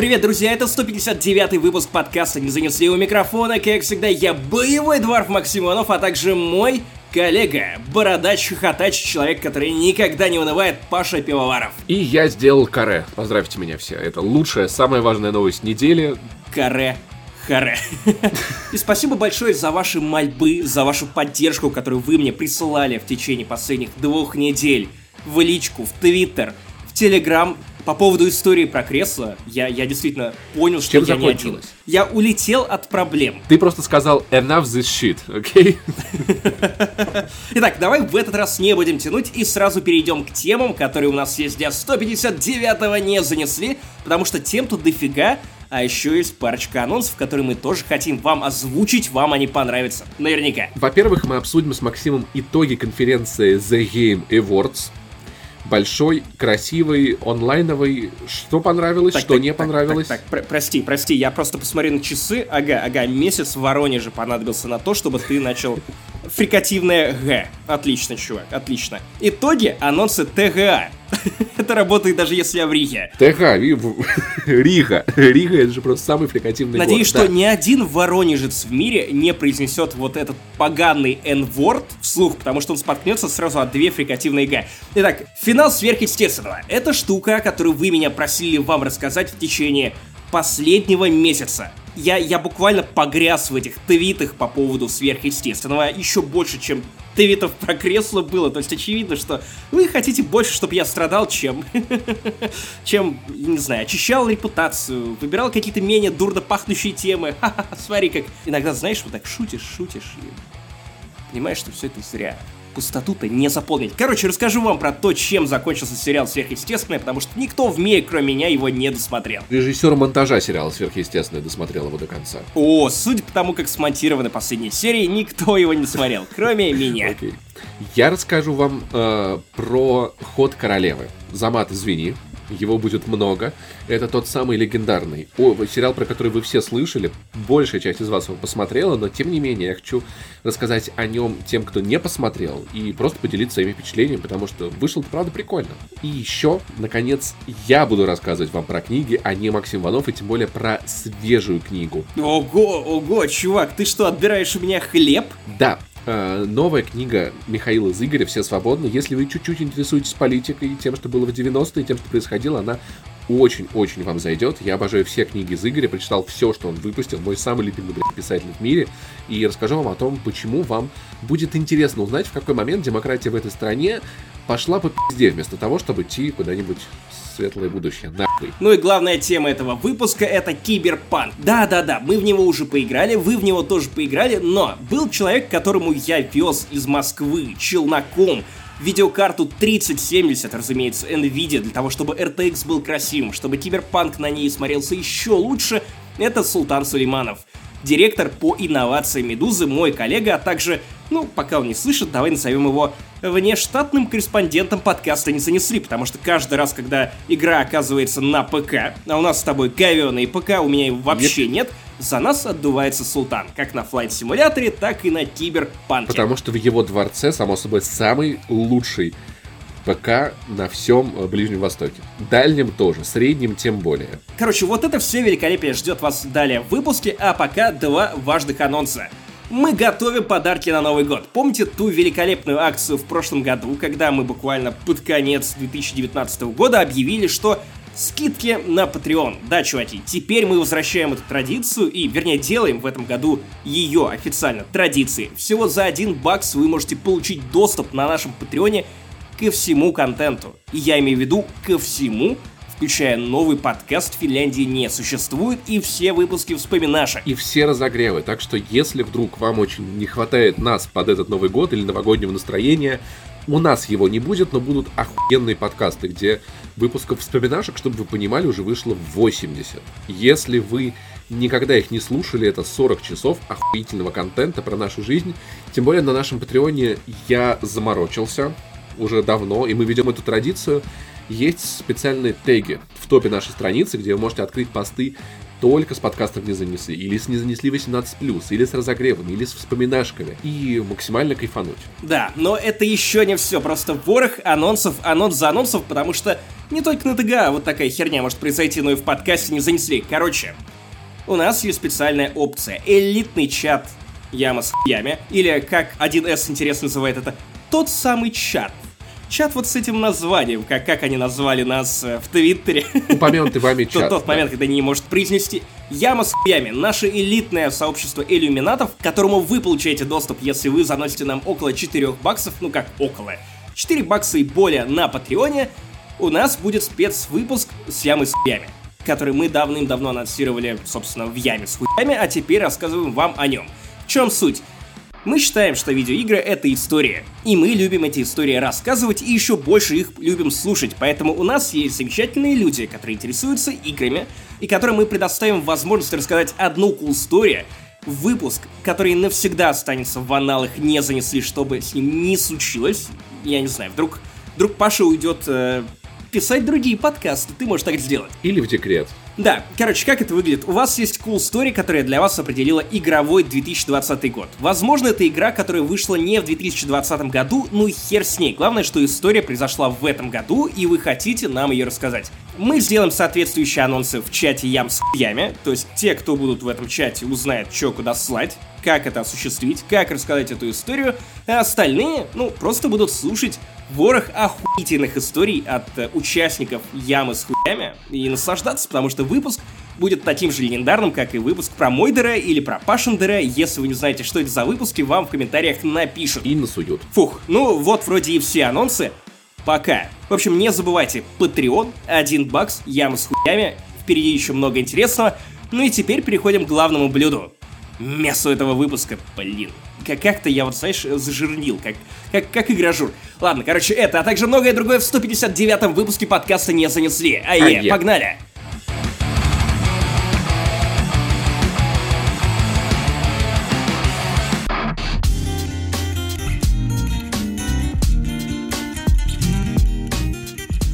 Привет, друзья, это 159 выпуск подкаста «Не занесли у микрофона». Как всегда, я боевой дворф Максимонов, а также мой коллега, бородач-хохотач, человек, который никогда не унывает, Паша Пивоваров. И я сделал каре. Поздравьте меня все. Это лучшая, самая важная новость недели. Каре Харе. И спасибо большое за ваши мольбы, за вашу поддержку, которую вы мне присылали в течение последних двух недель. В личку, в Твиттер, в Телеграм. По поводу истории про кресло, я, я действительно понял, что Чем я не один. закончилось? Я улетел от проблем. Ты просто сказал enough this shit, окей? Итак, давай в этот раз не будем тянуть и сразу перейдем к темам, которые у нас есть для 159-го не занесли, потому что тем тут дофига, а еще есть парочка анонсов, которые мы тоже хотим вам озвучить, вам они понравятся. Наверняка. Во-первых, мы обсудим с Максимом итоги конференции The Game Awards. Большой, красивый, онлайновый. Что понравилось, Так, что так, не так, понравилось. Так, так, про- прости, прости, я просто посмотрю на часы. Ага, ага, месяц в Воронеже понадобился на то, чтобы ты начал фрикативное Г. Отлично, чувак, отлично. Итоги анонсы ТГА. Это работает даже если я в Риге. ТХ, Рига. Рига это же просто самый фрикативный Надеюсь, город. что ни один воронежец в мире не произнесет вот этот поганый N-word вслух, потому что он споткнется сразу от две фрикативные Г. Итак, финал сверхъестественного. Это штука, о которой вы меня просили вам рассказать в течение последнего месяца. Я, я буквально погряз в этих твитах по поводу сверхъестественного еще больше, чем твитов про кресло было. То есть очевидно, что вы хотите больше, чтобы я страдал, чем чем, не знаю, очищал репутацию, выбирал какие-то менее дурно пахнущие темы. Смотри, как иногда, знаешь, вот так шутишь, шутишь и понимаешь, что все это зря. Пустоту-то не заполнить. Короче, расскажу вам про то, чем закончился сериал «Сверхъестественное», потому что никто в мире, кроме меня, его не досмотрел. Режиссер монтажа сериала «Сверхъестественное» досмотрел его до конца. О, судя по тому, как смонтированы последние серии, никто его не смотрел, кроме меня. Окей. Я расскажу вам э, про ход королевы. Замат, извини, его будет много. Это тот самый легендарный о, сериал, про который вы все слышали. Большая часть из вас его посмотрела, но тем не менее я хочу рассказать о нем тем, кто не посмотрел, и просто поделиться своими впечатлениями, потому что вышел, правда, прикольно. И еще, наконец, я буду рассказывать вам про книги, а не Максим Иванов, и тем более про свежую книгу. Ого, ого, чувак, ты что, отбираешь у меня хлеб? Да, новая книга Михаила Зыгоря «Все свободны». Если вы чуть-чуть интересуетесь политикой тем, что было в 90-е, тем, что происходило, она очень-очень вам зайдет. Я обожаю все книги Зыгоря, прочитал все, что он выпустил, мой самый любимый блядь, писатель в мире, и расскажу вам о том, почему вам будет интересно узнать, в какой момент демократия в этой стране пошла по пизде, вместо того, чтобы идти куда-нибудь светлое будущее. Нахуй. Ну и главная тема этого выпуска это киберпанк. Да-да-да, мы в него уже поиграли, вы в него тоже поиграли, но был человек, которому я вез из Москвы челноком видеокарту 3070, разумеется, NVIDIA, для того, чтобы RTX был красивым, чтобы киберпанк на ней смотрелся еще лучше, это Султан Сулейманов. Директор по инновациям Медузы, мой коллега, а также, ну, пока он не слышит, давай назовем его внештатным корреспондентом подкаста «Не занесли», потому что каждый раз, когда игра оказывается на ПК, а у нас с тобой говёный ПК, у меня его вообще нет, за нас отдувается Султан, как на флайт-симуляторе, так и на киберпанке. Потому что в его дворце, само собой, самый лучший ПК на всем э, Ближнем Востоке. Дальнем тоже, среднем тем более. Короче, вот это все великолепие ждет вас далее в выпуске, а пока два важных анонса. Мы готовим подарки на Новый год. Помните ту великолепную акцию в прошлом году, когда мы буквально под конец 2019 года объявили, что скидки на Patreon. Да, чуваки, теперь мы возвращаем эту традицию и, вернее, делаем в этом году ее официально традицией. Всего за один бакс вы можете получить доступ на нашем Патреоне ко всему контенту. И я имею в виду ко всему, включая новый подкаст «Финляндии не существует» и все выпуски вспоминаша. И все разогревы. Так что, если вдруг вам очень не хватает нас под этот Новый год или новогоднего настроения, у нас его не будет, но будут охуенные подкасты, где выпусков вспоминашек, чтобы вы понимали, уже вышло 80. Если вы никогда их не слушали, это 40 часов охуительного контента про нашу жизнь. Тем более на нашем Патреоне я заморочился уже давно, и мы ведем эту традицию. Есть специальные теги в топе нашей страницы, где вы можете открыть посты только с подкастом не занесли, или с не занесли 18+, или с разогревами, или с вспоминашками, и максимально кайфануть. Да, но это еще не все, просто ворох анонсов, анонс за анонсов, потому что Не только на ТГА вот такая херня может произойти, но и в подкасте не занесли. Короче, у нас есть специальная опция. Элитный чат Яма с хуями. Или, как 1С интересно называет это, тот самый чат. Чат вот с этим названием, как, как они назвали нас э, в Твиттере. Упомянутый вами Тот, чат. тот да. момент, когда не может произнести Яма с хуями, наше элитное сообщество иллюминатов, к которому вы получаете доступ, если вы заносите нам около 4 баксов, ну как около, 4 бакса и более на Патреоне, у нас будет спецвыпуск с Ямой с хуями, который мы давным-давно анонсировали, собственно, в Яме с хуями, а теперь рассказываем вам о нем. В чем суть? Мы считаем, что видеоигры — это история. И мы любим эти истории рассказывать и еще больше их любим слушать. Поэтому у нас есть замечательные люди, которые интересуются играми, и которым мы предоставим возможность рассказать одну cool story, выпуск, который навсегда останется в аналах, не занесли, чтобы с ним не случилось. Я не знаю, вдруг, вдруг Паша уйдет э, писать другие подкасты, ты можешь так сделать. Или в декрет. Да, короче, как это выглядит? У вас есть cool story, которая для вас определила игровой 2020 год. Возможно, это игра, которая вышла не в 2020 году, ну и хер с ней. Главное, что история произошла в этом году, и вы хотите нам ее рассказать. Мы сделаем соответствующие анонсы в чате Ям с хуями, то есть те, кто будут в этом чате, узнают, что куда слать, как это осуществить, как рассказать эту историю, а остальные, ну, просто будут слушать ворох охуительных историй от э, участников Ямы с хуями и наслаждаться, потому что выпуск будет таким же легендарным, как и выпуск про Мойдера или про Пашендера. Если вы не знаете, что это за выпуски, вам в комментариях напишут. И насуют. Фух, ну вот вроде и все анонсы. Пока. В общем, не забывайте, Patreon, 1 бакс, яма с хуями, впереди еще много интересного. Ну и теперь переходим к главному блюду. Мясо этого выпуска, блин. Как- Как-то я вот, знаешь, зажирнил, как, как, как игражур. Ладно, короче, это, а также многое другое в 159-м выпуске подкаста не занесли. Ае, Ае. погнали!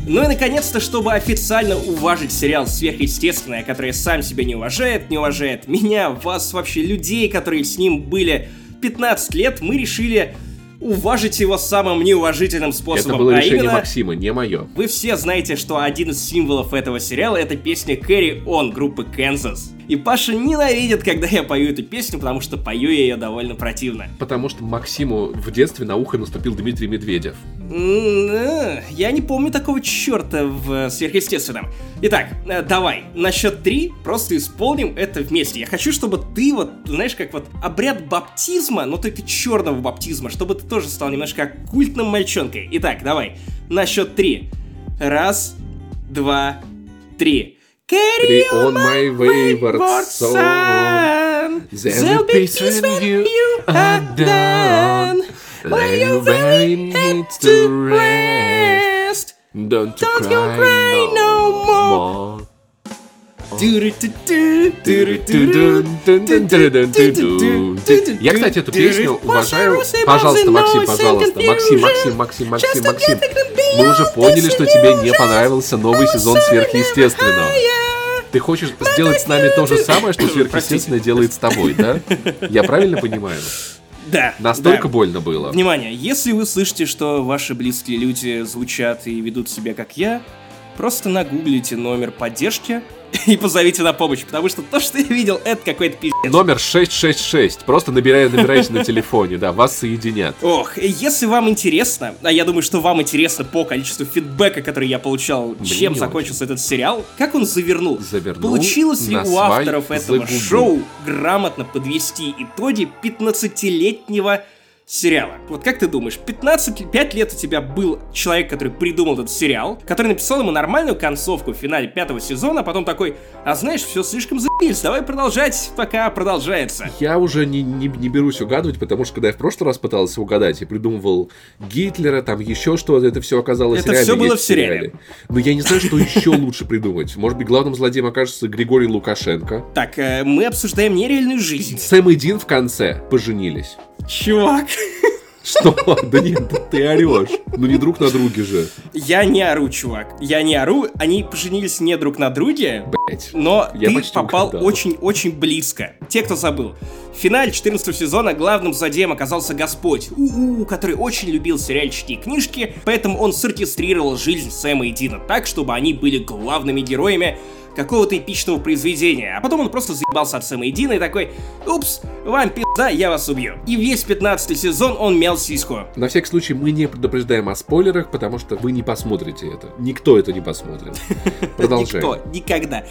Ну и наконец-то, чтобы официально уважить сериал «Сверхъестественное», который сам себя не уважает, не уважает меня, вас, вообще людей, которые с ним были 15 лет, мы решили уважить его самым неуважительным способом. Это было а решение именно, Максима, не мое. Вы все знаете, что один из символов этого сериала это песня Carry On группы Kansas. И Паша ненавидит, когда я пою эту песню, потому что пою я ее довольно противно. Потому что Максиму в детстве на ухо наступил Дмитрий Медведев. Я не помню такого черта в э, сверхъестественном. Итак, э, давай, на счет три просто исполним это вместе. Я хочу, чтобы ты вот, знаешь, как вот обряд баптизма, но только черного баптизма, чтобы ты тоже стал немножко культным мальчонкой. Итак, давай, на счет три. Раз, два, три. Carry on my wayward soul. son. There'll be peace when you are done. Lay you it needs to rest. Don't you Don't cry, cry no no more. Я, кстати, эту песню уважаю. Пожалуйста, Максим, пожалуйста. Максим, Максим, Максим, Максим, Максим. Мы уже поняли, что тебе не понравился новый сезон сверхъестественного. Ты хочешь сделать с нами то же самое, что сверхъестественное делает с тобой, да? Я правильно понимаю? Да. Настолько да. больно было. Внимание, если вы слышите, что ваши близкие люди звучат и ведут себя как я, просто нагуглите номер поддержки и позовите на помощь, потому что то, что я видел, это какой-то пиздец. Номер 666. Просто набирай, набирайте на телефоне, да, вас соединят. Ох, если вам интересно, а я думаю, что вам интересно по количеству фидбэка, который я получал, чем не закончился этот сериал, как он завернул, Завернул получилось ли у авторов этого загубу. шоу грамотно подвести итоги 15-летнего сериала. Вот как ты думаешь, 15, 5 лет у тебя был человек, который придумал этот сериал, который написал ему нормальную концовку в финале пятого сезона, а потом такой, а знаешь, все слишком заебись, давай продолжать, пока продолжается. Я уже не, не, не берусь угадывать, потому что когда я в прошлый раз пытался угадать, я придумывал Гитлера, там еще что-то, это все оказалось Это всё было в сериале. Но я не знаю, что еще лучше придумать. Может быть, главным злодеем окажется Григорий Лукашенко. Так, э, мы обсуждаем нереальную жизнь. Сэм и Дин в конце поженились. Чувак, Что? Да нет, ты орешь. Ну не друг на друге же. я не ору, чувак. Я не ору, они поженились не друг на друге, Блять. но Я ты попал очень-очень близко. Те, кто забыл. В финале 14 сезона главным злодеем оказался Господь, у который очень любил сериальчики и книжки, поэтому он соркестрировал жизнь Сэма и Дина так, чтобы они были главными героями какого-то эпичного произведения. А потом он просто заебался от Сэма и Дина и такой, упс, вам пизда, я вас убью. И весь 15 сезон он мял сиську. На всякий случай мы не предупреждаем о спойлерах, потому что вы не посмотрите это. Никто это не посмотрит. Продолжаем. Никто, никогда.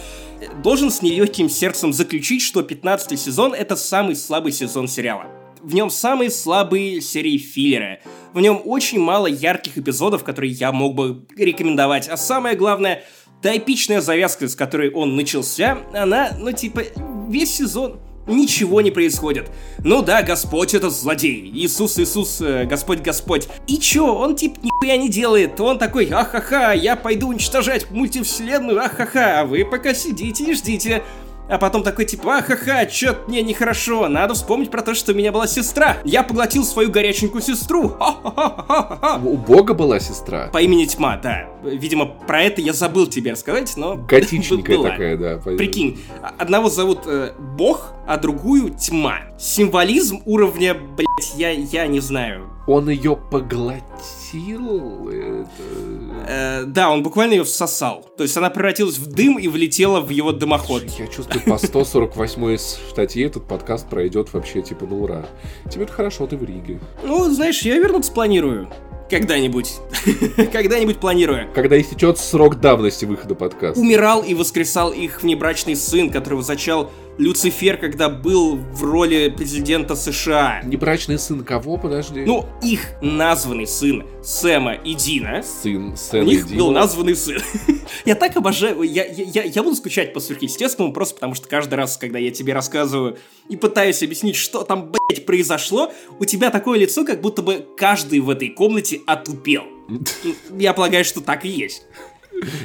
Должен с нелегким сердцем заключить, что 15 сезон это самый слабый сезон сериала. В нем самые слабые серии филлера. В нем очень мало ярких эпизодов, которые я мог бы рекомендовать. А самое главное, Та эпичная завязка, с которой он начался, она, ну типа, весь сезон ничего не происходит. Ну да, Господь это злодей. Иисус, Иисус, э, Господь, Господь. И чё, он типа нихуя не делает. Он такой, ахаха, я пойду уничтожать мультивселенную, ахаха, а вы пока сидите и ждите. А потом такой типа, ахаха, чё мне нехорошо, надо вспомнить про то, что у меня была сестра. Я поглотил свою горяченькую сестру. У Бога была сестра? По имени Тьма, да. Видимо, про это я забыл тебе рассказать, но... Готичненькая такая, да. Прикинь, одного зовут э, Бог, а другую Тьма. Символизм уровня, блять, я, я не знаю. Он ее поглотил? Это... Э, да, он буквально ее всосал. То есть она превратилась в дым и влетела в его дымоход. Я чувствую, по 148 статье этот подкаст пройдет вообще типа ну ура. Тебе это хорошо, ты в Риге. Ну, знаешь, я вернуться планирую. Когда-нибудь. Когда-нибудь планирую. Когда истечет срок давности выхода подкаста. Умирал и воскресал их внебрачный сын, которого зачал Люцифер, когда был в роли президента США. Небрачный сын кого, подожди? Ну, их названный сын Сэма и Дина. Сын Сэма У них был названный сын. я так обожаю, я, я, я буду скучать по сверхъестественному, просто потому что каждый раз, когда я тебе рассказываю и пытаюсь объяснить, что там, блядь, произошло, у тебя такое лицо, как будто бы каждый в этой комнате отупел. Я полагаю, что так и есть.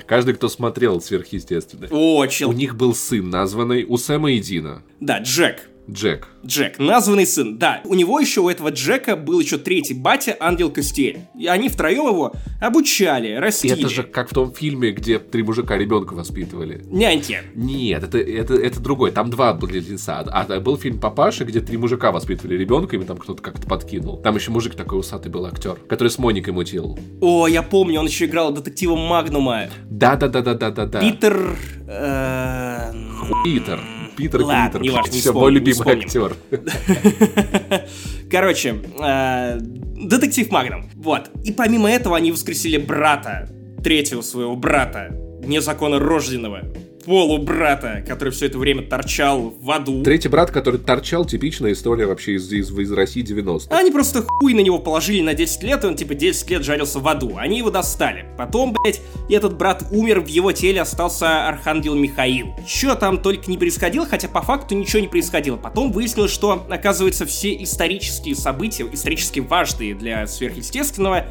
Каждый, кто смотрел сверхъестественное. О, чел. У них был сын, названный у Сэма и Дина. Да, Джек. Джек. Джек, названный сын, да. У него еще, у этого Джека, был еще третий батя, Ангел Костель. И они втроем его обучали, растили. Это же как в том фильме, где три мужика ребенка воспитывали. Няньки. Нет, это, это, это другой. Там два близнеца. А был фильм Папаша, где три мужика воспитывали ребенка, и там кто-то как-то подкинул. Там еще мужик такой усатый был актер, который с Моникой мутил. О, я помню, он еще играл детектива Магнума. Да-да-да-да-да-да. Питер... Э... Питер. Питер Ладно, Клинтер. не важно, не Все, мой любимый актер. Короче, э, детектив Магнум. Вот. И помимо этого они воскресили брата, третьего своего брата, незаконно рожденного, полубрата, который все это время торчал в аду. Третий брат, который торчал, типичная история вообще из, из, из России 90 Они просто хуй на него положили на 10 лет, и он типа 10 лет жарился в аду. Они его достали. Потом, блять, этот брат умер, в его теле остался Архангел Михаил. Че там только не происходило, хотя по факту ничего не происходило. Потом выяснилось, что, оказывается, все исторические события, исторически важные для сверхъестественного,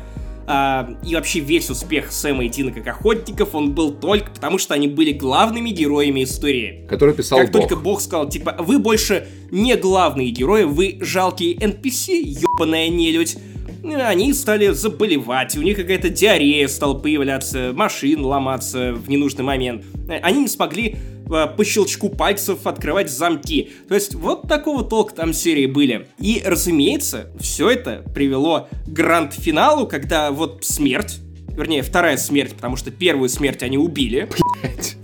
а, и вообще весь успех Сэма и Дина как охотников, он был только потому, что они были главными героями истории. Который писал Как Бог. только Бог сказал, типа, вы больше не главные герои, вы жалкие NPC, ёбаная нелюдь. Они стали заболевать, у них какая-то диарея стала появляться, машин ломаться в ненужный момент. Э, Они не смогли э, по щелчку пальцев открывать замки. То есть вот такого толка там серии были. И, разумеется, все это привело к гранд-финалу, когда вот смерть, вернее, вторая смерть, потому что первую смерть они убили.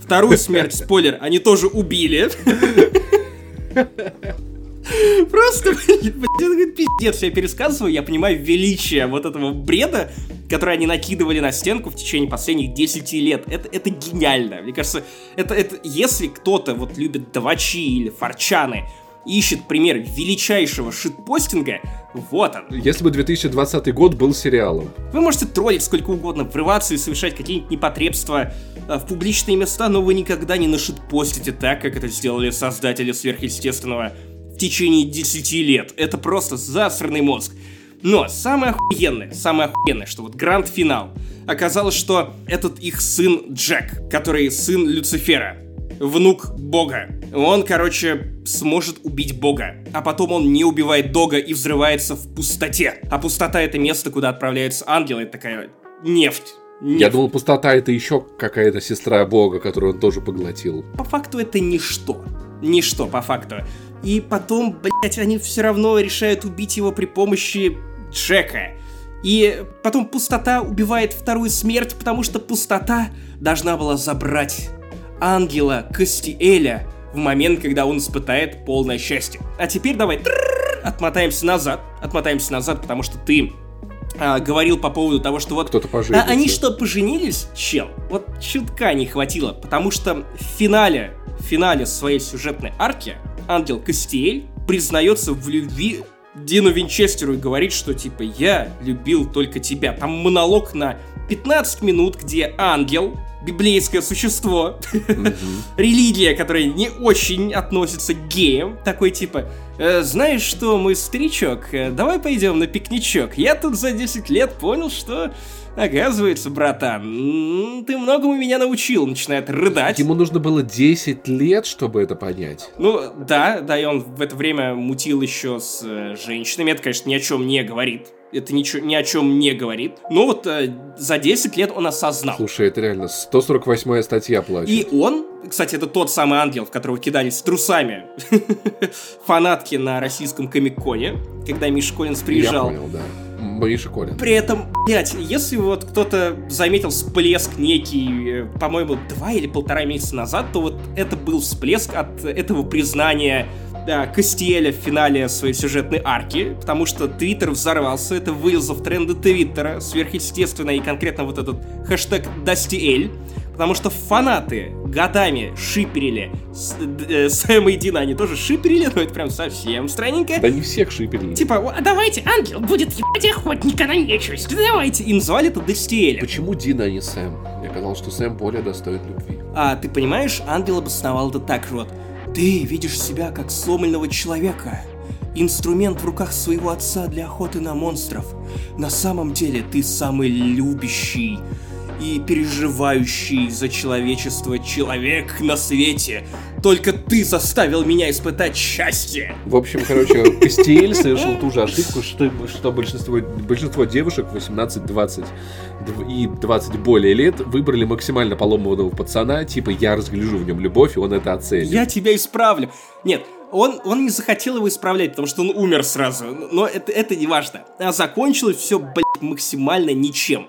Вторую смерть, спойлер, они тоже убили. Просто, блин, пиздец, я пересказываю, я понимаю величие вот этого бреда, который они накидывали на стенку в течение последних 10 лет. Это, это гениально. Мне кажется, это, это если кто-то вот любит давачи или форчаны, ищет пример величайшего шитпостинга, вот он. Если бы 2020 год был сериалом. Вы можете троллить сколько угодно, врываться и совершать какие-нибудь непотребства э, в публичные места, но вы никогда не нашитпостите так, как это сделали создатели сверхъестественного в течение 10 лет. Это просто засранный мозг. Но самое охуенное, самое охуенное, что вот гранд-финал. Оказалось, что этот их сын Джек, который сын Люцифера, внук Бога. Он, короче, сможет убить Бога. А потом он не убивает Дога и взрывается в пустоте. А пустота это место, куда отправляются ангелы. Это такая нефть. Нефть. Я думал, пустота это еще какая-то сестра Бога, которую он тоже поглотил. По факту это ничто. Ничто, по факту. И потом, блядь, они все равно решают убить его при помощи Джека. И потом пустота убивает вторую смерть, потому что пустота должна была забрать ангела Кастиэля в момент, когда он испытает полное счастье. А теперь давай отмотаемся назад, отмотаемся назад, потому что ты а, говорил по поводу того, что вот... Кто-то поженился. А, они что, поженились, чел? Вот чутка не хватило, потому что в финале, в финале своей сюжетной арки ангел Кастиэль признается в любви Дину Винчестеру и говорит, что типа я любил только тебя. Там монолог на 15 минут, где ангел, библейское существо, религия, которая не очень относится к геям, такой типа, «Э, знаешь что, мой старичок, э, давай пойдем на пикничок. Я тут за 10 лет понял, что Оказывается, братан, ты многому меня научил, начинает рыдать. Ему нужно было 10 лет, чтобы это понять. Ну, да, да, и он в это время мутил еще с э, женщинами. Это, конечно, ни о чем не говорит. Это ничего, ни о чем не говорит. Но вот э, за 10 лет он осознал. Слушай, это реально 148-я статья плачет. И он, кстати, это тот самый ангел, в которого кидались трусами фанатки на российском комик-коне, когда Миша Коллинз приезжал. Я понял, да. Миша Коллинз. При этом, блядь, если вот кто-то заметил всплеск некий, э, по-моему, два или полтора месяца назад, то вот это был всплеск от этого признания да, Кастиэля в финале своей сюжетной арки, потому что Твиттер взорвался, это вылезло в тренды Твиттера, сверхъестественно, и конкретно вот этот хэштег Дастиэль, потому что фанаты годами шиперили с, э, Сэма и Дина, они тоже шиперили, но это прям совсем странненько. Да не всех шиперили. Типа, давайте, ангел будет ебать охотника на нечисть, давайте. И называли это Дастиэля. Почему Дина, а не Сэм? Я казалось, что Сэм более достоин любви. А ты понимаешь, ангел обосновал это так вот. Ты видишь себя как сломленного человека, инструмент в руках своего отца для охоты на монстров. На самом деле ты самый любящий и переживающий за человечество человек на свете. Только ты заставил меня испытать счастье. В общем, короче, Кастиэль совершил ту же ошибку, что, что большинство, большинство девушек 18-20 и 20 более лет выбрали максимально поломанного пацана, типа я разгляжу в нем любовь, и он это оценит. Я тебя исправлю. Нет, он, он не захотел его исправлять, потому что он умер сразу. Но это, это не важно. А закончилось все, блядь, максимально ничем.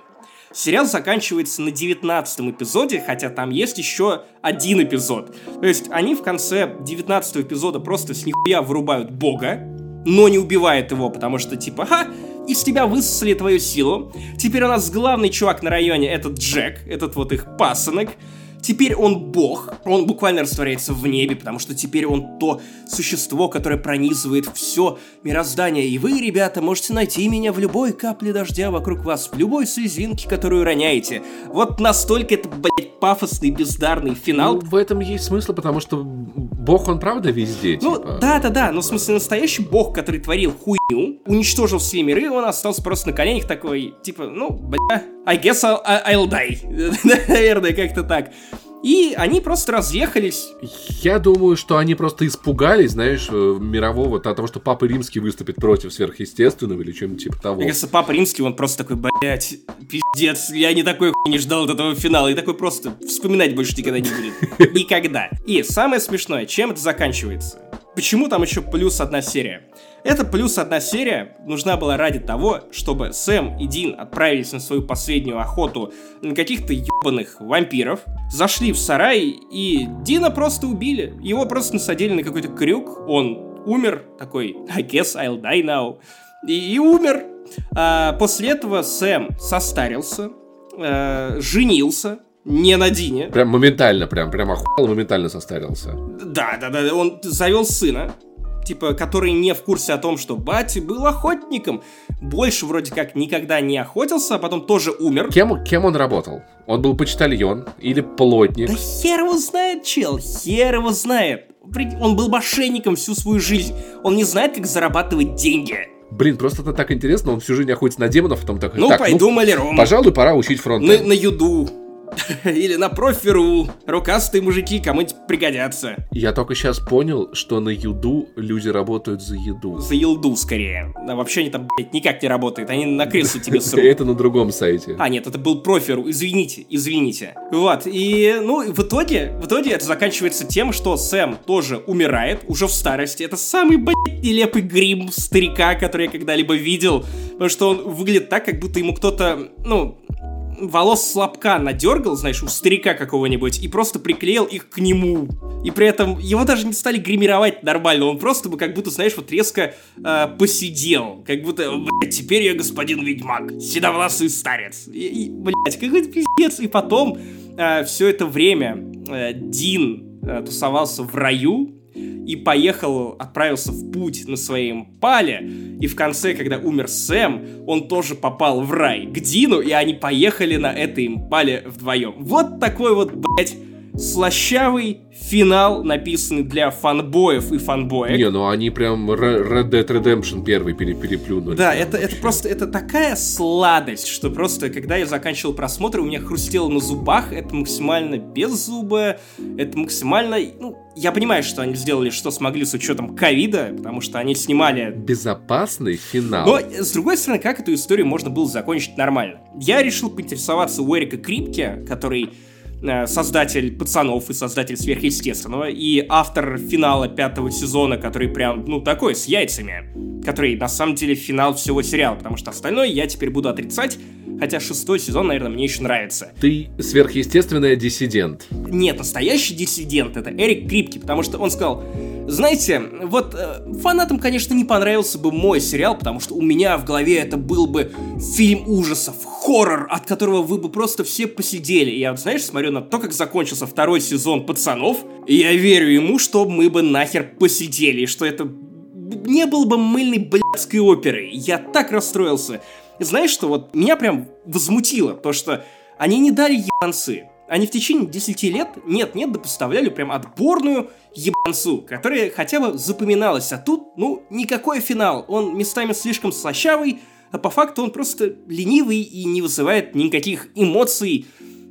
Сериал заканчивается на 19 эпизоде, хотя там есть еще один эпизод. То есть они в конце 19 эпизода просто с нихуя вырубают бога, но не убивает его, потому что типа, ха, из тебя высосали твою силу. Теперь у нас главный чувак на районе этот Джек, этот вот их пасынок. Теперь он бог, он буквально растворяется в небе, потому что теперь он то существо, которое пронизывает все мироздание. И вы, ребята, можете найти меня в любой капле дождя вокруг вас, в любой слезинке, которую роняете. Вот настолько это, блядь, пафосный, бездарный финал. Ну, в этом есть смысл, потому что бог, он правда везде, Ну, типа. да-да-да, но в смысле настоящий бог, который творил хуйню, уничтожил все миры, он остался просто на коленях такой, типа, ну, бля, I guess I'll, I'll die. Наверное, как-то так. И они просто разъехались. Я думаю, что они просто испугались, знаешь, э, мирового, от того, что Папа Римский выступит против сверхъестественного или чем-нибудь типа того. Мне кажется, Папа Римский, он просто такой, блядь, пиздец, я не такой хуй не ждал от этого финала, и такой просто вспоминать больше никогда не будет. Никогда. И самое смешное, чем это заканчивается? Почему там еще плюс одна серия? Эта плюс одна серия нужна была ради того, чтобы Сэм и Дин отправились на свою последнюю охоту на каких-то ебаных вампиров, зашли в сарай и Дина просто убили. Его просто насадили на какой-то крюк, он умер, такой, I guess I'll die now. И, и умер. А, после этого Сэм состарился, э, женился, не на Дине. Прям моментально, прям, прям охуел, моментально состарился. Да, да, да, он завел сына, типа, который не в курсе о том, что Бати был охотником. Больше вроде как никогда не охотился, а потом тоже умер. Кем, кем он работал? Он был почтальон или плотник? Да хер его знает, чел, хер его знает. Он был мошенником всю свою жизнь. Он не знает, как зарабатывать деньги. Блин, просто это так интересно, он всю жизнь охотится на демонов, потом такой, Ну, так, пойду маляром. пожалуй, пора учить фронт. На, на юду. Или на профи.ру. Рукастые мужики кому-нибудь пригодятся. Я только сейчас понял, что на юду люди работают за еду. За елду скорее. А вообще они там, блядь, никак не работают. Они на кресло тебе срут. Это на другом сайте. А, нет, это был профи.ру. Извините, извините. Вот, и, ну, в итоге, в итоге это заканчивается тем, что Сэм тоже умирает, уже в старости. Это самый, блядь, нелепый грим старика, который я когда-либо видел. Потому что он выглядит так, как будто ему кто-то, ну, волос слабка надергал, знаешь, у старика какого-нибудь, и просто приклеил их к нему. И при этом его даже не стали гримировать нормально, он просто бы как будто, знаешь, вот резко э, посидел. Как будто, блядь, теперь я господин ведьмак, седовласый старец. И, и блядь, какой-то пиздец. И потом э, все это время э, Дин э, тусовался в раю, и поехал, отправился в путь на своем пале, и в конце, когда умер Сэм, он тоже попал в рай к Дину, и они поехали на этой импале вдвоем. Вот такой вот, блядь, слащавый финал, написанный для фанбоев и фанбоек. Не, ну они прям Red Dead Redemption первый пере переплюнули. Да, это, это просто, это такая сладость, что просто, когда я заканчивал просмотр, у меня хрустело на зубах, это максимально беззубое, это максимально, ну, я понимаю, что они сделали, что смогли с учетом ковида, потому что они снимали... Безопасный финал. Но, с другой стороны, как эту историю можно было закончить нормально? Я решил поинтересоваться у Эрика Крипке, который создатель «Пацанов» и создатель «Сверхъестественного», и автор финала пятого сезона, который прям, ну, такой, с яйцами, который, на самом деле, финал всего сериала, потому что остальное я теперь буду отрицать, хотя шестой сезон, наверное, мне еще нравится. Ты сверхъестественный диссидент. Нет, настоящий диссидент — это Эрик Крипки, потому что он сказал, знаете, вот э, фанатам, конечно, не понравился бы мой сериал, потому что у меня в голове это был бы фильм ужасов, хоррор, от которого вы бы просто все посидели. Я, вот, знаешь, смотрю на то, как закончился второй сезон «Пацанов», и я верю ему, что мы бы нахер посидели, и что это не было бы мыльной блядской оперы. Я так расстроился. Знаешь, что вот меня прям возмутило, то что они не дали ебанцы они в течение 10 лет нет-нет да поставляли прям отборную ебанцу, которая хотя бы запоминалась, а тут, ну, никакой финал, он местами слишком слащавый, а по факту он просто ленивый и не вызывает никаких эмоций,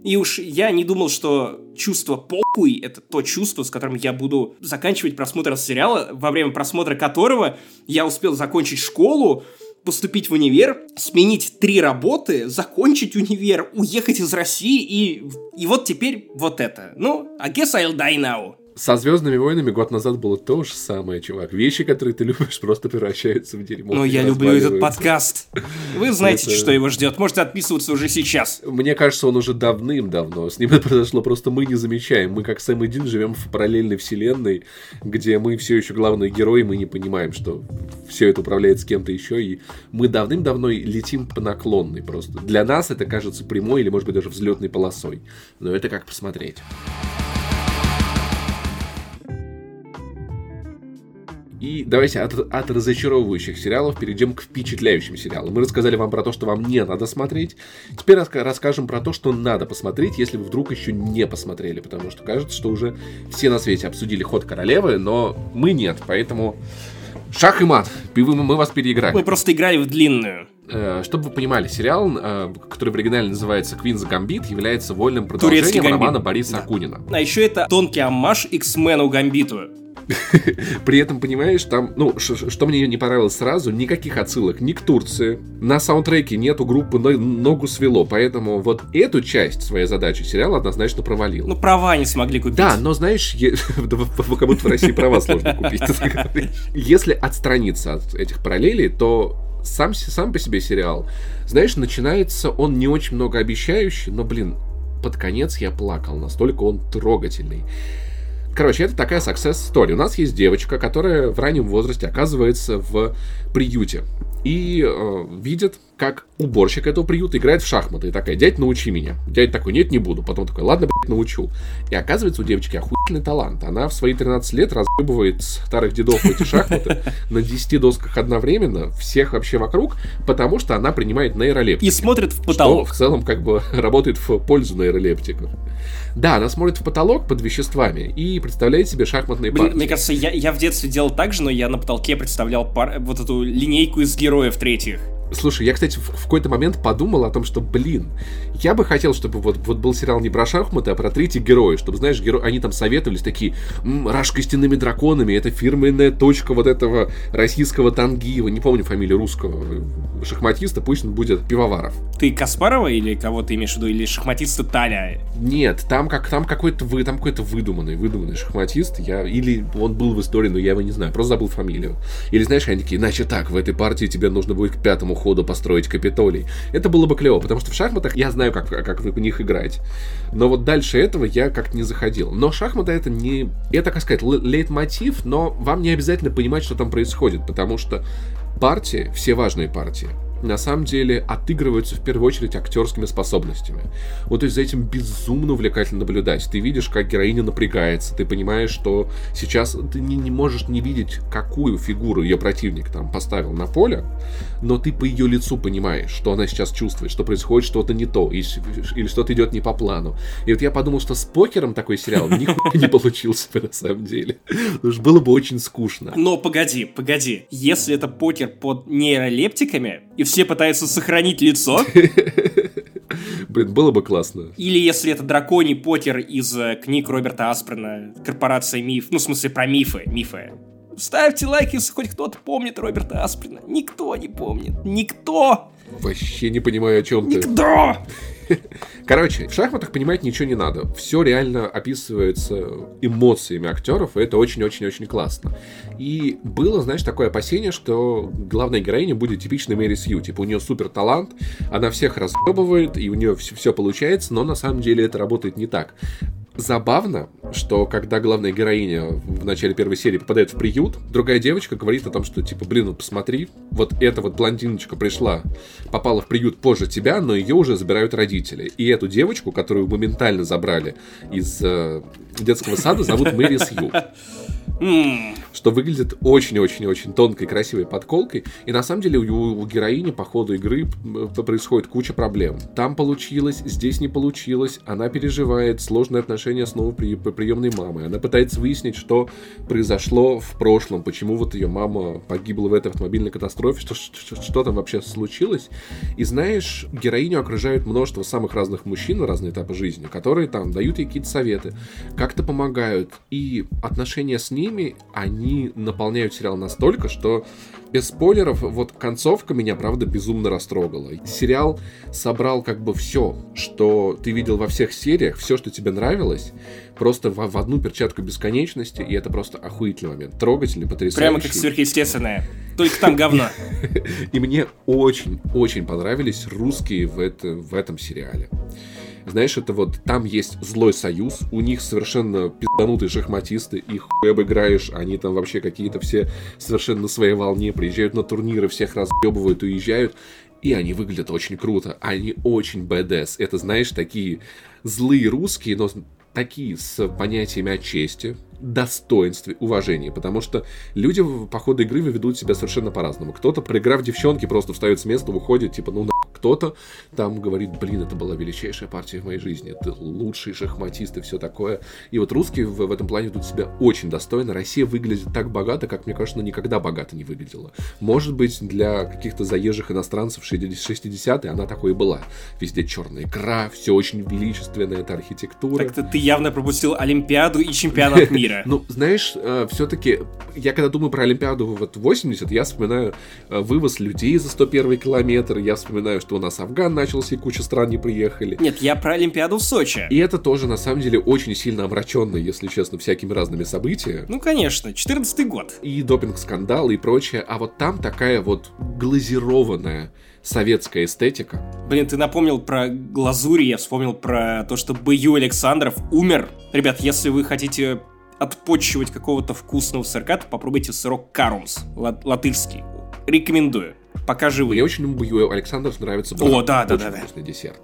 и уж я не думал, что чувство похуй — это то чувство, с которым я буду заканчивать просмотр сериала, во время просмотра которого я успел закончить школу, поступить в универ, сменить три работы, закончить универ, уехать из России и... И вот теперь вот это. Ну, I guess I'll die now. Со Звездными войнами год назад было то же самое, чувак. Вещи, которые ты любишь, просто превращаются в дерьмо. Ну, я люблю этот подкаст. Вы знаете, Это... что его ждет. Можете отписываться уже сейчас. Мне кажется, он уже давным-давно. С ним это произошло, просто мы не замечаем. Мы, как Сэм и Дин, живем в параллельной вселенной, где мы все еще главные герои, мы не понимаем, что все это управляет с кем-то еще, и мы давным-давно летим по наклонной просто. Для нас это кажется прямой или, может быть, даже взлетной полосой. Но это как посмотреть. И давайте от, от разочаровывающих сериалов перейдем к впечатляющим сериалам. Мы рассказали вам про то, что вам не надо смотреть. Теперь раска- расскажем про то, что надо посмотреть, если вы вдруг еще не посмотрели. Потому что кажется, что уже все на свете обсудили ход королевы, но мы нет. Поэтому шах и мат. Мы вас переиграли. Мы просто играли в длинную. Э, чтобы вы понимали, сериал, э, который в оригинале называется «Квинс Гамбит», является вольным продолжением романа Бориса да. Акунина. А еще это тонкий аммаж X-мену Гамбиту. При этом, понимаешь, там, ну, что мне не понравилось сразу, никаких отсылок ни к Турции. На саундтреке нету группы «Ногу свело», поэтому вот эту часть своей задачи сериал однозначно провалил. Ну, права не смогли купить. Да, но знаешь, как будто в России права сложно купить. Если отстраниться от этих параллелей, то сам, сам по себе сериал, знаешь, начинается он не очень многообещающий, но, блин, под конец я плакал, настолько он трогательный. Короче, это такая success story. У нас есть девочка, которая в раннем возрасте оказывается в приюте и э, видит, как уборщик этого приюта играет в шахматы. И такая, дядь, научи меня. Дядь такой, нет, не буду. Потом такой, ладно, блядь, научу. И оказывается, у девочки охуительный талант. Она в свои 13 лет разъебывает старых дедов эти шахматы на 10 досках одновременно, всех вообще вокруг, потому что она принимает нейролептики. И смотрит в потолок. Что в целом как бы работает в пользу нейролептиков. Да, она смотрит в потолок под веществами и представляет себе шахматные Блин, партии. Мне кажется, я, я в детстве делал так же, но я на потолке представлял пар... вот эту линейку из героев третьих. Слушай, я, кстати, в, в какой-то момент подумал о том, что, блин, я бы хотел, чтобы вот, вот был сериал не про шахматы, а про третий героя, чтобы, знаешь, геро... они там советовались такие, Раш костяными драконами, это фирменная точка вот этого российского Тангиева, не помню фамилию русского шахматиста, пусть он будет Пивоваров. Ты Каспарова или кого ты имеешь в виду, или шахматиста Таля? Нет, там как там какой-то вы там какой-то выдуманный, выдуманный шахматист, я или он был в истории, но я его не знаю, просто забыл фамилию. Или знаешь, они такие, значит так, в этой партии тебе нужно будет к пятому ходу построить Капитолий. Это было бы клево, потому что в шахматах я знаю, как, как в них играть. Но вот дальше этого я как-то не заходил. Но шахматы это не... Это, как сказать, лейтмотив, но вам не обязательно понимать, что там происходит, потому что партии, все важные партии, на самом деле отыгрываются в первую очередь актерскими способностями. Вот то есть за этим безумно увлекательно наблюдать. Ты видишь, как героиня напрягается, ты понимаешь, что сейчас ты не, не можешь не видеть, какую фигуру ее противник там поставил на поле, но ты по ее лицу понимаешь, что она сейчас чувствует, что происходит что-то не то, или что-то идет не по плану. И вот я подумал, что с покером такой сериал нихуя не получился бы на самом деле. Потому что было бы очень скучно. Но погоди, погоди. Если это покер под нейролептиками, и все пытаются сохранить лицо. Блин, было бы классно. Или если это драконий покер из э, книг Роберта Аспрена, корпорация миф, ну, в смысле, про мифы, мифы. Ставьте лайки, если хоть кто-то помнит Роберта Асприна. Никто не помнит. Никто! Вообще не понимаю, о чем ты. Никто! Короче, в шахматах понимать ничего не надо. Все реально описывается эмоциями актеров, и это очень-очень-очень классно. И было, знаешь, такое опасение, что главная героиня будет типичной Мэри Сью. Типа, у нее супер талант, она всех разъебывает, и у нее все, все получается, но на самом деле это работает не так забавно, что когда главная героиня в начале первой серии попадает в приют, другая девочка говорит о том, что типа, блин, ну посмотри, вот эта вот блондиночка пришла, попала в приют позже тебя, но ее уже забирают родители. И эту девочку, которую моментально забрали из э, детского сада, зовут Мэри Сью. Что выглядит очень-очень-очень тонкой, красивой подколкой. И на самом деле у, у героини по ходу игры происходит куча проблем. Там получилось, здесь не получилось. Она переживает сложные отношения с новой при, приемной мамой. Она пытается выяснить, что произошло в прошлом, почему вот ее мама погибла в этой автомобильной катастрофе, что, что, что там вообще случилось. И знаешь, героиню окружают множество самых разных мужчин в разные этапы жизни, которые там дают ей какие-то советы, как-то помогают. И отношения с ними, они наполняют сериал настолько, что без спойлеров, вот концовка меня, правда, безумно растрогала. Сериал собрал как бы все, что ты видел во всех сериях, все, что тебе нравилось, просто в, в одну перчатку бесконечности, и это просто охуительный момент. Трогательный, потрясающий. Прямо как сверхъестественное. Только там говно. И мне очень-очень понравились русские в, это, в этом сериале. Знаешь, это вот там есть злой союз, у них совершенно пизданутые шахматисты, их хуй обыграешь, они там вообще какие-то все совершенно на своей волне, приезжают на турниры, всех разъебывают, уезжают, и они выглядят очень круто, они очень БДС. Это, знаешь, такие злые русские, но такие с понятиями о чести, достоинстве, уважении, потому что люди по ходу игры ведут себя совершенно по-разному. Кто-то, проиграв девчонки, просто встает с места, выходит, типа, ну, на... кто-то там говорит, блин, это была величайшая партия в моей жизни, ты лучший шахматист и все такое. И вот русские в, в этом плане ведут себя очень достойно. Россия выглядит так богато, как, мне кажется, никогда богато не выглядела. Может быть, для каких-то заезжих иностранцев 60-е она такой и была. Везде черная икра, все очень величественная, это архитектура. Так-то ты явно пропустил Олимпиаду и чемпионат мира мира. Ну, знаешь, э, все-таки, я когда думаю про Олимпиаду вот 80, я вспоминаю э, вывоз людей за 101 километр, я вспоминаю, что у нас Афган начался и куча стран не приехали. Нет, я про Олимпиаду в Сочи. И это тоже, на самом деле, очень сильно омраченно, если честно, всякими разными событиями. Ну, конечно, 14 год. И допинг-скандалы и прочее, а вот там такая вот глазированная советская эстетика. Блин, ты напомнил про глазури, я вспомнил про то, что Б.Ю. Александров умер. Ребят, если вы хотите отпочивать какого-то вкусного сырка, то попробуйте сырок Карумс, латышский. Рекомендую. Пока живы. Мне очень люблю Александров нравится. О, да, да, да, да. Вкусный десерт.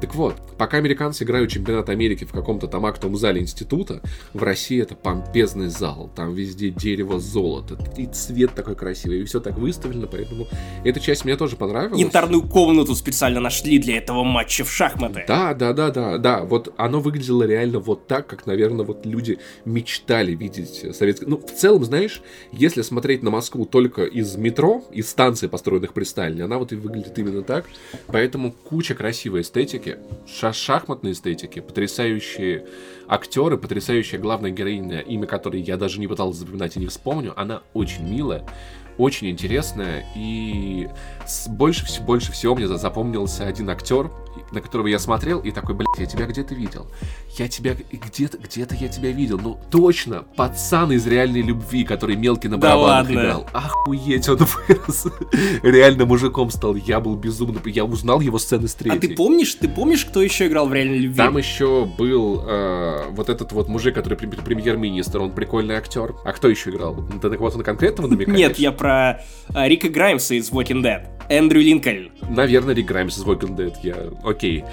Так вот, пока американцы играют чемпионат Америки в каком-то там актовом зале института, в России это помпезный зал, там везде дерево, золото, и цвет такой красивый, и все так выставлено, поэтому эта часть мне тоже понравилась. Янтарную комнату специально нашли для этого матча в шахматы. Да, да, да, да, да, вот оно выглядело реально вот так, как, наверное, вот люди мечтали видеть советское. Ну, в целом, знаешь, если смотреть на Москву только из метро, из станций, построенных при Сталине. Она вот и выглядит именно так. Поэтому куча красивой эстетики, ша шахматной эстетики, потрясающие актеры, потрясающая главная героиня, имя которой я даже не пытался запоминать и не вспомню. Она очень милая очень интересная, и больше, больше всего мне запомнился один актер, на которого я смотрел, и такой, блядь, я тебя где-то видел. Я тебя где-то, где-то я тебя видел. Ну, точно, пацан из реальной любви, который мелкий на барабанах да играл. Охуеть, он вырос. Реально мужиком стал. Я был безумно... Я узнал его сцены с третьей. А ты помнишь, ты помнишь, кто еще играл в реальной любви? Там еще был э, вот этот вот мужик, который премьер-министр, он прикольный актер. А кто еще играл? Ты на кого-то конкретного намекаешь? Нет, я про э, Рика Граймса из Walking Dead. Эндрю Линкольн. Наверное, Рик Граймс из Walking Dead. Я... Окей.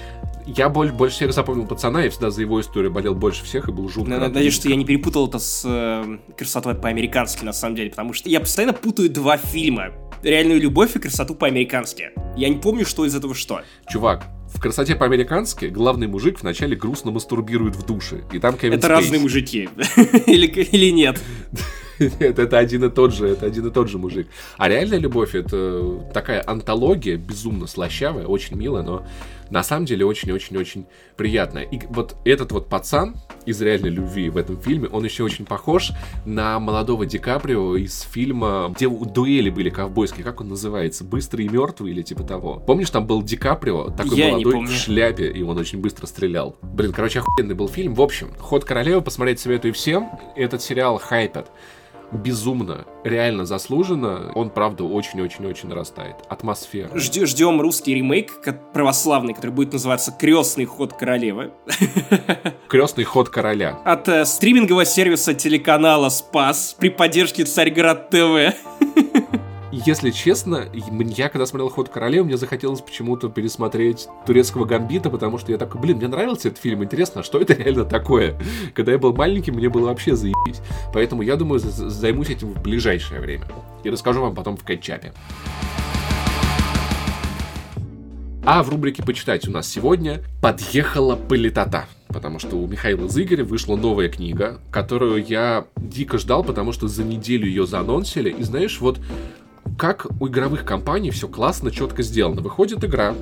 Я боль, больше всех запомнил пацана, я всегда за его историю болел больше всех и был жутко. Надеюсь, что я не перепутал это с э, красотой по-американски, на самом деле, потому что я постоянно путаю два фильма. Реальную любовь и красоту по-американски. Я не помню, что из этого что. Чувак, в красоте по-американски главный мужик вначале грустно мастурбирует в душе. И там Кевин Это Спейс. разные мужики. или, или нет? Нет, это один и тот же, это один и тот же мужик. А реальная любовь это такая антология, безумно слащавая, очень милая, но на самом деле очень-очень-очень приятная. И вот этот вот пацан из реальной любви в этом фильме, он еще очень похож на молодого Ди Каприо из фильма, где дуэли были ковбойские, как он называется? Быстрый и мертвый или типа того. Помнишь, там был Ди Каприо, такой Я молодой в шляпе, и он очень быстро стрелял. Блин, короче, охуенный был фильм. В общем, «Ход королевы» посмотреть советую всем. Этот сериал хайпят безумно, реально заслуженно. Он, правда, очень-очень-очень нарастает. Атмосфера. Ждем, ждем русский ремейк православный, который будет называться «Крестный ход королевы». «Крестный ход короля». От э, стримингового сервиса телеканала «Спас» при поддержке Царьград ТВ. если честно, я когда смотрел «Ход королевы», мне захотелось почему-то пересмотреть «Турецкого гамбита», потому что я такой, блин, мне нравился этот фильм, интересно, а что это реально такое? Когда я был маленьким, мне было вообще заебись. Поэтому я думаю, займусь этим в ближайшее время. И расскажу вам потом в кетчапе. А в рубрике «Почитать» у нас сегодня «Подъехала политота» потому что у Михаила Зыгоря вышла новая книга, которую я дико ждал, потому что за неделю ее заанонсили. И знаешь, вот как у игровых компаний все классно, четко сделано. Выходит игра,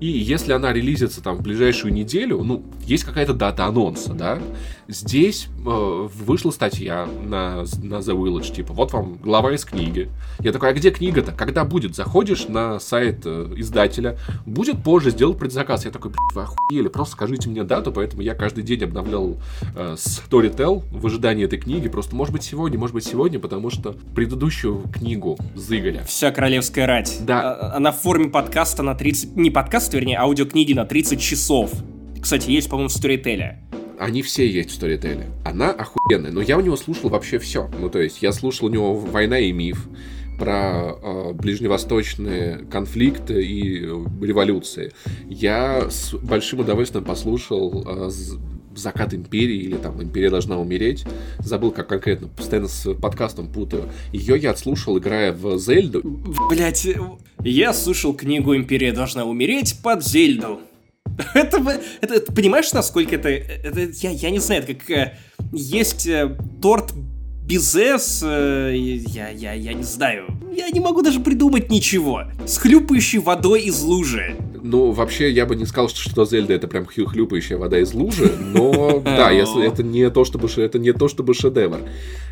и если она релизится там в ближайшую неделю, ну, есть какая-то дата анонса, да, здесь э, вышла статья на, на The Village, типа, вот вам глава из книги. Я такой, а где книга-то? Когда будет? Заходишь на сайт э, издателя, будет позже, сделал предзаказ. Я такой, вы охуели, просто скажите мне дату, поэтому я каждый день обновлял э, Storytel в ожидании этой книги, просто, может быть, сегодня, может быть, сегодня, потому что предыдущую книгу Зыгоря. Вся королевская рать. Да. А, она в форме подкаста на 30, не подкаст, подкаст, вернее, аудиокниги на 30 часов. Кстати, есть, по-моему, в Storytel. Они все есть в Storytel. Она охуенная, но я у него слушал вообще все. Ну, то есть, я слушал у него «Война и миф», про э, ближневосточные конфликты и революции. Я с большим удовольствием послушал э, закат империи или там империя должна умереть. Забыл, как конкретно, постоянно с подкастом путаю. Ее я отслушал, играя в Зельду. Блять, я слушал книгу «Империя должна умереть» под Зельду. Это, это, это понимаешь, насколько это, это я, я не знаю, это как э, есть э, торт Бизе с... Э, я, я, я не знаю. Я не могу даже придумать ничего. С хлюпающей водой из лужи. Ну, вообще, я бы не сказал, что, что Зельда это прям хлюпающая вода из лужи, но да, если это не то, чтобы это не то, чтобы шедевр.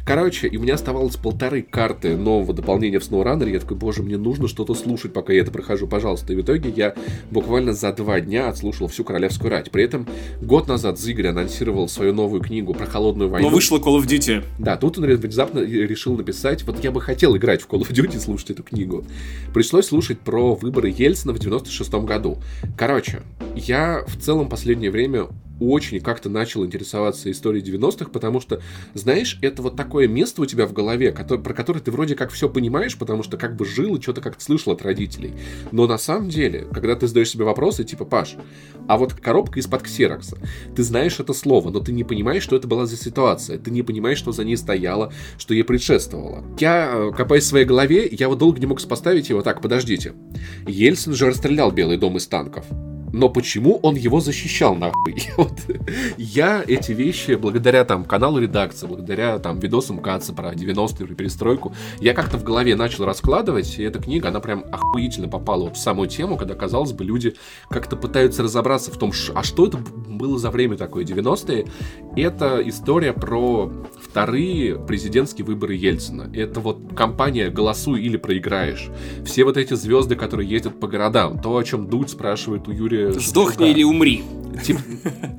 Короче, и у меня оставалось полторы карты нового дополнения в SnowRunner. Я такой, боже, мне нужно что-то слушать, пока я это прохожу, пожалуйста. И в итоге я буквально за два дня отслушал всю Королевскую рать. При этом год назад Зигорь анонсировал свою новую книгу про холодную войну. Но вышла Call of Duty. Да, тут он внезапно решил написать, вот я бы хотел играть в Call of Duty, слушать эту книгу. Пришлось слушать про выборы Ельцина в 96 году году. Короче, я в целом последнее время очень как-то начал интересоваться историей 90-х, потому что, знаешь, это вот такое место у тебя в голове, который, про которое ты вроде как все понимаешь, потому что как бы жил и что-то как-то слышал от родителей. Но на самом деле, когда ты задаешь себе вопросы, типа, Паш, а вот коробка из-под ксерокса, ты знаешь это слово, но ты не понимаешь, что это была за ситуация, ты не понимаешь, что за ней стояло, что ей предшествовало. Я, э, копаясь в своей голове, я вот долго не мог сопоставить его, так, подождите, Ельцин же расстрелял Белый дом из танков. Но почему он его защищал нахуй? Вот. Я эти вещи, благодаря там каналу редакции, благодаря там видосам Каца про 90-е, про перестройку, я как-то в голове начал раскладывать, и эта книга, она прям охуительно попала вот в самую тему, когда, казалось бы, люди как-то пытаются разобраться в том, а что это было за время такое, 90-е? Это история про вторые президентские выборы Ельцина. Это вот компания «Голосуй или проиграешь». Все вот эти звезды, которые ездят по городам, то, о чем Дудь спрашивает у Юрия... Сдохни или умри. Типа,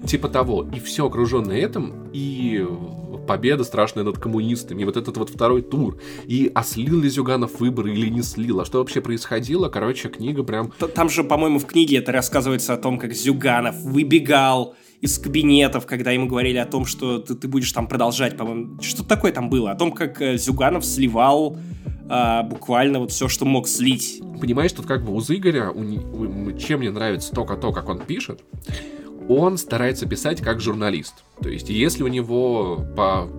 типа того. И все окруженное этим, и победа страшная над коммунистами, и вот этот вот второй тур, и а слил ли Зюганов выборы или не слил, а что вообще происходило, короче, книга прям... Там же, по-моему, в книге это рассказывается о том, как Зюганов выбегал из кабинетов, когда ему говорили о том, что ты, ты будешь там продолжать, по-моему, что такое там было, о том, как э, Зюганов сливал а, буквально вот все, что мог слить. Понимаешь, тут как бы у Игоря, у, у, чем мне нравится только то, как он пишет, он старается писать как журналист. То есть, если у него по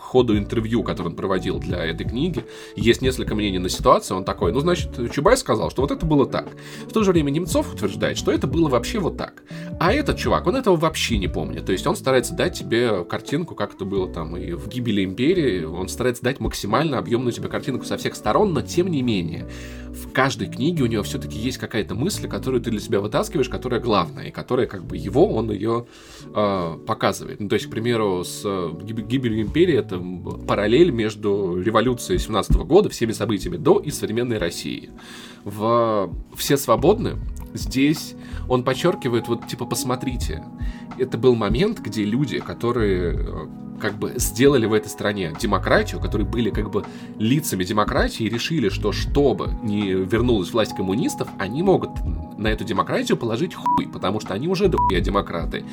ходу интервью, который он проводил для этой книги, есть несколько мнений на ситуацию, он такой, ну, значит, Чубай сказал, что вот это было так. В то же время Немцов утверждает, что это было вообще вот так. А этот чувак, он этого вообще не помнит. То есть, он старается дать тебе картинку, как это было там и в «Гибели империи», он старается дать максимально объемную тебе картинку со всех сторон, но тем не менее, в каждой книге у него все-таки есть какая-то мысль, которую ты для себя вытаскиваешь, которая главная, и которая как бы его, он ее э, показывает. Ну, то есть, к примеру, с гибелью империи параллель между революцией 17 года, всеми событиями до и современной России. В «Все свободны» здесь он подчеркивает, вот типа, посмотрите, это был момент, где люди, которые э, как бы сделали в этой стране демократию, которые были как бы лицами демократии решили, что чтобы не вернулась власть коммунистов, они могут на эту демократию положить хуй, потому что они уже дохуя демократы.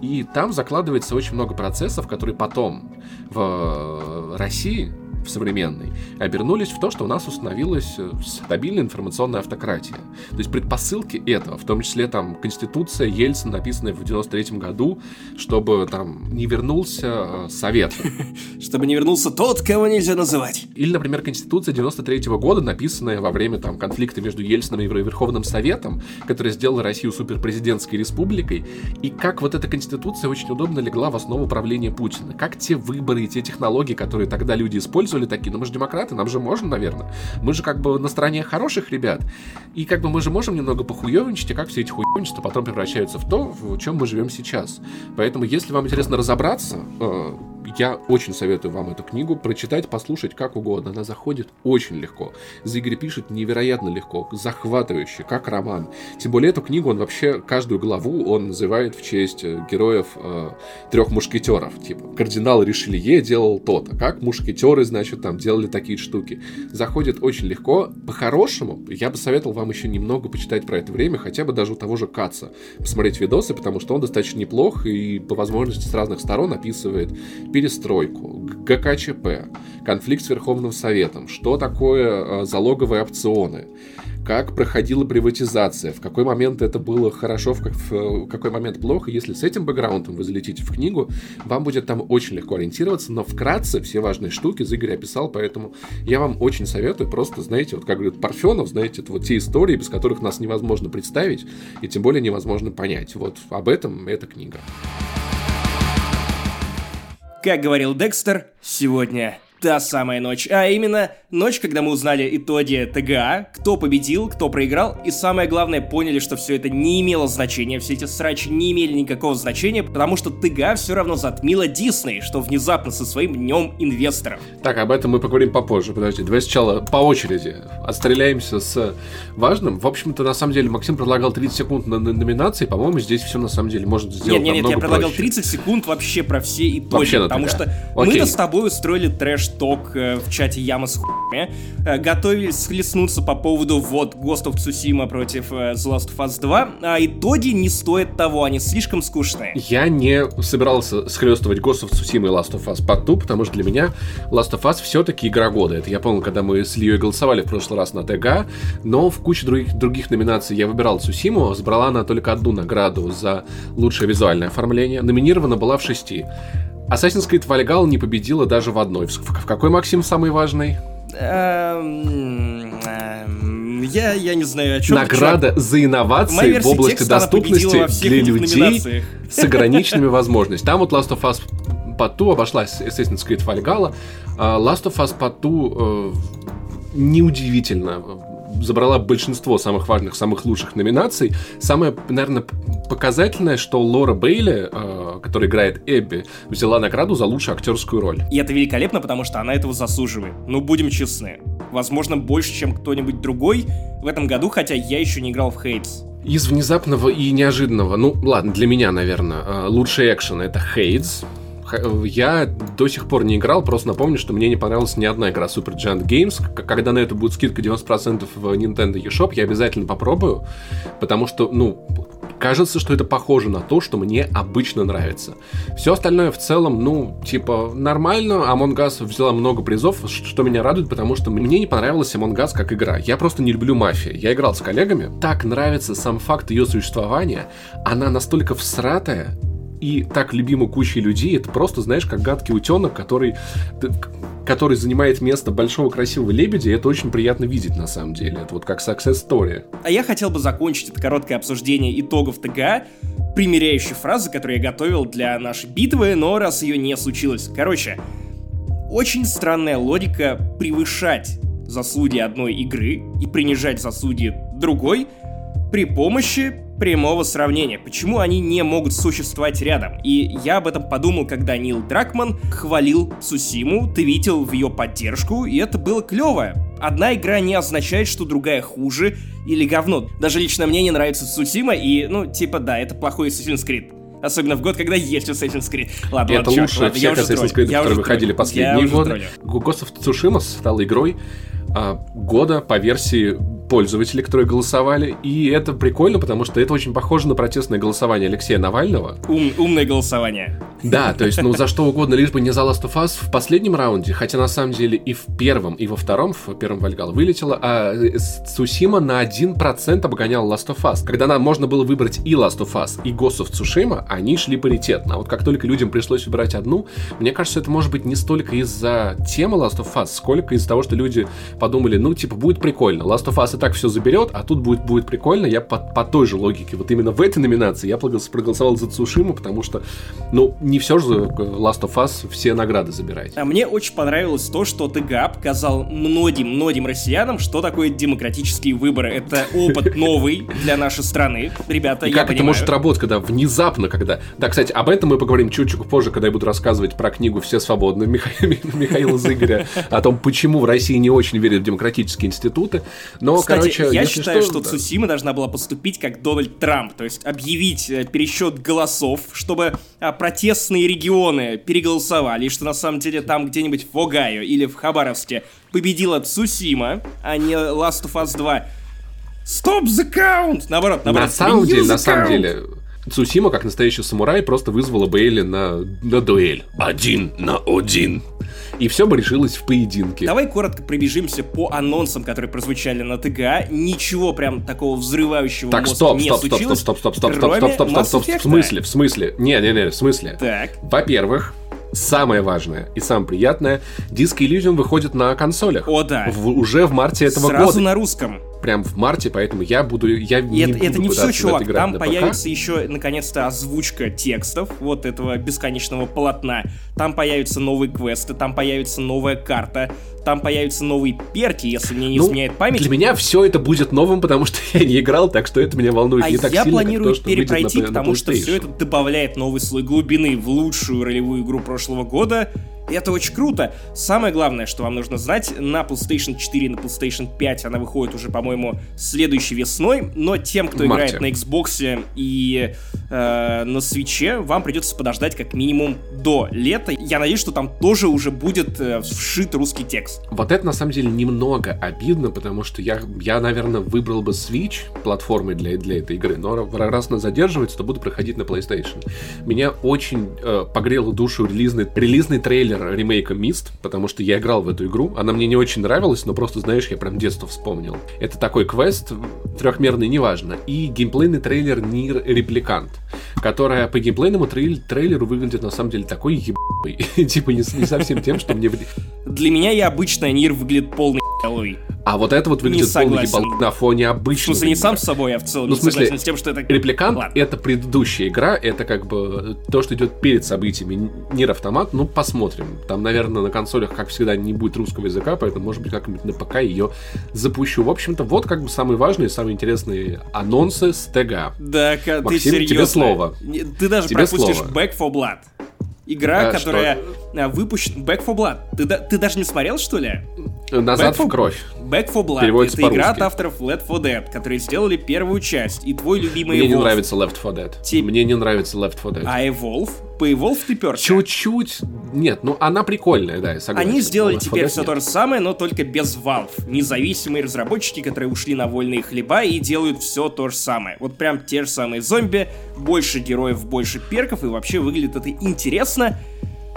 И там закладывается очень много процессов, которые потом в России в современной, обернулись в то, что у нас установилась э, стабильная информационная автократия. То есть предпосылки этого, в том числе там Конституция Ельцина, написанная в 93 году, чтобы там не вернулся э, Совет. Чтобы не вернулся тот, кого нельзя называть. Или, например, Конституция 93 года, написанная во время там конфликта между Ельцином и Верховным Советом, которая сделала Россию суперпрезидентской республикой, и как вот эта Конституция очень удобно легла в основу правления Путина. Как те выборы и те технологии, которые тогда люди использовали, использовали такие, но мы же демократы, нам же можно, наверное. Мы же как бы на стороне хороших ребят. И как бы мы же можем немного похуевничать, и как все эти хуевничества потом превращаются в то, в чем мы живем сейчас. Поэтому, если вам интересно разобраться, э, я очень советую вам эту книгу прочитать, послушать как угодно. Она заходит очень легко. Зигри пишет невероятно легко, захватывающе, как роман. Тем более эту книгу он вообще, каждую главу он называет в честь э, героев э, трех мушкетеров. Типа, кардинал Ришелье делал то-то, как мушкетеры, значит, там делали такие штуки. Заходит очень легко. По-хорошему, я бы советовал вам еще немного почитать про это время, хотя бы даже у того же Каца. Посмотреть видосы, потому что он достаточно неплох и по возможности с разных сторон описывает перестройку, ГКЧП, конфликт с Верховным Советом, что такое э, залоговые опционы, как проходила приватизация, в какой момент это было хорошо, в какой момент плохо. Если с этим бэкграундом вы залетите в книгу, вам будет там очень легко ориентироваться, но вкратце все важные штуки Игорь описал, поэтому я вам очень советую просто, знаете, вот как говорит Парфенов, знаете, это вот те истории, без которых нас невозможно представить и тем более невозможно понять. Вот об этом эта книга. Как говорил Декстер, сегодня та самая ночь, а именно ночь, когда мы узнали итоги ТГА, кто победил, кто проиграл, и самое главное, поняли, что все это не имело значения, все эти срачи не имели никакого значения, потому что ТГА все равно затмила Дисней, что внезапно со своим днем инвесторов. Так, об этом мы поговорим попозже, подожди, давай сначала по очереди отстреляемся с важным. В общем-то, на самом деле, Максим предлагал 30 секунд на, на номинации, по-моему, здесь все на самом деле можно сделать Нет, нет, нет, я предлагал проще. 30 секунд вообще про все итоги, вообще потому что мы-то с тобой устроили трэш ток э, в чате Яма с хуями, э, готовились схлестнуться по поводу вот Ghost of Tsushima против э, The Last of Us 2, а итоги не стоят того, они слишком скучные. Я не собирался схлестывать Ghost of Tsushima и Last of Us Part 2, потому что для меня Last of Us все-таки игра года. Это я помню, когда мы с Ильей голосовали в прошлый раз на ТГ, но в куче других, других номинаций я выбирал Цусиму, сбрала она только одну награду за лучшее визуальное оформление. Номинирована была в шести. Assassin's Creed Valhalla не победила даже в одной. В, какой, Максим, самый важный? Эм, эм, я, я не знаю, о чем Награда за инновации в области доступности для людей с ограниченными возможностями. Там вот Last of Us Part 2 обошлась Assassin's Creed Valhalla. А Last of Us Part 2 э, неудивительно забрала большинство самых важных, самых лучших номинаций. Самое, наверное, показательное, что Лора Бейли, э, которая играет Эбби, взяла награду за лучшую актерскую роль. И это великолепно, потому что она этого заслуживает. Ну, будем честны. Возможно, больше, чем кто-нибудь другой в этом году, хотя я еще не играл в Хейтс. Из внезапного и неожиданного, ну ладно, для меня, наверное, э, лучший экшен это Хейтс. Я до сих пор не играл, просто напомню, что мне не понравилась ни одна игра Super Giant Games. Когда на это будет скидка 90% в Nintendo eShop, я обязательно попробую, потому что, ну, кажется, что это похоже на то, что мне обычно нравится. Все остальное в целом, ну, типа, нормально. Among Us взяла много призов, что меня радует, потому что мне не понравилась Among Us как игра. Я просто не люблю мафию. Я играл с коллегами. Так нравится сам факт ее существования. Она настолько всратая, и так любима кучей людей, это просто, знаешь, как гадкий утенок, который, который занимает место большого красивого лебедя, и это очень приятно видеть на самом деле. Это вот как success story. А я хотел бы закончить это короткое обсуждение итогов ТГА примеряющей фразы, которую я готовил для нашей битвы, но раз ее не случилось. Короче, очень странная логика превышать заслуги одной игры и принижать заслуги другой при помощи прямого сравнения. Почему они не могут существовать рядом? И я об этом подумал, когда Нил Дракман хвалил Сусиму, твитил в ее поддержку, и это было клево. Одна игра не означает, что другая хуже или говно. Даже лично мне не нравится Сусима, и, ну, типа, да, это плохой Assassin's Creed. Особенно в год, когда есть Assassin's Creed. Ладно, это ладно, лучше всех Assassin's Creed, которые выходили последние годы. Ghost of Tsushima стала игрой а, года по версии пользователей, которые голосовали. И это прикольно, потому что это очень похоже на протестное голосование Алексея Навального. Ум, умное голосование. Да, то есть, ну, за что угодно, лишь бы не за Last of Us в последнем раунде, хотя на самом деле и в первом, и во втором, в первом Вальгал вылетела, а Сусима на 1% обгонял Last of Us. Когда нам можно было выбрать и Last of Us, и Ghost of Tsushima, они шли паритетно. А вот как только людям пришлось выбирать одну, мне кажется, это может быть не столько из-за темы Last of Us, сколько из-за того, что люди подумали, ну, типа, будет прикольно. Last of Us и так все заберет, а тут будет, будет прикольно. Я по, по той же логике, вот именно в этой номинации я проголосовал за Цушиму, потому что, ну, не все же Last of Us все награды забирать. А мне очень понравилось то, что ТГА показал многим-многим россиянам, что такое демократические выборы. Это опыт новый для нашей страны. Ребята, И я как понимаю. это может работать, когда внезапно, когда... Да, кстати, об этом мы поговорим чуть-чуть позже, когда я буду рассказывать про книгу «Все свободны» Михаила Зыгоря, о том, почему в России не очень верят в демократические институты. Но, Кстати, короче, я считаю, что, что да. Цусима должна была поступить как Дональд Трамп, то есть объявить э, пересчет голосов, чтобы а, протестные регионы переголосовали, и что на самом деле там где-нибудь в Огайо или в Хабаровске победила Цусима, а не Last of Us 2. Stop the count! Наоборот, наоборот. На самом деле, на самом деле, Цусима, как настоящий самурай, просто вызвала Бейли на, на дуэль. Один на один и все бы решилось в поединке. Давай коротко пробежимся по анонсам, которые прозвучали на ТГА. Ничего прям такого взрывающего так, стоп, не стоп, случилось. Стоп, стоп, стоп, стоп, стоп, стоп, стоп, стоп, стоп, стоп, в смысле, в смысле? Не, не, не, в смысле. Так. Во-первых, самое важное и самое приятное, Disc Elysium выходит на консолях. О, да. В, уже в марте этого Сразу года. Сразу на русском прям в марте, поэтому я буду, я и не это, буду это не все, чувак, там появится еще наконец-то озвучка текстов вот этого бесконечного полотна, там появятся новые квесты, там появится новая карта, там появятся новые перки, если мне не ну, изменяет память. Для меня все это будет новым, потому что я не играл, так что это меня волнует а не так я сильно, планирую как то, что перепройти, на, потому на что все это добавляет новый слой глубины в лучшую ролевую игру прошлого года. И это очень круто. Самое главное, что вам нужно знать, на PlayStation 4 и на PlayStation 5 она выходит уже, по-моему, следующей весной, но тем, кто играет на Xbox и э, на свече, вам придется подождать как минимум до лета. Я надеюсь, что там тоже уже будет э, вшит русский текст. Вот это на самом деле немного обидно, потому что я, я наверное, выбрал бы Switch платформой для, для этой игры, но раз она задерживается, то буду проходить на PlayStation. Меня очень э, погрел душу релизный, релизный трейлер ремейка Mist, потому что я играл в эту игру. Она мне не очень нравилась, но просто, знаешь, я прям детство вспомнил. Это такой квест, трехмерный, неважно, и геймплейный трейлер Нир Репликант которая по геймплейному трейлеру, трейлеру выглядит на самом деле такой ебаной. типа не, совсем тем, что мне... Для меня и обычная Нир выглядит полный. А вот это вот выглядит полный ебал на фоне обычного. В смысле, не сам с собой, а в целом ну, в смысле, с тем, что это... Репликант Ладно. — это предыдущая игра, это как бы то, что идет перед событиями. Нир Автомат, ну, посмотрим. Там, наверное, на консолях, как всегда, не будет русского языка, поэтому, может быть, как-нибудь на ПК ее запущу. В общем-то, вот как бы самые важные, самые интересные анонсы с ТГ. Да, Максим, ты серьезно? тебе слово. Ты даже тебе пропустишь слово. Back for Blood. Игра, а, которая что? выпущена... Back for Blood. Ты, ты даже не смотрел, что ли? Назад Back в кровь. Back for Blood. Переводится это игра от авторов Left 4 Dead, которые сделали первую часть. И твой любимый Мне Evolve. не нравится Left 4 Dead. Тебе... Мне не нравится Left 4 Dead. А Evolve? По Evolve ты перся? Чуть-чуть. Нет, ну она прикольная, да, я согласен. Они сделали теперь все нет. то же самое, но только без Valve. Независимые разработчики, которые ушли на вольные хлеба и делают все то же самое. Вот прям те же самые зомби, больше героев, больше перков, и вообще выглядит это интересно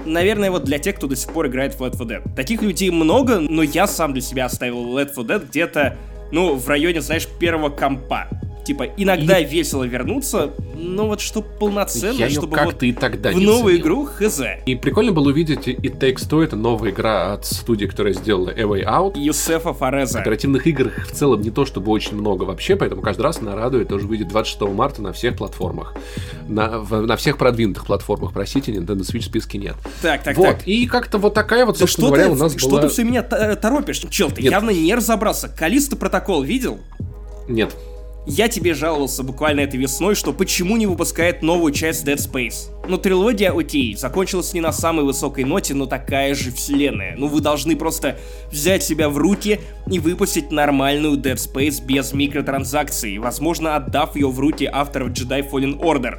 наверное, вот для тех, кто до сих пор играет в Left 4 Dead. Таких людей много, но я сам для себя оставил Left 4 Dead где-то, ну, в районе, знаешь, первого компа. Типа, иногда и... весело вернуться, но вот что полноценно, Я чтобы как-то вот и тогда в новую игру, хз. И прикольно было увидеть It Takes Two, это новая игра от студии, которая сделала A Way Out. Юсефа Фореза. Оперативных игр в целом не то чтобы очень много вообще, поэтому каждый раз она радует, тоже выйдет 26 марта на всех платформах. На, в, на всех продвинутых платформах, простите, Nintendo Switch в списке нет. Так, так, вот. так. И как-то вот такая вот, да собственно говоря, ты, у нас что была... ты все меня торопишь? Чел, ты нет. явно не разобрался. Калиста протокол видел? Нет. Я тебе жаловался буквально этой весной, что почему не выпускает новую часть Dead Space. Но трилогия, окей, закончилась не на самой высокой ноте, но такая же вселенная. Ну вы должны просто взять себя в руки и выпустить нормальную Dead Space без микротранзакций, возможно отдав ее в руки авторов Jedi Fallen Order.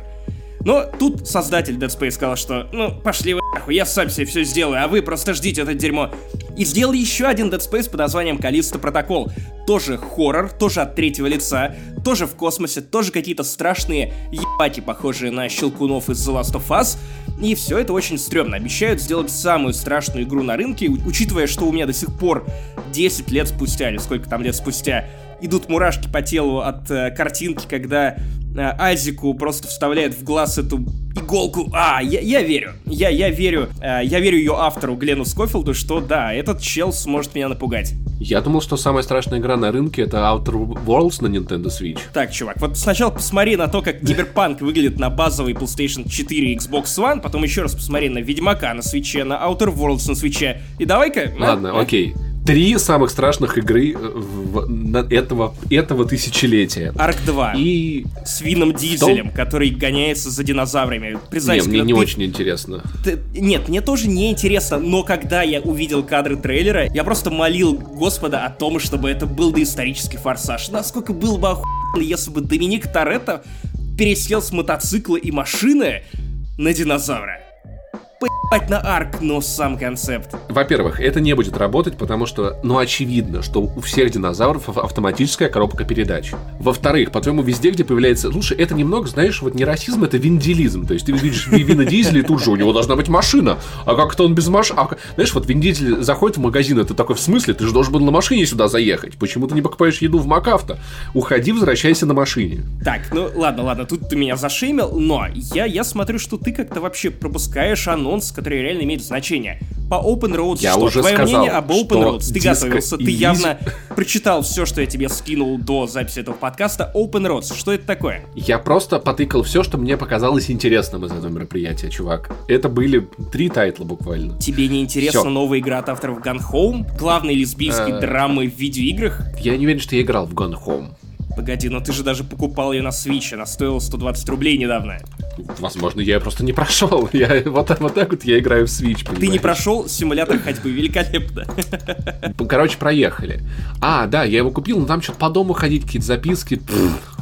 Но тут создатель Dead Space сказал, что ну пошли вы нахуй, я сам себе все сделаю, а вы просто ждите это дерьмо. И сделал еще один Dead Space под названием Калиста Протокол. Тоже хоррор, тоже от третьего лица, тоже в космосе, тоже какие-то страшные ебати, похожие на щелкунов из The Last of Us. И все это очень стрёмно. Обещают сделать самую страшную игру на рынке, учитывая, что у меня до сих пор 10 лет спустя, или сколько там лет спустя, идут мурашки по телу от э, картинки, когда Азику просто вставляет в глаз эту иголку. А, я, я верю. Я, я верю. Э, я верю ее автору Глену Скофилду, что да, этот чел сможет меня напугать. Я думал, что самая страшная игра на рынке это Outer Worlds на Nintendo Switch. Так, чувак, вот сначала посмотри на то, как Киберпанк выглядит на базовой PlayStation 4 и Xbox One, потом еще раз посмотри на Ведьмака на свече, на Outer Worlds на свече. И давай-ка... Ладно, а? окей три самых страшных игры э, в, этого, этого тысячелетия. Арк 2. И с Вином Дизелем, том... который гоняется за динозаврами. Признайся, не, мне не ты... очень интересно. Ты... Нет, мне тоже не интересно, но когда я увидел кадры трейлера, я просто молил Господа о том, чтобы это был доисторический форсаж. Насколько было бы охуенно, если бы Доминик Торетто пересел с мотоцикла и машины на динозавра поебать на арк, но сам концепт. Во-первых, это не будет работать, потому что, ну, очевидно, что у всех динозавров автоматическая коробка передач. Во-вторых, по-твоему, везде, где появляется... Слушай, это немного, знаешь, вот не расизм, это винделизм. То есть ты видишь Вина Дизеля, и тут же у него должна быть машина. А как-то он без машины... А, знаешь, вот Вин Дизель заходит в магазин, это такой, в смысле? Ты же должен был на машине сюда заехать. Почему ты не покупаешь еду в Макавто? Уходи, возвращайся на машине. Так, ну ладно, ладно, тут ты меня зашеймил, но я, я смотрю, что ты как-то вообще пропускаешь анонс, который реально имеет значение. По Open Roads я что? Уже Твое сказал, мнение об Open Roads? Ты готовился, ты явно прочитал все, что я тебе скинул до записи этого подкаста. Open Roads, что это такое? Я просто потыкал все, что мне показалось интересным из этого мероприятия, чувак. Это были три тайтла буквально. Тебе не интересна новая игра от авторов Gun Home? Главной лесбийской э. драмы в видеоиграх? Я не уверен, что я играл в Gun Home. Погоди, но ты же даже покупал ее на Switch, она стоила 120 рублей недавно. Возможно, я просто не прошел. Я, вот, вот так вот я играю в Switch, понимаешь? Ты не прошел симулятор ходьбы, великолепно. Короче, проехали. А, да, я его купил, но там что-то по дому ходить, какие-то записки.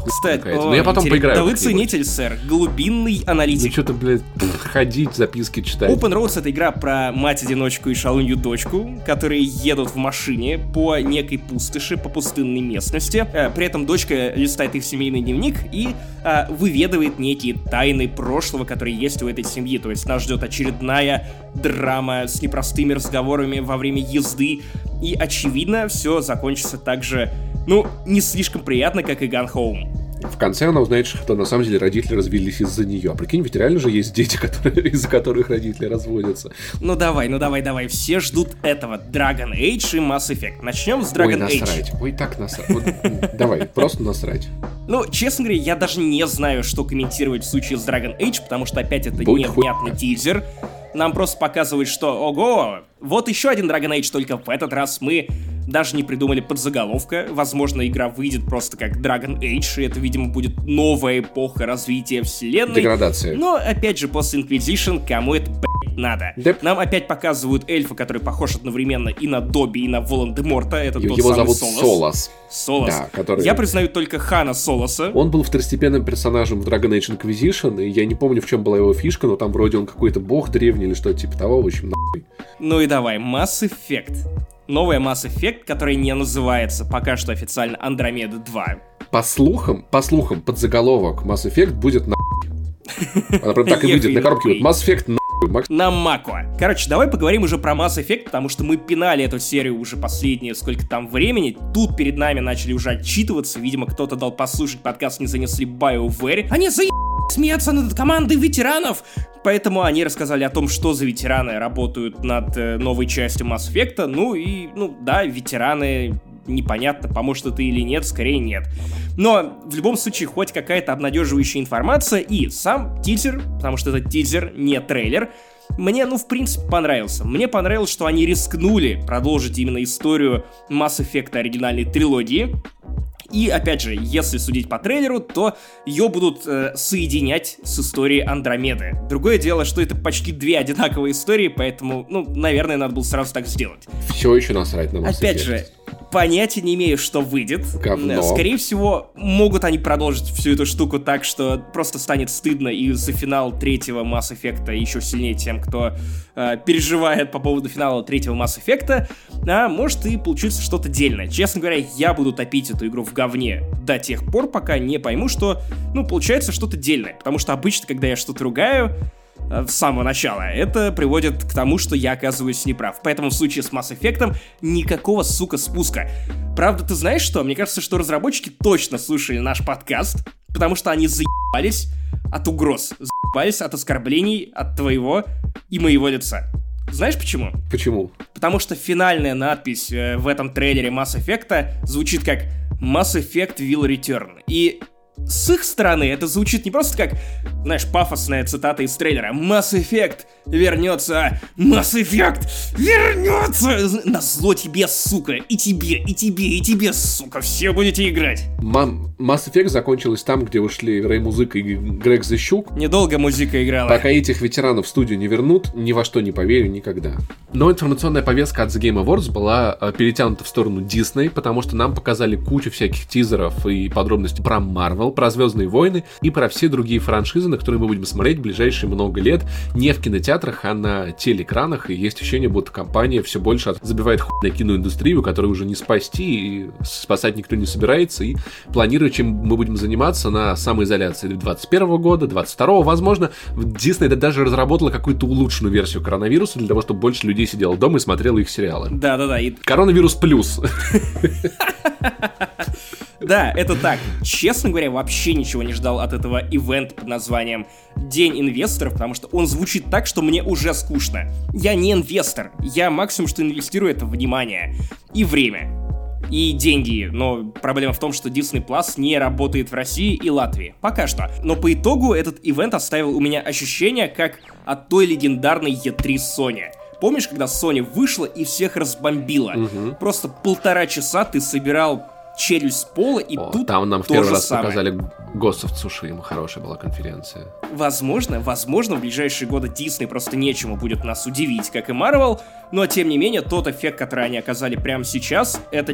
Кстати, о, но я потом интерес... поиграю. Да вы ценитель, сэр. Глубинный аналитик. Ну что-то, блядь, ходить, записки читать. Open Roads — это игра про мать-одиночку и шалунью дочку, которые едут в машине по некой пустоши, по пустынной местности. Э, при этом дочка листает их семейный дневник и а, выведывает некие тайны прошлого, которые есть у этой семьи. То есть нас ждет очередная драма с непростыми разговорами во время езды. И, очевидно, все закончится так же, ну, не слишком приятно, как и Gun Home. В конце она узнает, что на самом деле родители развелись из-за нее. А прикинь, ведь реально же есть дети, которые, из-за которых родители разводятся. Ну давай, ну давай, давай. Все ждут этого. Dragon Age и Mass Effect. Начнем с Dragon Ой, насрать. Age. Ой, так насрать. Вот, давай, просто насрать. Ну, честно говоря, я даже не знаю, что комментировать в случае с Dragon Age, потому что опять это Будь невнятный тизер. Нам просто показывают, что, ого, вот еще один Dragon Age, только в этот раз мы даже не придумали подзаголовка. Возможно, игра выйдет просто как Dragon Age, и это, видимо, будет новая эпоха развития вселенной. Деградация. Но, опять же, после Inquisition, кому это, блядь, надо? Деп. Нам опять показывают эльфа, который похож одновременно и на Добби, и на Волан-де-Морта. Это тот Его самый зовут Солос. Солос. Солос. Да, который- Я признаю только Хана Солоса. Он был второстепенным персонажем в Dragon Age Inquisition, и я не помню, в чем была его фишка, но там вроде он какой-то бог древний или что-то типа того, в общем, нахуй. Ну и давай, Mass Effect. Новая Mass Effect, которая не называется пока что официально Андромеда 2. По слухам, по слухам, подзаголовок Mass Effect будет на Она прям так и выйдет на коробке. Mass Effect. Макс- На Мако. Короче, давай поговорим уже про Mass Effect, потому что мы пинали эту серию уже последние сколько там времени. Тут перед нами начали уже отчитываться. Видимо, кто-то дал послушать подкаст, не занесли BioWare. Они заеб... смеяться над командой ветеранов. Поэтому они рассказали о том, что за ветераны работают над э, новой частью Mass Effect. Ну и, ну да, ветераны непонятно, поможет это или нет, скорее нет. Но в любом случае хоть какая-то обнадеживающая информация и сам тизер, потому что это тизер, не трейлер, мне, ну, в принципе, понравился. Мне понравилось, что они рискнули продолжить именно историю Mass Effect оригинальной трилогии. И, опять же, если судить по трейлеру, то ее будут э, соединять с историей Андромеды. Другое дело, что это почти две одинаковые истории, поэтому, ну, наверное, надо было сразу так сделать. Все еще насрать на Mass Опять же, понятия не имею, что выйдет. Говно. Скорее всего, могут они продолжить всю эту штуку так, что просто станет стыдно и за финал третьего Mass Effect еще сильнее тем, кто э, переживает по поводу финала третьего Mass Effect, а может и получится что-то дельное. Честно говоря, я буду топить эту игру в говне до тех пор, пока не пойму, что, ну, получается что-то дельное. Потому что обычно, когда я что-то ругаю, э, с самого начала. Это приводит к тому, что я оказываюсь неправ. Поэтому в случае с Mass Effect никакого, сука, спуска. Правда, ты знаешь что? Мне кажется, что разработчики точно слушали наш подкаст, потому что они заебались от угроз, заебались от оскорблений от твоего и моего лица. Знаешь почему? Почему? Потому что финальная надпись э, в этом трейлере Mass Effect звучит как Mass Effect will return. И с их стороны это звучит не просто как, знаешь, пафосная цитата из трейлера. Mass Effect вернется, Mass Effect вернется. На зло тебе, сука, и тебе, и тебе, и тебе, сука, все будете играть. Мам, Mass Effect закончилась там, где ушли Рэй Музыка и Грег Защук. Недолго музыка играла. Пока этих ветеранов в студию не вернут, ни во что не поверю никогда. Но информационная повестка от The Game Awards была э, перетянута в сторону Disney, потому что нам показали кучу всяких тизеров и подробностей про Marvel, про Звездные войны и про все другие франшизы, на которые мы будем смотреть в ближайшие много лет не в кинотеатрах, а на телеэкранах. И есть ощущение, будто компания все больше забивает хуй на киноиндустрию, которую уже не спасти, и спасать никто не собирается, и планирует, чем мы будем заниматься на самоизоляции 21 года, 22 возможно. Дисней даже разработала какую-то улучшенную версию коронавируса для того, чтобы больше людей сидело дома и смотрело их сериалы. Да-да-да, и Коронавирус плюс. Да, это так. Честно говоря, вообще ничего не ждал от этого ивента под названием День инвесторов, потому что он звучит так, что мне уже скучно. Я не инвестор. Я максимум, что инвестирую, это внимание и время. И деньги, но проблема в том, что Disney Plus не работает в России и Латвии. Пока что. Но по итогу этот ивент оставил у меня ощущение, как от той легендарной E3 Sony. Помнишь, когда Sony вышла и всех разбомбила? Просто полтора часа ты собирал челюсть с пола, и О, тут Там нам в первый раз самое. показали Ghost of Tsushima. Хорошая была конференция. Возможно, возможно, в ближайшие годы Дисней просто нечему будет нас удивить, как и Марвел, но тем не менее, тот эффект, который они оказали прямо сейчас, это.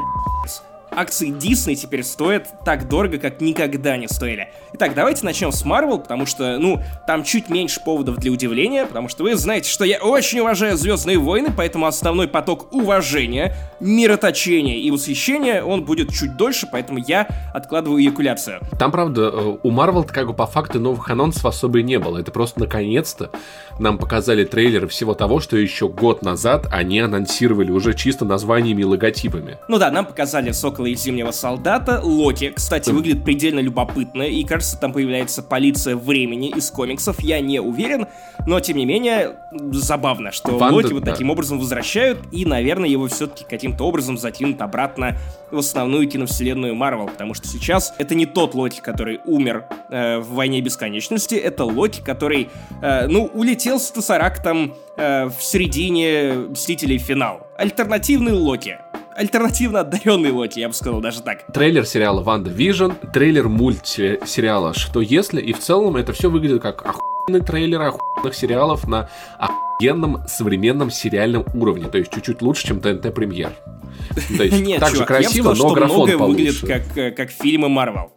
Акции Дисней теперь стоят так дорого, как никогда не стоили. Итак, давайте начнем с Марвел, потому что, ну, там чуть меньше поводов для удивления, потому что вы знаете, что я очень уважаю Звездные войны, поэтому основной поток уважения, мироточения и восхищения, он будет чуть дольше, поэтому я откладываю эякуляцию. Там, правда, э, у Marvel как бы по факту новых анонсов особо и не было. Это просто наконец-то нам показали трейлеры всего того, что еще год назад они анонсировали уже чисто названиями и логотипами. Ну да, нам показали Сокола и Зимнего Солдата, Локи, кстати, выглядит предельно любопытно, и кажется, там появляется полиция времени из комиксов, я не уверен, но тем не менее, забавно, что Ванда, Локи вот да. таким образом возвращают, и, наверное, его все-таки каким-то образом затянут обратно в основную киновселенную Марвел, потому что сейчас это не тот Локи, который умер э, в Войне Бесконечности, это Локи, который, э, ну, улетел с Тесарактом э, в середине Мстителей финал. Альтернативный Локи альтернативно одаренный Локи, я бы сказал даже так. Трейлер сериала WandaVision, трейлер мультсериала Что если, и в целом это все выглядит как охуенный трейлер охуенных сериалов на охуенном современном сериальном уровне, то есть чуть-чуть лучше, чем ТНТ Премьер. То есть Нет, так чувак, же красиво, я сказал, но что многое выглядит как, э, как фильмы Марвел.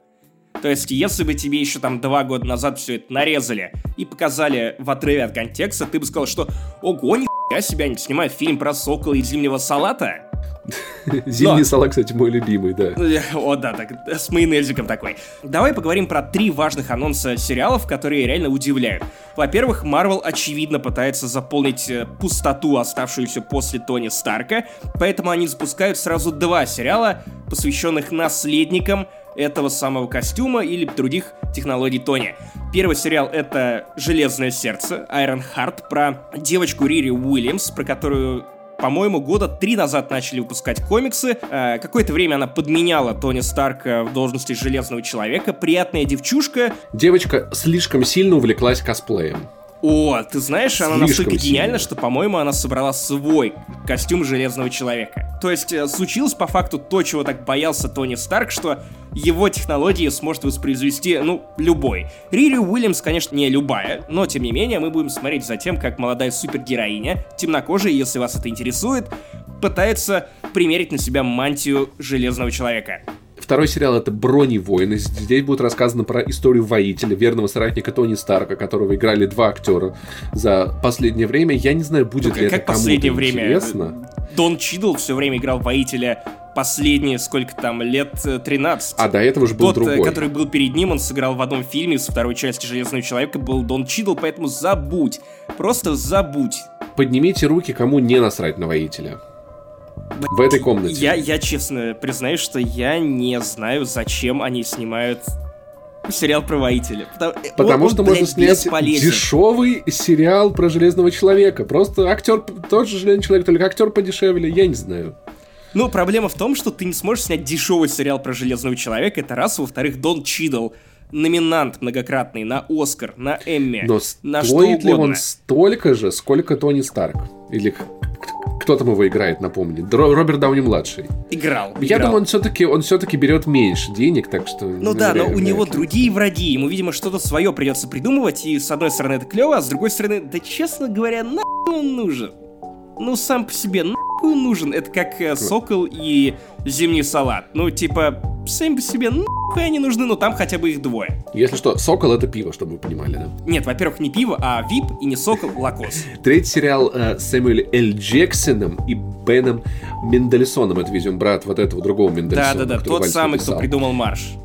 То есть, если бы тебе еще там два года назад все это нарезали и показали в отрыве от контекста, ты бы сказал, что ого, нихуя себя не снимает фильм про сокола и зимнего салата. Зимний Но... салат, кстати, мой любимый, да. О, да, так, с майонезиком такой. Давай поговорим про три важных анонса сериалов, которые реально удивляют. Во-первых, Марвел очевидно пытается заполнить э, пустоту, оставшуюся после Тони Старка, поэтому они запускают сразу два сериала, посвященных наследникам этого самого костюма или других технологий Тони. Первый сериал — это «Железное сердце», Iron Heart, про девочку Рири Уильямс, про которую по-моему, года три назад начали выпускать комиксы. Э, какое-то время она подменяла Тони Старка в должности Железного Человека. Приятная девчушка. Девочка слишком сильно увлеклась косплеем. О, ты знаешь, она настолько гениальна, что, по-моему, она собрала свой костюм Железного Человека. То есть э, случилось по факту то, чего так боялся Тони Старк, что его технологии сможет воспроизвести, ну, любой. Рири Уильямс, конечно, не любая, но, тем не менее, мы будем смотреть за тем, как молодая супергероиня, темнокожая, если вас это интересует, пытается примерить на себя мантию Железного Человека. Второй сериал это Брони воины. Здесь будет рассказано про историю воителя, верного соратника Тони Старка, которого играли два актера за последнее время. Я не знаю, будет ну, ли как это последнее время? интересно. Дон Чидл все время играл воителя последние, сколько там, лет 13. А до этого же был Тот, другой. который был перед ним, он сыграл в одном фильме со второй части «Железного человека», был Дон Чидл, поэтому забудь. Просто забудь. Поднимите руки, кому не насрать на воителя в этой комнате. Я, я честно признаю, что я не знаю, зачем они снимают сериал про воителя. Потому, Потому он, что он, можно блядь, снять дешевый сериал про Железного Человека. Просто актер, тот же Железный Человек, только актер подешевле, я не знаю. Ну, проблема в том, что ты не сможешь снять дешевый сериал про Железного Человека, это раз. Во-вторых, Дон Чидл, номинант многократный на Оскар, на Эмми, Но на стоит что ли он столько же, сколько Тони Старк? Или кто там его играет, напомни? Роберт Дауни младший. Играл. Я играл. думаю, он все-таки он все-таки берет меньше денег, так что. Ну да, но у него другие враги. Ему, видимо, что-то свое придется придумывать. И с одной стороны это клево, а с другой стороны, да честно говоря, нахуй он нужен. Ну, сам по себе, нахуй он нужен. Это как э, сокол и зимний салат. Ну, типа, сами по себе, нахуй они нужны, но там хотя бы их двое. Если что, Сокол это пиво, чтобы вы понимали, да? Нет, во-первых, не пиво, а Вип и не Сокол, Лакос. Третий сериал э, с Сэмюэль Л. Джексоном и Беном Мендельсоном, это, видимо, брат вот этого другого Мендельсона. Да-да-да, тот самый, кто придумал марш.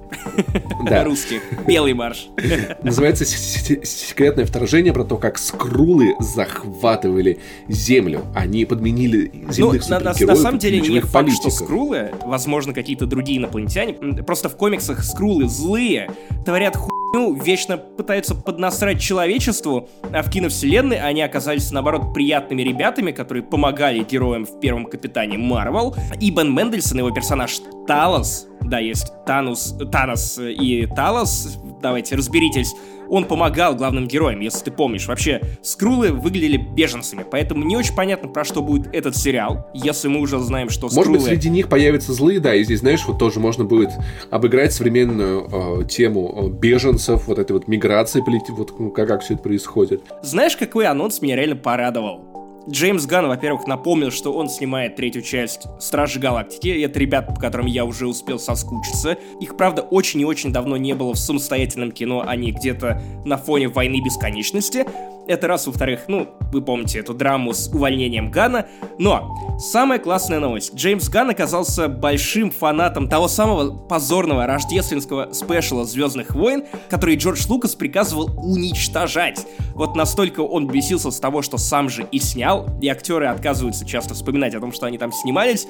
Да. Русских. Белый марш. Называется «Секретное вторжение» про то, как скрулы захватывали землю. Они подменили земных ну, на, на, на самом деле не факт, что скрулы, возможно, какие-то другие инопланетяне. Просто в комиксах скрулы злые, творят хуйню, вечно пытаются поднасрать человечеству, а в киновселенной они оказались, наоборот, приятными ребятами, которые помогали героям в первом Капитане Марвел. И Бен Мендельсон, его персонаж Талос, да, есть Танус, Танос и Талос, давайте разберитесь, он помогал главным героям, если ты помнишь. Вообще, скрулы выглядели беженцами, поэтому не очень понятно, про что будет этот сериал, если мы уже знаем, что скрулы... Может быть, среди них появятся злые, да, и здесь, знаешь, вот тоже можно будет обыграть современную э, тему э, беженцев, вот этой вот миграции, вот ну, как, как все это происходит. Знаешь, какой анонс меня реально порадовал? Джеймс Ганн, во-первых, напомнил, что он снимает третью часть Стражи Галактики. И это ребята, по которым я уже успел соскучиться. Их, правда, очень и очень давно не было в самостоятельном кино, они где-то на фоне войны бесконечности. Это раз, во-вторых, ну, вы помните эту драму с увольнением Гана. Но самая классная новость. Джеймс Ган оказался большим фанатом того самого позорного рождественского спешала Звездных войн, который Джордж Лукас приказывал уничтожать. Вот настолько он бесился с того, что сам же и снял, и актеры отказываются часто вспоминать о том, что они там снимались.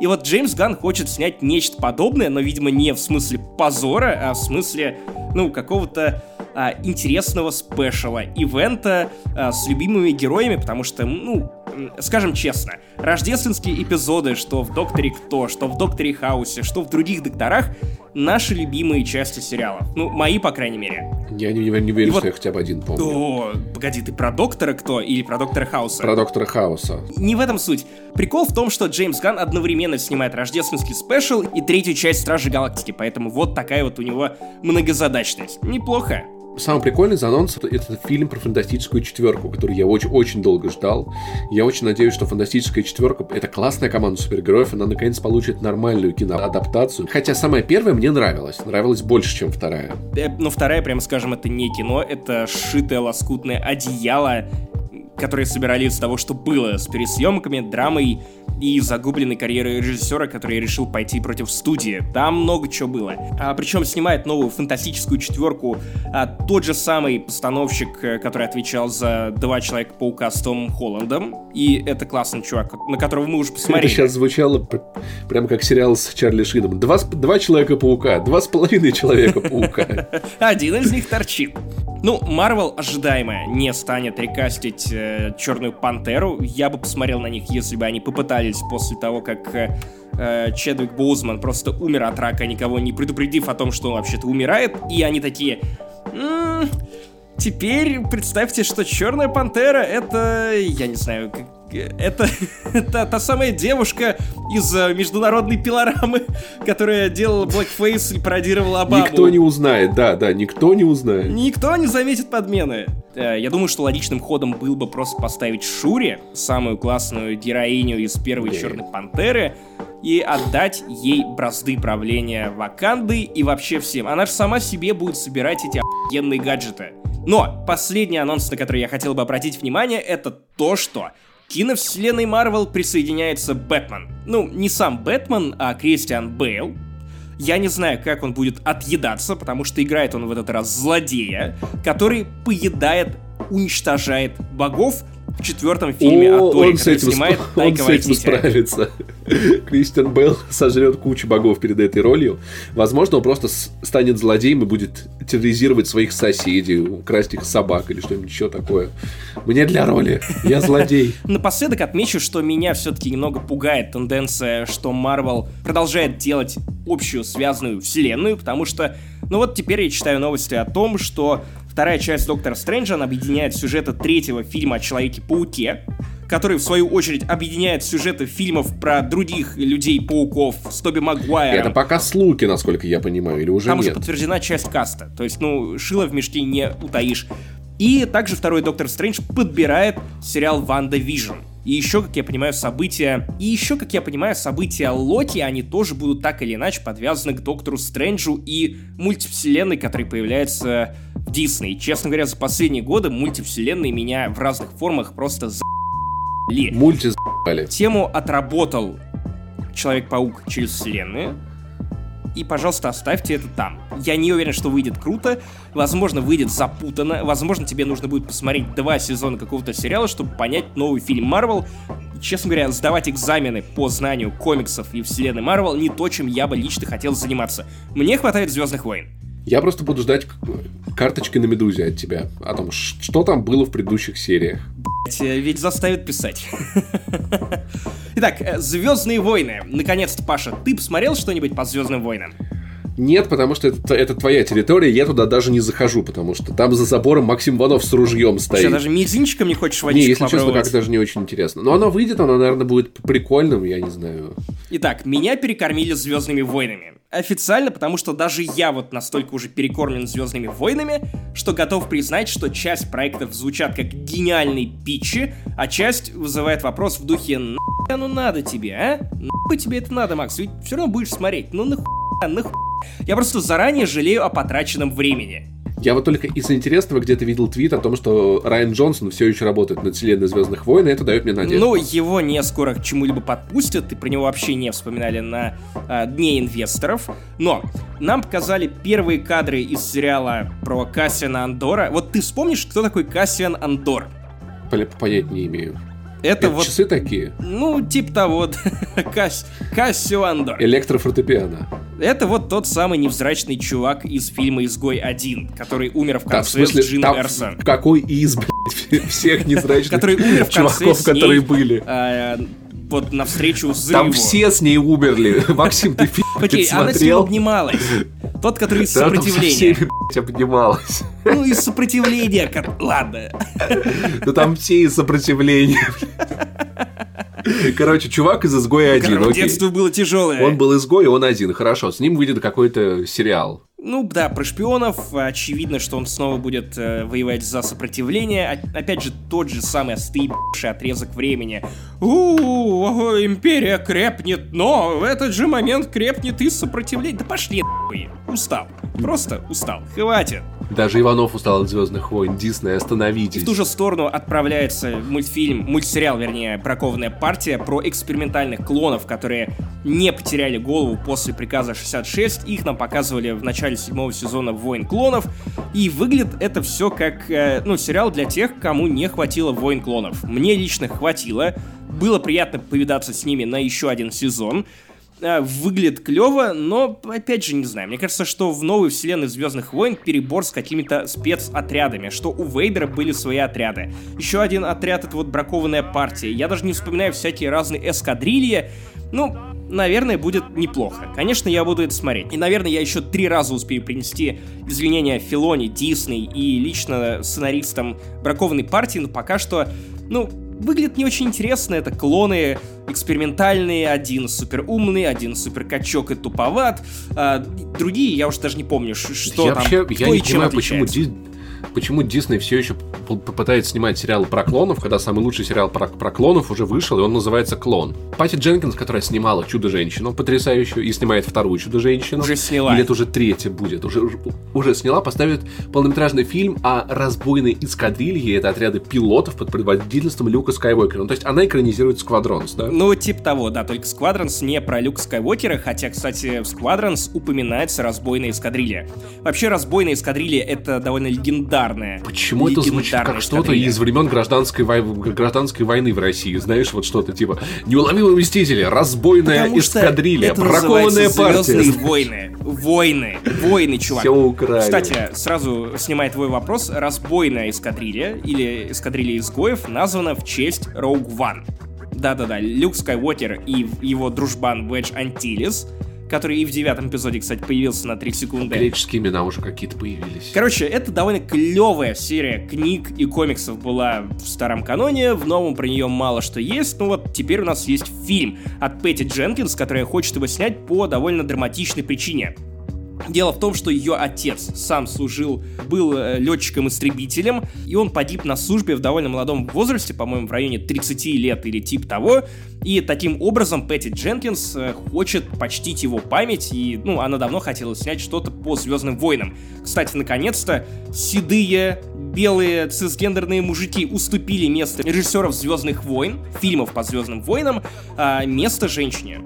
И вот Джеймс Ган хочет снять нечто подобное, но, видимо, не в смысле позора, а в смысле, ну, какого-то а, интересного спешала, ивента а, с любимыми героями, потому что, ну, скажем честно, рождественские эпизоды, что в Докторе Кто, что в Докторе Хаусе, что в других докторах, наши любимые части сериалов. Ну, мои, по крайней мере. Я не, не, не верю, и что вот... я хотя бы один помню. О, погоди, ты про Доктора Кто или про Доктора Хауса? Про Доктора Хауса. Не в этом суть. Прикол в том, что Джеймс Ганн одновременно снимает рождественский спешл и третью часть Стражи Галактики, поэтому вот такая вот у него многозадачность. Неплохо. Самый прикольный за анонс это, фильм про фантастическую четверку, который я очень, очень долго ждал. Я очень надеюсь, что фантастическая четверка это классная команда супергероев, она наконец получит нормальную киноадаптацию. Хотя самая первая мне нравилась, нравилась больше, чем вторая. Э, но вторая, прямо скажем, это не кино, это шитое лоскутное одеяло, которое собирали из того, что было с пересъемками, драмой и загубленной карьерой режиссера, который решил пойти против студии. Там много чего было. А, причем снимает новую фантастическую четверку а, тот же самый постановщик, э, который отвечал за «Два Человека-паука» с Томом Холландом. И это классный чувак, на которого мы уже посмотрели. Это сейчас звучало прям как сериал с Чарли Шином. Два, два Человека-паука, два с половиной Человека-паука. Один из них торчит. Ну, Марвел ожидаемо не станет рекастить э, Черную Пантеру. Я бы посмотрел на них, если бы они попытались после того, как э, э, Чедвик Боузман просто умер от рака, никого не предупредив о том, что он вообще-то умирает. И они такие... М-м, теперь представьте, что Черная Пантера это... Я не знаю, это, это та самая девушка из э, международной пилорамы, которая делала Blackface и пародировала Обаму. Никто не узнает, да, да, никто не узнает. Никто не заметит подмены. Э, я думаю, что логичным ходом был бы просто поставить Шури, самую классную героиню из первой yeah. Черной Пантеры, и отдать ей бразды правления Ваканды и вообще всем. Она же сама себе будет собирать эти охуенные гаджеты. Но последний анонс, на который я хотел бы обратить внимание, это то, что киновселенной Марвел присоединяется Бэтмен. Ну, не сам Бэтмен, а Кристиан Бейл. Я не знаю, как он будет отъедаться, потому что играет он в этот раз злодея, который поедает, уничтожает богов, в четвертом фильме О, Торе, он с этим снимает сп... Он с этим справится. Кристиан Белл сожрет кучу богов перед этой ролью. Возможно, он просто станет злодеем и будет терроризировать своих соседей, украсть их собак или что-нибудь еще такое. Мне для роли. Я злодей. Напоследок отмечу, что меня все-таки немного пугает тенденция, что Марвел продолжает делать общую связанную вселенную, потому что, ну вот теперь я читаю новости о том, что Вторая часть Доктора Стрэнджа объединяет сюжеты третьего фильма о Человеке-пауке, который, в свою очередь, объединяет сюжеты фильмов про других людей-пауков с Тоби Магуайром. Это пока слухи, насколько я понимаю, или уже Там нет? уже подтверждена часть каста. То есть, ну, шило в мешке не утаишь. И также второй Доктор Стрэндж подбирает сериал WandaVision. И еще, как я понимаю, события... И еще, как я понимаю, события Локи, они тоже будут так или иначе подвязаны к Доктору Стрэнджу и мультивселенной, которая появляется в Дисней. Честно говоря, за последние годы мультивселенные меня в разных формах просто за***ли. Мульти за***ли. Тему отработал Человек-паук через вселенную, и, пожалуйста, оставьте это там. Я не уверен, что выйдет круто, возможно, выйдет запутанно, возможно, тебе нужно будет посмотреть два сезона какого-то сериала, чтобы понять новый фильм Марвел. Честно говоря, сдавать экзамены по знанию комиксов и вселенной Марвел не то, чем я бы лично хотел заниматься. Мне хватает Звездных войн. Я просто буду ждать карточки на Медузе от тебя о том, что там было в предыдущих сериях. Э, ведь заставят писать. Итак, э, Звездные войны. Наконец-то, Паша, ты посмотрел что-нибудь по Звездным войнам? Нет, потому что это, это твоя территория, я туда даже не захожу, потому что там за забором Максим Иванов с ружьем стоит. Что, даже мизинчиком не хочешь водичку Не, если честно, как даже не очень интересно. Но оно выйдет, оно, наверное, будет прикольным, я не знаю. Итак, меня перекормили Звездными войнами. Официально, потому что даже я вот настолько уже перекормлен Звездными войнами, что готов признать, что часть проектов звучат как гениальные питчи, а часть вызывает вопрос в духе «Нахуй оно надо тебе, а? Нахуй тебе это надо, Макс? Ведь все равно будешь смотреть. Ну нахуй, нахуй». Я просто заранее жалею о потраченном времени. Я вот только из интересного где-то видел твит о том, что Райан Джонсон все еще работает над вселенной Звездных войн, и это дает мне надежду. Ну, его не скоро к чему-либо подпустят, и про него вообще не вспоминали на э, Дне инвесторов. Но нам показали первые кадры из сериала про Кассиана Андора. Вот ты вспомнишь, кто такой Кассиан Андор? Понять не имею. Это, это вот... часы такие? Ну, типа того. Кас... Кассио Андор. Электрофортепиано. Это вот тот самый невзрачный чувак из фильма «Изгой 1», который умер в конце да, в смысле, с Джином Эрсон. Какой из, блядь, всех невзрачных чуваков, которые были? А, вот навстречу взрыву. Там все с ней умерли. Максим, ты фильм Окей, она с ним обнималась. Тот, который из сопротивления. Да, обнималась. Ну, из сопротивления. Ладно. Да там все из сопротивления. Короче, чувак из изгоя один. Короче, детство было тяжелое. Он был изгой, он один. Хорошо, с ним выйдет какой-то сериал. Ну да, про шпионов. Очевидно, что он снова будет э, воевать за сопротивление. опять же, тот же самый остывший отрезок времени. У, империя крепнет, но в этот же момент крепнет и сопротивление. Да пошли нахуй. Устал. Просто устал. Хватит. Даже Иванов устал от Звездных войн. Дисней, остановитесь. в ту же сторону отправляется мультфильм, мультсериал, вернее, бракованная партия про экспериментальных клонов, которые не потеряли голову после приказа 66. Их нам показывали в начале седьмого сезона Войн клонов. И выглядит это все как, э, ну, сериал для тех, кому не хватило Войн клонов. Мне лично хватило. Было приятно повидаться с ними на еще один сезон. А, выглядит клево, но, опять же, не знаю. Мне кажется, что в новой вселенной Звездных войн перебор с какими-то спецотрядами, что у Вейдера были свои отряды. Еще один отряд — это вот бракованная партия. Я даже не вспоминаю всякие разные эскадрильи. Ну, наверное, будет неплохо. Конечно, я буду это смотреть. И, наверное, я еще три раза успею принести извинения Филоне, Дисней и лично сценаристам бракованной партии, но пока что, ну, выглядит не очень интересно. Это клоны экспериментальные, один супер умный, один супер качок и туповат. А, другие, я уж даже не помню, что я там, вообще, кто я и не чем понимаю, отличается. почему почему Дисней все еще попытается снимать сериал про клонов, когда самый лучший сериал про, про клонов уже вышел, и он называется «Клон». Пати Дженкинс, которая снимала «Чудо-женщину» потрясающую, и снимает вторую «Чудо-женщину». Уже сняла. Или это уже третья будет. Уже, уже, уже сняла, поставит полнометражный фильм о разбойной эскадрилье. Это отряды пилотов под предводительством Люка Скайуокера. Ну, то есть она экранизирует Сквадронс, да? Ну, типа того, да. Только Сквадронс не про Люка Скайуокера, хотя, кстати, в Сквадронс упоминается разбойная эскадрилья. Вообще, разбойная эскадрилья — это довольно легендарный легендарная. Почему это звучит как что-то из времен гражданской, вой... гражданской войны в России? Знаешь, вот что-то типа «Неуловимые мстители», «Разбойная Потому эскадрилья», «Бракованная партия». войны. Войны. Войны, чувак. Все украли. Кстати, сразу снимая твой вопрос, «Разбойная эскадрилья» или «Эскадрилья изгоев» названа в честь Роуг Ван. Да-да-да, Люк Скайуокер и его дружбан Wedge Антилис — который и в девятом эпизоде, кстати, появился на 3 секунды. Греческие имена уже какие-то появились. Короче, это довольно клевая серия книг и комиксов была в старом каноне, в новом про нее мало что есть, но вот теперь у нас есть фильм от Пэтти Дженкинс, которая хочет его снять по довольно драматичной причине. Дело в том, что ее отец сам служил, был э, летчиком-истребителем, и он погиб на службе в довольно молодом возрасте, по-моему, в районе 30 лет или тип того, и таким образом Пэтти Дженкинс э, хочет почтить его память, и, ну, она давно хотела снять что-то по Звездным войнам. Кстати, наконец-то, седые, белые, цисгендерные мужики уступили место режиссеров Звездных войн, фильмов по Звездным войнам, а место женщине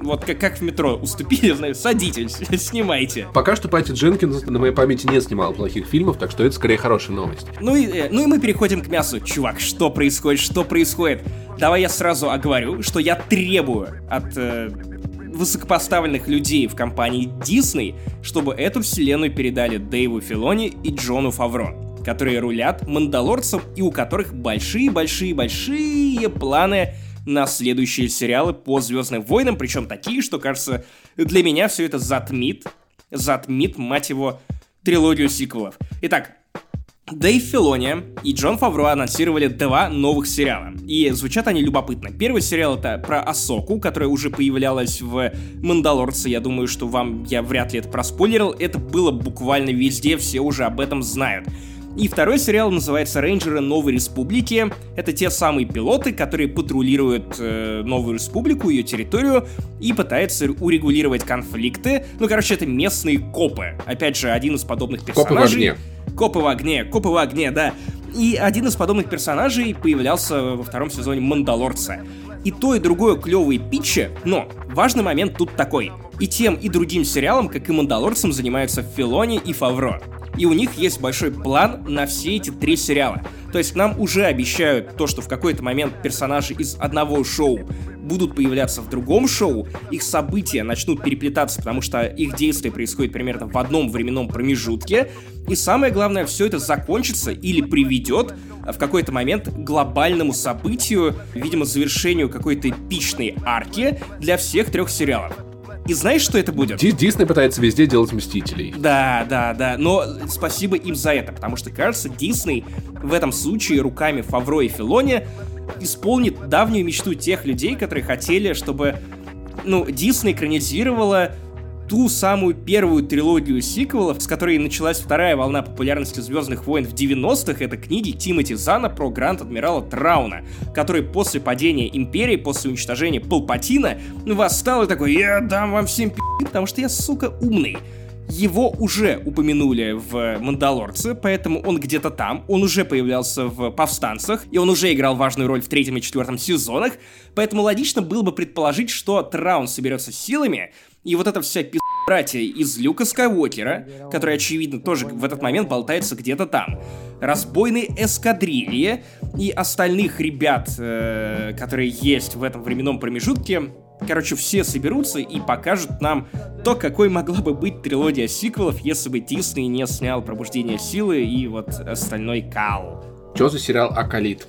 вот как, как в метро, уступили, знаю, садитесь, снимайте. Пока что Пати Дженкинс на моей памяти не снимал плохих фильмов, так что это скорее хорошая новость. Ну и, э, ну и мы переходим к мясу. Чувак, что происходит, что происходит? Давай я сразу оговорю, что я требую от э, высокопоставленных людей в компании Disney, чтобы эту вселенную передали Дэйву Филони и Джону Фавро которые рулят Мандалорцем и у которых большие-большие-большие планы на следующие сериалы по Звездным войнам, причем такие, что, кажется, для меня все это затмит затмит, мать его, трилогию сиквелов. Итак, Дэйв Филони и Джон Фавро анонсировали два новых сериала. И звучат они любопытно. Первый сериал это про Асоку, которая уже появлялась в Мандалорце. Я думаю, что вам я вряд ли это проспойлерил. Это было буквально везде, все уже об этом знают. И второй сериал называется «Рейнджеры Новой Республики». Это те самые пилоты, которые патрулируют э, Новую Республику, ее территорию, и пытаются урегулировать конфликты. Ну, короче, это местные копы. Опять же, один из подобных персонажей. Копы в огне. Копы в огне, копы в огне, да. И один из подобных персонажей появлялся во втором сезоне Мандалорца. И то, и другое клевые питчи, но важный момент тут такой. И тем, и другим сериалам, как и Мандалорцам, занимаются Филони и Фавро и у них есть большой план на все эти три сериала. То есть нам уже обещают то, что в какой-то момент персонажи из одного шоу будут появляться в другом шоу, их события начнут переплетаться, потому что их действие происходит примерно в одном временном промежутке, и самое главное, все это закончится или приведет в какой-то момент к глобальному событию, видимо, завершению какой-то эпичной арки для всех трех сериалов. И знаешь, что это будет? Дисней пытается везде делать Мстителей. Да, да, да. Но спасибо им за это, потому что, кажется, Дисней в этом случае руками Фавро и Филони исполнит давнюю мечту тех людей, которые хотели, чтобы ну, Дисней экранизировала ту самую первую трилогию сиквелов, с которой началась вторая волна популярности Звездных войн в 90-х, это книги Тимоти Зана про Гранд-Адмирала Трауна, который после падения Империи, после уничтожения Палпатина, восстал и такой, я дам вам всем пи***, потому что я, сука, умный. Его уже упомянули в «Мандалорце», поэтому он где-то там, он уже появлялся в «Повстанцах», и он уже играл важную роль в третьем и четвертом сезонах, поэтому логично было бы предположить, что Траун соберется силами, и вот эта вся пи*** братья из Люка Скайуокера, который, очевидно, тоже в этот момент болтается где-то там, разбойной эскадрильи и остальных ребят, э, которые есть в этом временном промежутке, Короче, все соберутся и покажут нам то, какой могла бы быть трилогия сиквелов, если бы Дисней не снял «Пробуждение силы» и вот остальной кал. Что за сериал «Акалит»?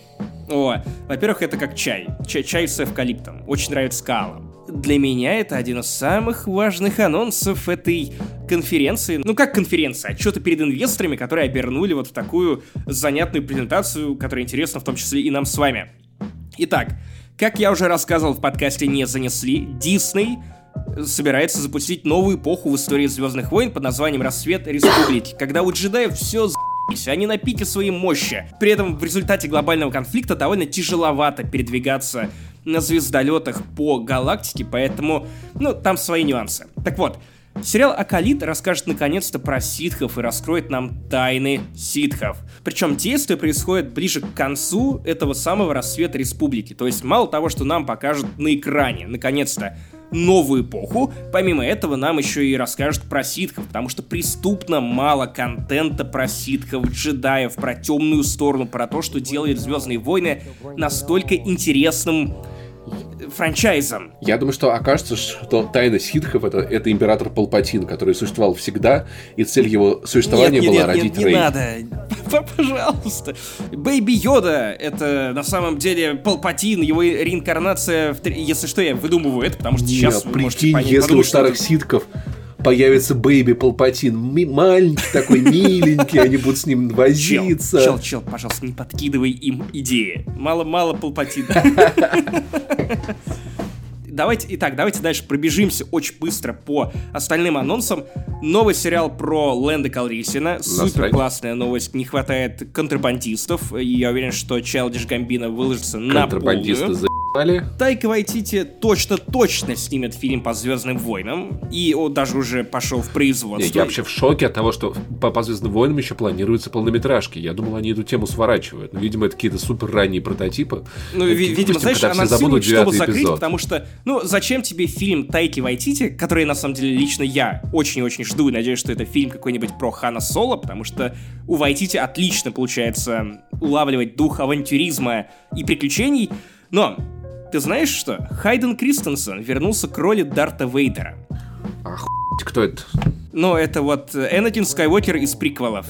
О, во-первых, это как чай. Чай, чай с эвкалиптом. Очень нравится калам для меня это один из самых важных анонсов этой конференции. Ну как конференция? Отчеты перед инвесторами, которые обернули вот в такую занятную презентацию, которая интересна в том числе и нам с вами. Итак, как я уже рассказывал в подкасте «Не занесли», Дисней собирается запустить новую эпоху в истории Звездных войн под названием «Рассвет Республики», когда у джедаев все они на пике своей мощи. При этом в результате глобального конфликта довольно тяжеловато передвигаться на звездолетах по галактике, поэтому, ну, там свои нюансы. Так вот, Сериал «Акалит» расскажет наконец-то про ситхов и раскроет нам тайны ситхов. Причем действие происходит ближе к концу этого самого рассвета республики. То есть мало того, что нам покажут на экране, наконец-то, новую эпоху, помимо этого нам еще и расскажут про ситхов, потому что преступно мало контента про ситхов, джедаев, про темную сторону, про то, что делает Звездные войны настолько интересным франчайзом. Я думаю, что окажется, что тайна ситхов это, это император Палпатин, который существовал всегда, и цель его существования нет, была нет, родить нет, не надо. Пожалуйста. Baby Йода это на самом деле Палпатин, его реинкарнация. В... Если что, я выдумываю это, потому что нет, сейчас вы прикинь, если у старых что... ситхов появится Baby Палпатин, маленький такой, миленький, они будут с ним возиться. Чел, чел, чел, пожалуйста, не подкидывай им идеи. Мало-мало Палпатина. Давайте, итак, давайте дальше пробежимся очень быстро по остальным анонсам. Новый сериал про Лэнда Калрисина. Супер классная новость. Не хватает контрабандистов. И я уверен, что Чайлдиш Гамбина выложится на полную. Контрабандисты Вали. Тайка Вайтити точно-точно снимет фильм по Звездным войнам, и он даже уже пошел в производство. Нет, я вообще в шоке от того, что по, по Звездным войнам еще планируются полнометражки. Я думал, они эту тему сворачивают. Но, видимо, это какие-то супер ранние прототипы. Ну, ви- видимо, знаешь, анонсируют, чтобы закрыть, эпизод. потому что, ну, зачем тебе фильм Тайки Вайтити, который, на самом деле, лично я очень-очень жду и надеюсь, что это фильм какой-нибудь про Хана Соло, потому что у Вайтити отлично получается улавливать дух авантюризма и приключений, но ты знаешь что? Хайден Кристенсен вернулся к роли Дарта Вейдера. Ах, кто это? Ну, это вот Энакин Скайуокер из приквелов,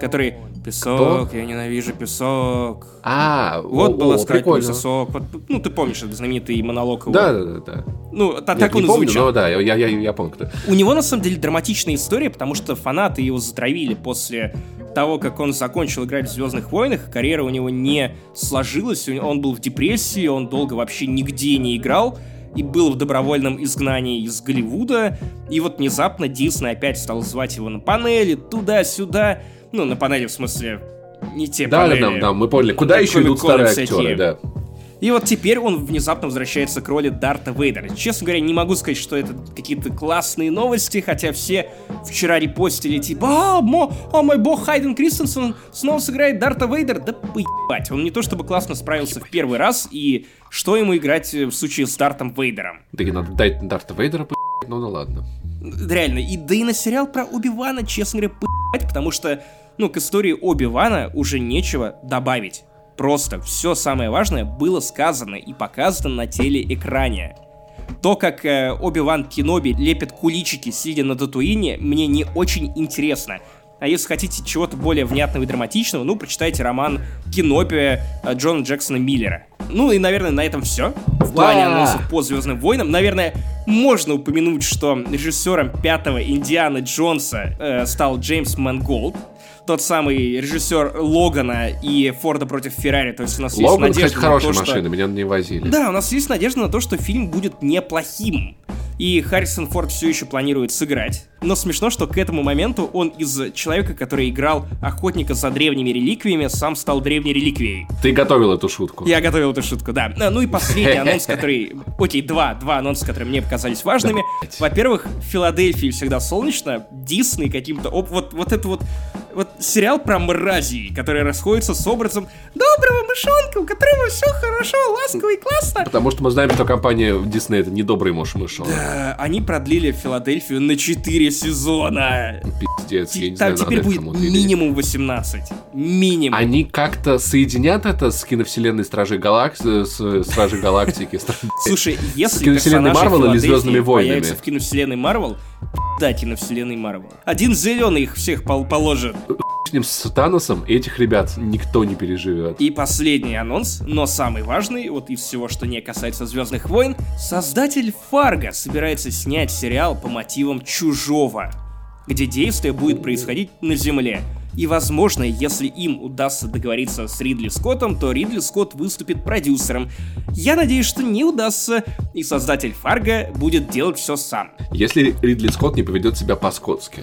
который Песок, я ненавижу песок. А, Вот о, было сказать песок. Ну, ты помнишь этот знаменитый монолог его? Да, да, да, да. Ну, та- Я так он помню, звучал. но да, я, я, я помню, кто. У него, на самом деле, драматичная история, потому что фанаты его затравили после того, как он закончил играть в «Звездных войнах». Карьера у него не сложилась, он был в депрессии, он долго вообще нигде не играл и был в добровольном изгнании из Голливуда. И вот внезапно Дисней опять стал звать его на панели, туда-сюда. Ну, на панели, в смысле, не те Да, да, панели. да, да, мы поняли. Куда Да, еще идут старые всякие. актеры, да. И вот теперь он внезапно возвращается к роли Дарта Вейдера. Честно говоря, не могу сказать, что это какие-то классные новости, хотя все вчера репостили, типа, а, мо, а мой бог Хайден Кристенсен снова сыграет Дарта Вейдер. Да поебать, он не то чтобы классно справился в первый раз, и что ему играть в случае с Дартом Вейдером? Да и надо дать Дарта Вейдера по***, ну да ладно. Реально, и да и на сериал про Оби-Вана, честно говоря, поебать, потому что, ну, к истории Оби-Вана уже нечего добавить. Просто все самое важное было сказано и показано на телеэкране. То, как э, Оби-Ван Кеноби лепит куличики, сидя на Татуине, мне не очень интересно. А если хотите чего-то более внятного и драматичного, ну, прочитайте роман Кеноби э, Джона Джексона Миллера. Ну и, наверное, на этом все. В плане Да. анонсов по Звездным войнам. Наверное, можно упомянуть, что режиссером пятого Индиана Джонса э, стал Джеймс Манголд. Тот самый режиссер Логана и Форда против Феррари. То есть у нас есть Логан, надежда кстати, на хорошая то, что- машина, меня не возили. да, у нас есть надежда на то, что фильм будет неплохим. И Харрисон Форд все еще планирует сыграть. Но смешно, что к этому моменту он из человека, который играл охотника за древними реликвиями, сам стал древней реликвией. Ты готовил эту шутку. Я готовил эту шутку, да. А, Ну и последний анонс, который... Окей, два, два анонса, которые мне показались важными. Во-первых, в Филадельфии всегда солнечно. Дисней каким-то... оп- Вот, вот это вот... Вот сериал про мразей, который расходится с образом доброго мышонка, у которого все хорошо, ласково и классно. Потому что мы знаем, что компания Disney это недобрый муж мышонок. Э, Они продлили Филадельфию на 4 сезона. Пиздец, я не Там знаю, теперь будет минимум 18. Минимум. Они как-то соединят это с киновселенной Стражей Галактики, с Стражей Галактики, Слушай, если киновселенной персонажи Марвел или Звездными войнами? появятся в киновселенной Марвел, да, киновселенной Марвел. Один зеленый их всех пол- положит. с ним с Таносом, этих ребят никто не переживет. И последний анонс, но самый важный, вот из всего, что не касается Звездных войн, создатель Фарго собирается снять сериал по мотивам Чужого, где действие будет происходить на Земле. И, возможно, если им удастся договориться с Ридли Скоттом, то Ридли Скотт выступит продюсером. Я надеюсь, что не удастся, и создатель Фарго будет делать все сам. Если Ридли Скотт не поведет себя по-скотски.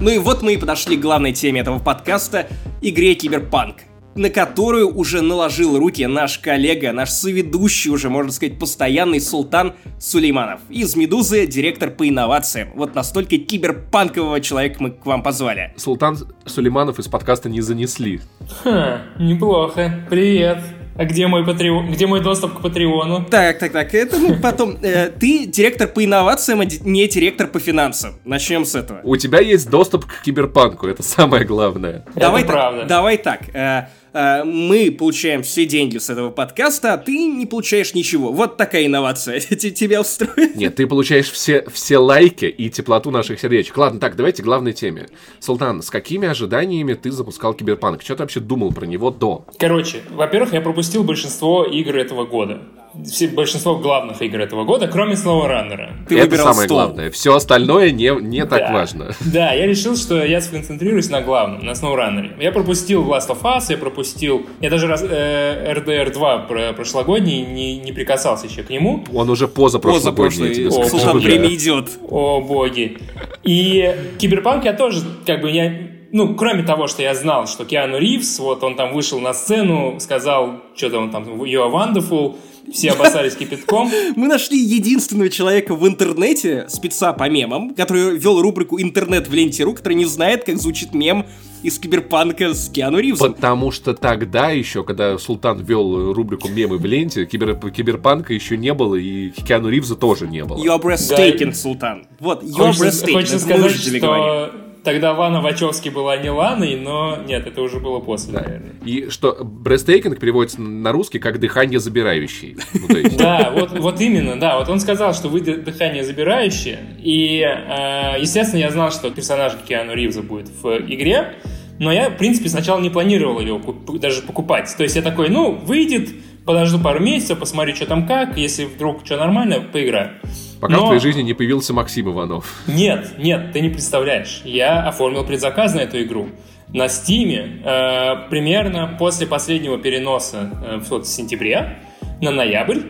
Ну и вот мы и подошли к главной теме этого подкаста — игре Киберпанк, на которую уже наложил руки наш коллега, наш соведущий уже, можно сказать, постоянный султан Сулейманов. Из «Медузы» директор по инновациям. Вот настолько киберпанкового человека мы к вам позвали. Султан Сулейманов из подкаста не занесли. Ха, неплохо. Привет. А где мой патреон? Где мой доступ к Патреону? Так, так, так, это мы потом... э, ты директор по инновациям, а не директор по финансам. Начнем с этого. У тебя есть доступ к киберпанку, это самое главное. Давай Это так, правда. давай так. э, э, мы получаем все деньги с этого подкаста, а ты не получаешь ничего. Вот такая инновация. Тебя устроит? Нет, ты получаешь все, все лайки и теплоту наших сердечек. Ладно, так, давайте к главной теме. Султан, с какими ожиданиями ты запускал киберпанк? Что ты вообще думал про него до? Короче, во-первых, я пропустил большинство игр этого года. Все, большинство главных игр этого года, кроме SnowRunner. Ты это самое стол. главное. Все остальное не, не так Да. важно. Да, я решил, что я сконцентрируюсь на главном, на SnowRunner. Я пропустил Last of Us, я пропустил... Я даже раз, э, RDR 2 про- прошлогодний не, не прикасался еще к нему. Он уже поза Поза прошлогодний, я тебе прошлой. О. Султан да. время идет. О, боги. И Киберпанк я тоже, как бы, я... Ну, кроме того, что я знал, что Киану Ривз, вот он там вышел на сцену, сказал, что-то он там, you are wonderful, все обоссались кипятком. Мы нашли единственного человека в интернете, спеца по мемам, который вел рубрику «Интернет в ленте.ру», который не знает, как звучит мем из киберпанка с Киану Ривзом. Потому что тогда еще, когда Султан вел рубрику «Мемы в ленте», кибер, киберпанка еще не было, и Киану Ривза тоже не было. You are breathtaking, Султан. Вот, you are breathtaking. хочется сказать, что тогда Лана Вачовски была не Ланой, но нет, это уже было после, Да. наверное. И что брестейкинг переводится на русский как дыхание забирающий. Ну, Да, вот, именно, да. Вот он сказал, что вы ды- дыхание забирающее. И, э, естественно, я знал, что персонаж Киану Ривза будет в игре. Но я, в принципе, сначала не планировал его даже покупать. То есть я такой, ну, выйдет, подожду пару месяцев, посмотрю, что там как. Если вдруг что нормально, поиграю. Пока в Но- твоей жизни не появился Максим Иванов. Нет, нет, ты не представляешь. Я оформил предзаказ на эту игру. На Стиме э, примерно после последнего переноса э, в вот сентябре на ноябрь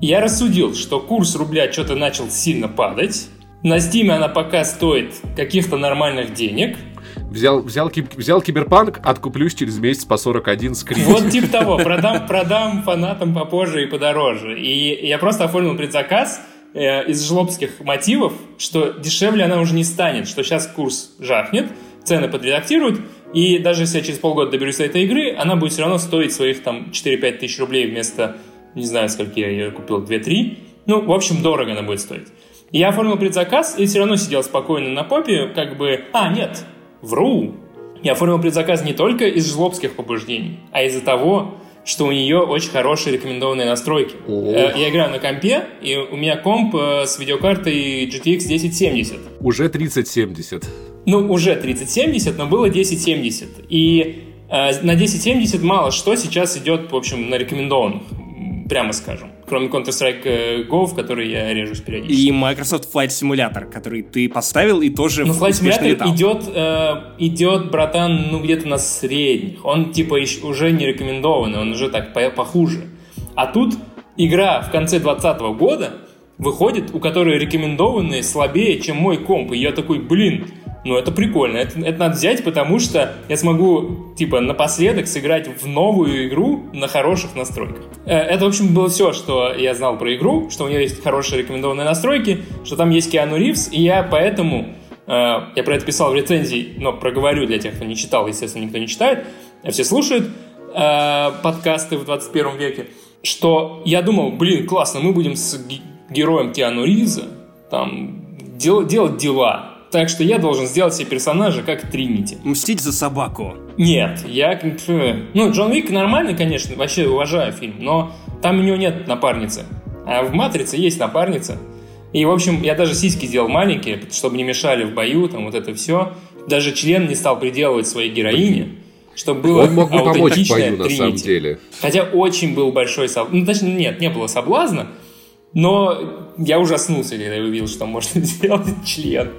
я рассудил, что курс рубля что-то начал сильно падать. На Стиме она пока стоит каких-то нормальных денег. Взял, взял, взял киберпанк, откуплюсь через месяц по 41 с кредитом. Вот типа того, продам, продам фанатам попозже и подороже. И я просто оформил предзаказ э, из жлобских мотивов, что дешевле она уже не станет, что сейчас курс жахнет, цены подредактируют, и даже если я через полгода доберусь до этой игры, она будет все равно стоить своих там 4-5 тысяч рублей вместо, не знаю, сколько я ее купил, 2-3. Ну, в общем, дорого она будет стоить. И я оформил предзаказ и все равно сидел спокойно на попе, как бы, а, нет, вру, я оформил предзаказ не только из жлобских побуждений, а из-за того, что у нее очень хорошие рекомендованные настройки. О. Э, Я играю на компе, и у меня комп э, с видеокартой GTX 1070. Уже 3070. Ну, уже 3070, но было 1070. И э, на 1070 мало что сейчас идет, в общем, на рекомендованных, прямо скажем. Кроме Counter-Strike э, Go, в который я режусь периодически. И Microsoft Flight Simulator, который ты поставил и тоже Ну, Flight Simulator летал. идет, э, идет, братан, ну, где-то на средних. Он, типа, ещё уже не рекомендованный, он уже так по- похуже. А тут игра в конце 2020 года выходит, у которой рекомендованные слабее, чем мой комп. И я такой, блин, ну это прикольно, это, это надо взять, потому что я смогу, типа, напоследок сыграть в новую игру на хороших настройках. Э, Это, в общем, было все, что я знал про игру, что у нее есть хорошие рекомендованные настройки, что там есть Киану Ривз, и я поэтому, э, я про это писал в рецензии, но проговорю для тех, кто не читал, естественно, никто не читает, а все слушают э, подкасты в 21 веке, что я думал, блин, классно, мы будем с ге- героем Киану Ривза там дел- делать дела. Так что я должен сделать себе персонажа как Тринити. Мстить за собаку. Нет, я... Ну, Джон Уик нормальный, конечно, вообще уважаю фильм, но там у него нет напарницы. А в «Матрице» есть напарница. И, в общем, я даже сиськи сделал маленькие, чтобы не мешали в бою, там вот это все. Даже член не стал приделывать своей героине, чтобы было Он мог бы помочь в бою, на самом деле. Хотя очень был большой соблазн. Ну, точнее, нет, не было соблазна. Но я ужаснулся, когда увидел, что можно сделать член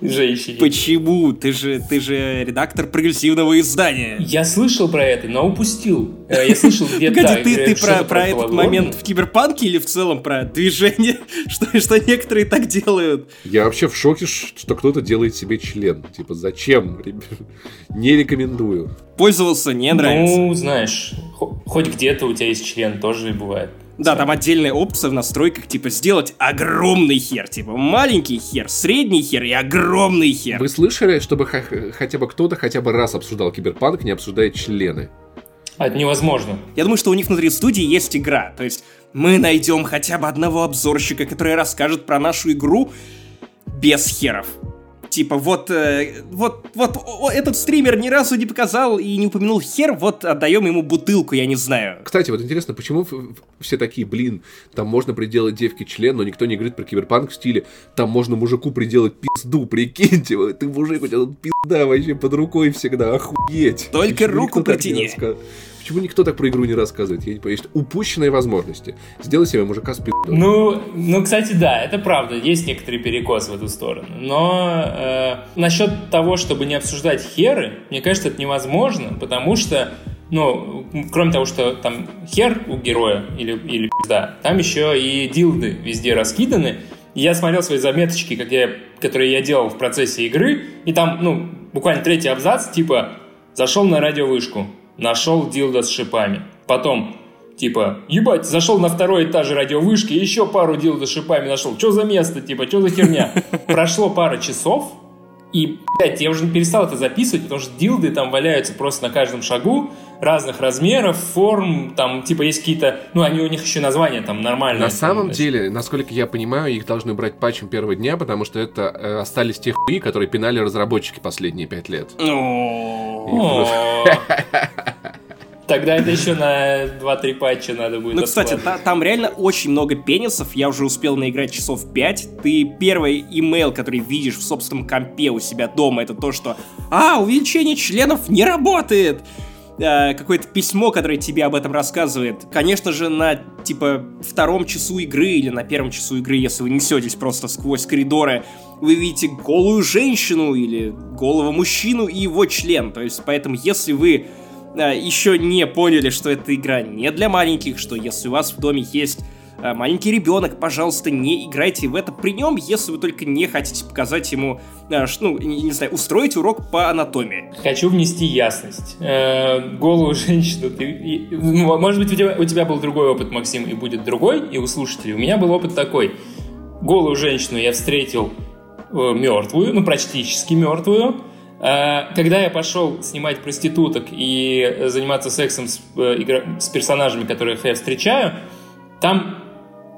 женщине. Почему? Ты же, ты же редактор прогрессивного издания. Я слышал про это, но упустил. Э, Я слышал где-то... Погоди, ты, э, ты про, про этот момент в киберпанке или в целом про движение, что, что некоторые так делают? Я вообще в шоке, что кто-то делает себе член. Типа, зачем? ребят? Не рекомендую. Пользовался, не нравится. Ну, знаешь, хо- хоть где-то у тебя есть член, тоже бывает. Да, там отдельная опция в настройках, типа, сделать огромный хер. Типа, маленький хер, средний хер и огромный хер. Вы слышали, чтобы хотя бы кто-то хотя бы раз обсуждал киберпанк, не обсуждая члены? Это невозможно. Я думаю, что у них внутри студии есть игра. То есть мы найдем хотя бы одного обзорщика, который расскажет про нашу игру без херов. Типа, вот, э, вот, вот этот стример ни разу не показал и не упомянул хер, вот отдаем ему бутылку, я не знаю. Кстати, вот интересно, почему все такие, блин, там можно приделать девке член, но никто не говорит про киберпанк в стиле, там можно мужику приделать пизду, прикиньте, ты мужик, у тебя тут пизда вообще под рукой всегда, охуеть. Только руку протяни. Почему никто так про игру не рассказывает? Я не понимаю. Есть упущенные возможности. Сделай себе мужика с пиздой. Ну, ну, кстати, да, это правда. Есть некоторый перекос в эту сторону. Но э, насчет того, чтобы не обсуждать херы, мне кажется, это невозможно, потому что, ну, кроме того, что там хер у героя или, или пизда, там еще и дилды везде раскиданы. Я смотрел свои заметочки, как я, которые я делал в процессе игры, и там, ну, буквально третий абзац, типа, зашел на радиовышку, нашел дилда с шипами. Потом, Типа, ебать, зашел на второй этаж радиовышки, еще пару дилдо с шипами нашел. Что за место, типа, что за херня? Прошло пара часов, И, блядь, я уже перестал это записывать, потому что дилды там валяются просто на каждом шагу, разных размеров, форм, там, типа, есть какие-то, ну, они у них еще названия там нормальные. На самом деле, насколько я понимаю, их должны брать патчем первого дня, потому что это э, остались те хуи, которые пинали разработчики последние пять лет. Тогда это еще на 2-3 патча надо будет Ну, кстати, та, там реально очень много пенисов. Я уже успел наиграть часов 5. Ты первый имейл, который видишь в собственном компе у себя дома, это то, что «А, увеличение членов не работает!» Э, какое-то письмо, которое тебе об этом рассказывает. Конечно же, на, типа, втором часу игры или на первом часу игры, если вы несетесь просто сквозь коридоры, вы видите голую женщину или голого мужчину и его член. То есть, поэтому, если вы э, еще не поняли, что эта игра не для маленьких, что если у вас в доме есть маленький ребенок, пожалуйста, не играйте в это при нем, если вы только не хотите показать ему, э, ну, не, знаю, устроить урок по анатомии. Хочу внести ясность. Э, голую женщину. Ты, может быть, у тебя, был другой опыт, Максим, и будет другой, и у слушателей. У меня был опыт такой. Голую женщину я встретил э, мертвую, ну, практически мертвую. Э, Когда я пошел снимать проституток и заниматься сексом с, э, с персонажами, которых я встречаю, там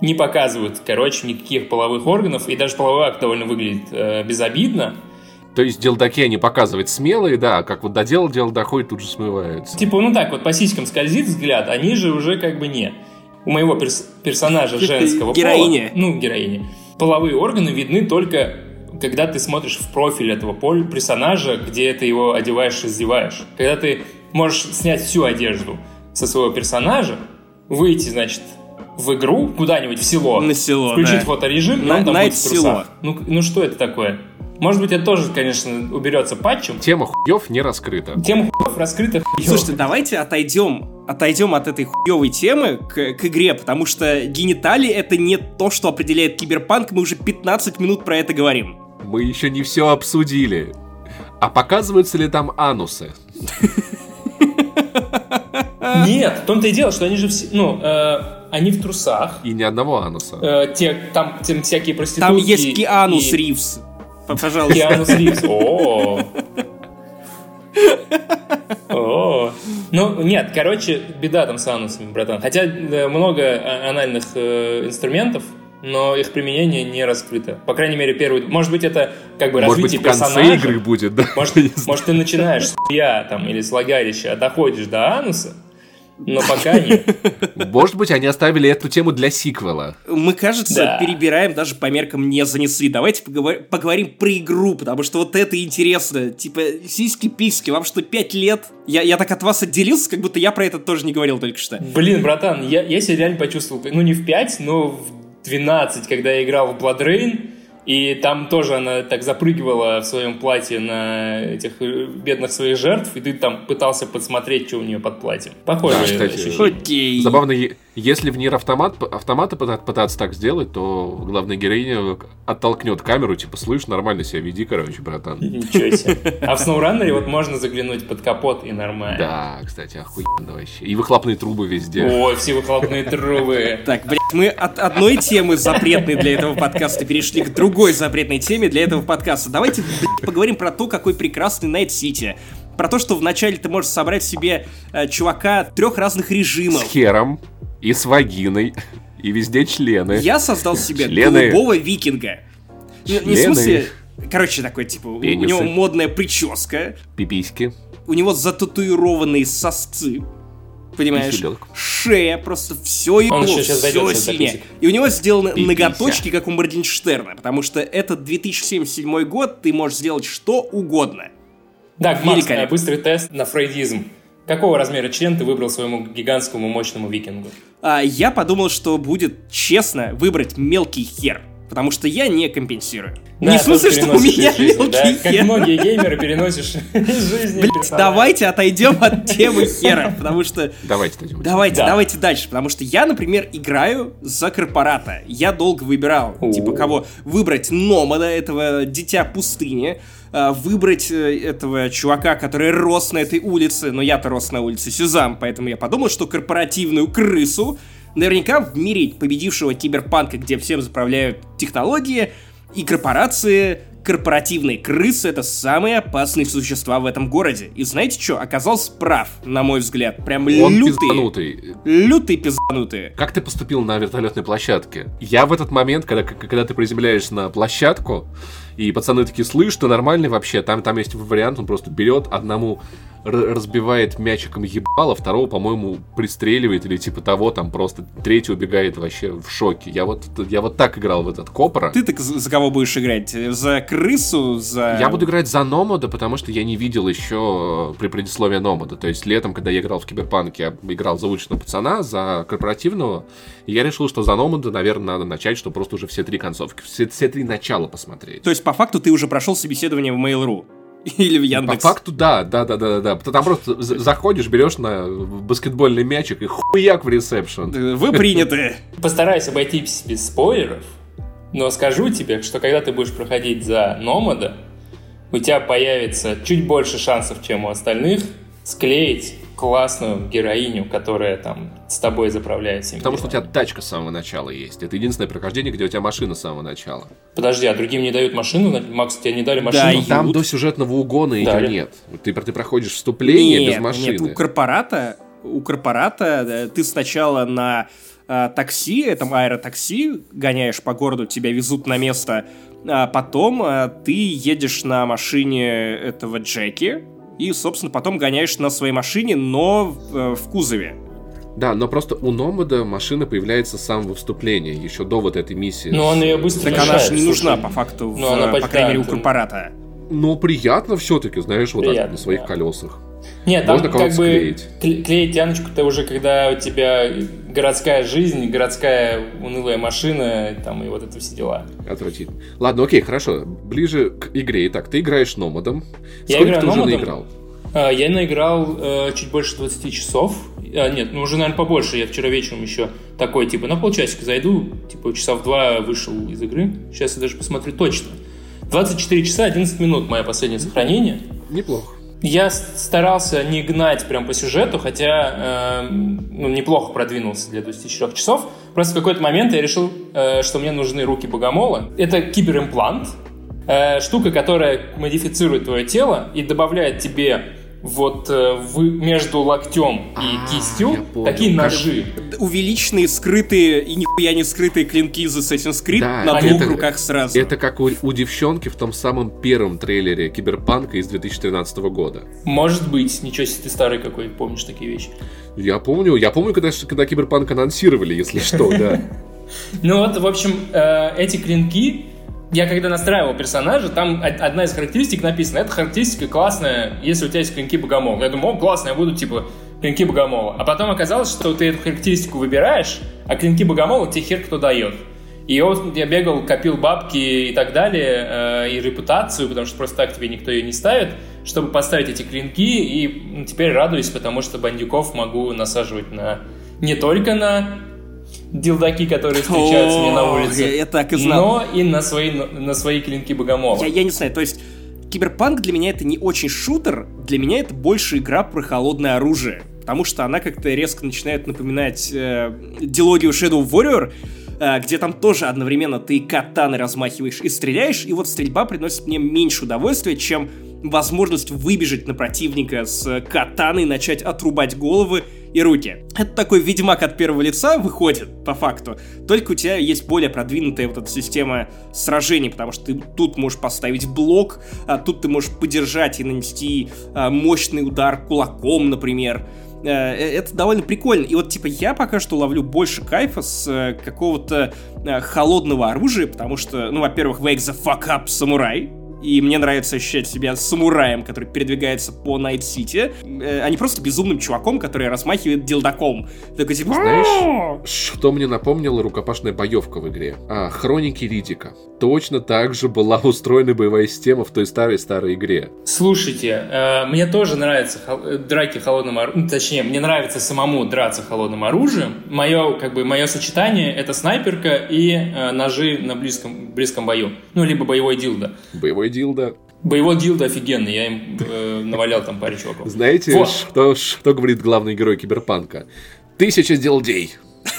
не показывают, короче, никаких половых органов, и даже половой акт довольно выглядит э, безобидно. То есть делдаки они показывают смелые, да, а как вот доделал дело доходит, тут же смываются. Типа, ну так вот, по сиськам скользит взгляд, они же уже как бы не. У моего перс- персонажа женского Героини. пола, ну, героини, половые органы видны только когда ты смотришь в профиль этого пол- персонажа, где ты его одеваешь, раздеваешь. Когда ты можешь снять всю одежду со своего персонажа, выйти, значит, в игру куда-нибудь в село, На село, включить да. фоторежим, На- он там будет село. Ну, ну что это такое? Может быть, это тоже, конечно, уберется патчем. Тема хуев не раскрыта. Тема хуев раскрыта хуёво. Слушайте, давайте отойдем, отойдем от этой хуевой темы к, к игре, потому что гениталии это не то, что определяет киберпанк, мы уже 15 минут про это говорим. Мы еще не все обсудили. А показываются ли там анусы? Нет, в том-то и дело, что они же все, ну, э, они в трусах. И ни одного ануса. Э, те, там, там всякие проститутки. Там есть Кианус и- Ривз. Пожалуйста. Кианус Ривз. О. О. Ну, нет, короче, беда там с анусами, братан. Хотя э, много а- анальных э, инструментов, но их применение не раскрыто. По крайней мере, первый... Может быть, это как бы Может быть, развитие в конце персонажа. игры будет, да? Может, может, ты начинаешь с хуя там или с влагалища, а доходишь до ануса, но пока нет. Может быть, они оставили эту тему для сиквела. Мы, кажется, Да. перебираем, даже по меркам не занесли. Давайте поговор- поговорим про игру, потому что вот это интересно. Типа, сиськи-письки, вам что, 5 лет? Я, я так от вас отделился, как будто я про это тоже не говорил только что. Блин, братан, я, я себя реально почувствовал, ну не в 5, но в 12, когда я играл в Blood Rain, и там тоже она так запрыгивала в своем платье на этих э, бедных своих жертв, и ты там пытался подсмотреть, что у нее под платьем. Похоже Да, кстати, ощущение. Окей. Забавно, если в Нир автомат, автомата пыта- пытаться так сделать, то главная героиня оттолкнет камеру, типа, слышь, нормально себя веди, короче, братан. Ничего себе. А в SnowRunner вот можно заглянуть под капот и нормально. Да, кстати, охуенно вообще. И выхлопные трубы везде. Ой, все выхлопные трубы. Так, блядь, мы от одной темы запретной для этого подкаста перешли к другой запретной теме для этого подкаста. Давайте, блядь, поговорим про то, какой прекрасный Найт Сити. Про то, что вначале ты можешь собрать себе э, чувака трех разных режимов. С хером и с вагиной. И везде члены. Я создал себе Члены. голубого викинга. Не, не в Члены. смысле... Короче, такой, типа, у- у Пенисы. него модная прическа, Пиписьки. у него зататуированные сосцы, понимаешь? Писелёк. Шея, просто все его, все писек. И у него сделаны Пипися. ноготочки, как у Моргенштерна, потому что это 2077 год, ты можешь сделать что угодно. Так, Макс, Великолепно. э, быстрый тест на фрейдизм. Какого размера член ты выбрал своему гигантскому мощному викингу? А я подумал, что будет честно выбрать мелкий хер, потому что я не компенсирую. Да, не в смысле, что у меня из жизни, мелкий да? Как хер. многие геймеры переносишь из жизни. Блять, давайте отойдем от темы хера, потому что... Давайте дойдем. Давайте, Да. давайте дальше, потому что я, например, играю за корпората. Я долго выбирал, О. типа, кого выбрать Номада, этого дитя пустыни, выбрать э, этого чувака, который рос на этой улице, но я-то рос на улице Сюзам, поэтому я подумал, что корпоративную крысу наверняка в мире победившего киберпанка, где всем заправляют технологии и корпорации, корпоративные крысы — это самые опасные существа в этом городе. И знаете что? Оказался прав, на мой взгляд. Прям Он лютые. пизданутый. Лютые пизданутые. Как ты поступил на вертолетной площадке? Я в этот момент, когда, когда ты приземляешься на площадку, и пацаны такие, слышь, ты нормальный вообще? Там, там есть вариант, он просто берет одному разбивает мячиком ебало, второго, по-моему, пристреливает или типа того, там просто третий убегает вообще в шоке. Я вот, я вот так играл в этот Копора. Ты так за кого будешь играть? За крысу? За... Я буду играть за Номада, потому что я не видел еще при предисловии Номада. То есть летом, когда я играл в Киберпанк, я играл за уличного пацана, за корпоративного. И я решил, что за Номада, наверное, надо начать, чтобы просто уже все три концовки, все, все три начала посмотреть. То есть, по факту, ты уже прошел собеседование в Mail.ru. Или в По Яндекс. факту, да, да, да, да, да. Там просто за- заходишь, берешь на баскетбольный мячик и хуяк в ресепшн. Э, Вы приняты. Постараюсь обойтись без спойлеров, но скажу тебе, что когда ты будешь проходить за Номада, у тебя появится чуть больше шансов, чем у остальных, склеить классную героиню, которая там с тобой заправляет всеми Потому что у тебя тачка с самого начала есть. Это единственное прохождение, где у тебя машина с самого начала. Подожди, а другим не дают машину? Макс, тебе не дали Да, машину? и- Там Ют. до сюжетного угона ее Дали. нет. Ты, ты проходишь вступление без Нет, машины. нет, у корпората, у корпората э, ты сначала на э, такси, этом аэротакси, гоняешь по городу, тебя везут на место, а потом э, ты едешь на машине этого Джеки, и, собственно, потом гоняешь на своей машине, но в, э, в кузове. Да, но просто у Номада машина появляется с самого вступления, еще до вот этой миссии. Но он ее быстро Так решает, она же не слушай. нужна, по факту, в, она э, по крайней мере, у корпората. Но приятно все-таки, знаешь, вот так Приятно, на своих да. колесах. Нет, там Можно как бы склеить. кле- клеить Яночку-то уже, когда у тебя городская жизнь, городская унылая машина, там и вот это все дела. Отвратительно. Ладно, окей, хорошо. Ближе к игре. Итак, ты играешь Номадом. Я Сколько играю ты уже Номадом. наиграл? А, Я наиграл э, чуть больше 20 часов. А, нет, ну уже, наверное, побольше. Я вчера вечером еще такой, типа, на полчасика зайду, типа, часа в два вышел из игры. Сейчас я даже посмотрю точно. 24 часа 11 минут мое последнее сохранение. Неплохо. Я старался не гнать прям по сюжету, хотя э, ну, неплохо продвинулся для 24 часов. Просто в какой-то момент я решил, э, что мне нужны руки богомола. Это киберимплант, э, штука, которая модифицирует твое тело и добавляет тебе вот э, в- между локтем и А, кистью понял. такие Как- ножи. Увеличенные, скрытые и нихуя не скрытые клинки из Assassin's Creed Да, на это- двух руках сразу. Это как у, у девчонки в том самом первом трейлере Киберпанка из 2013 года. Может быть, ничего себе ты старый какой, помнишь такие вещи. Я помню, я помню, когда, когда Киберпанк анонсировали, если что, да. Ну вот, в общем, э, эти клинки, я когда настраивал персонажа, там од- одна из характеристик написана, эта характеристика классная, если у тебя есть клинки богомола. Я думал, о, классно, я буду, типа, клинки богомола. А потом оказалось, что ты эту характеристику выбираешь, а клинки богомола тебе хер кто дает. И вот я бегал, копил бабки и так далее, э, и репутацию, потому что просто так тебе никто ее не ставит, чтобы поставить эти клинки, и ну, теперь радуюсь, потому что бандюков могу насаживать на не только на дилдаки, которые встречаются мне на улице, я так и знал. но и на свои, на свои клинки богомола. Я, я не знаю, то есть Киберпанк для меня это не очень шутер, для меня это больше игра про холодное оружие. Потому что она как-то резко начинает напоминать э, дилогию Shadow Warrior, э, где там тоже одновременно ты катаны размахиваешь и стреляешь, и вот стрельба приносит мне меньше удовольствия, чем возможность выбежать на противника с катаной, начать отрубать головы и руки. Это такой ведьмак от первого лица выходит, по факту. Только у тебя есть более продвинутая вот эта система сражений, потому что ты тут можешь поставить блок, а тут ты можешь подержать и нанести а, мощный удар кулаком, например. Э, э, Это довольно прикольно. И вот, типа, я пока что ловлю больше кайфа с э, какого-то холодного оружия, потому что, ну, во-первых, wake the fuck up, самурай. И мне нравится ощущать себя самураем, который передвигается по Найт-Сити, э, а не просто безумным чуваком, который размахивает дилдаком. Такой типа... Знаешь, что мне напомнила рукопашная боевка в игре? А, Хроники Риддика. Точно так же была устроена боевая система в той старой-старой игре. Слушайте, э, мне тоже нравятся хол- э, драки холодным оружием. Точнее, мне нравится самому драться холодным оружием. Мое, как бы, мое сочетание это снайперка и э, ножи на близком, близком бою. Ну, либо боевой дилдо. Боевой дилда. Боевой дилдо офигенный, я им э, навалял там паре чуваков. Знаете, Вот. что, что говорит главный герой Киберпанка? Тысяча дилдей.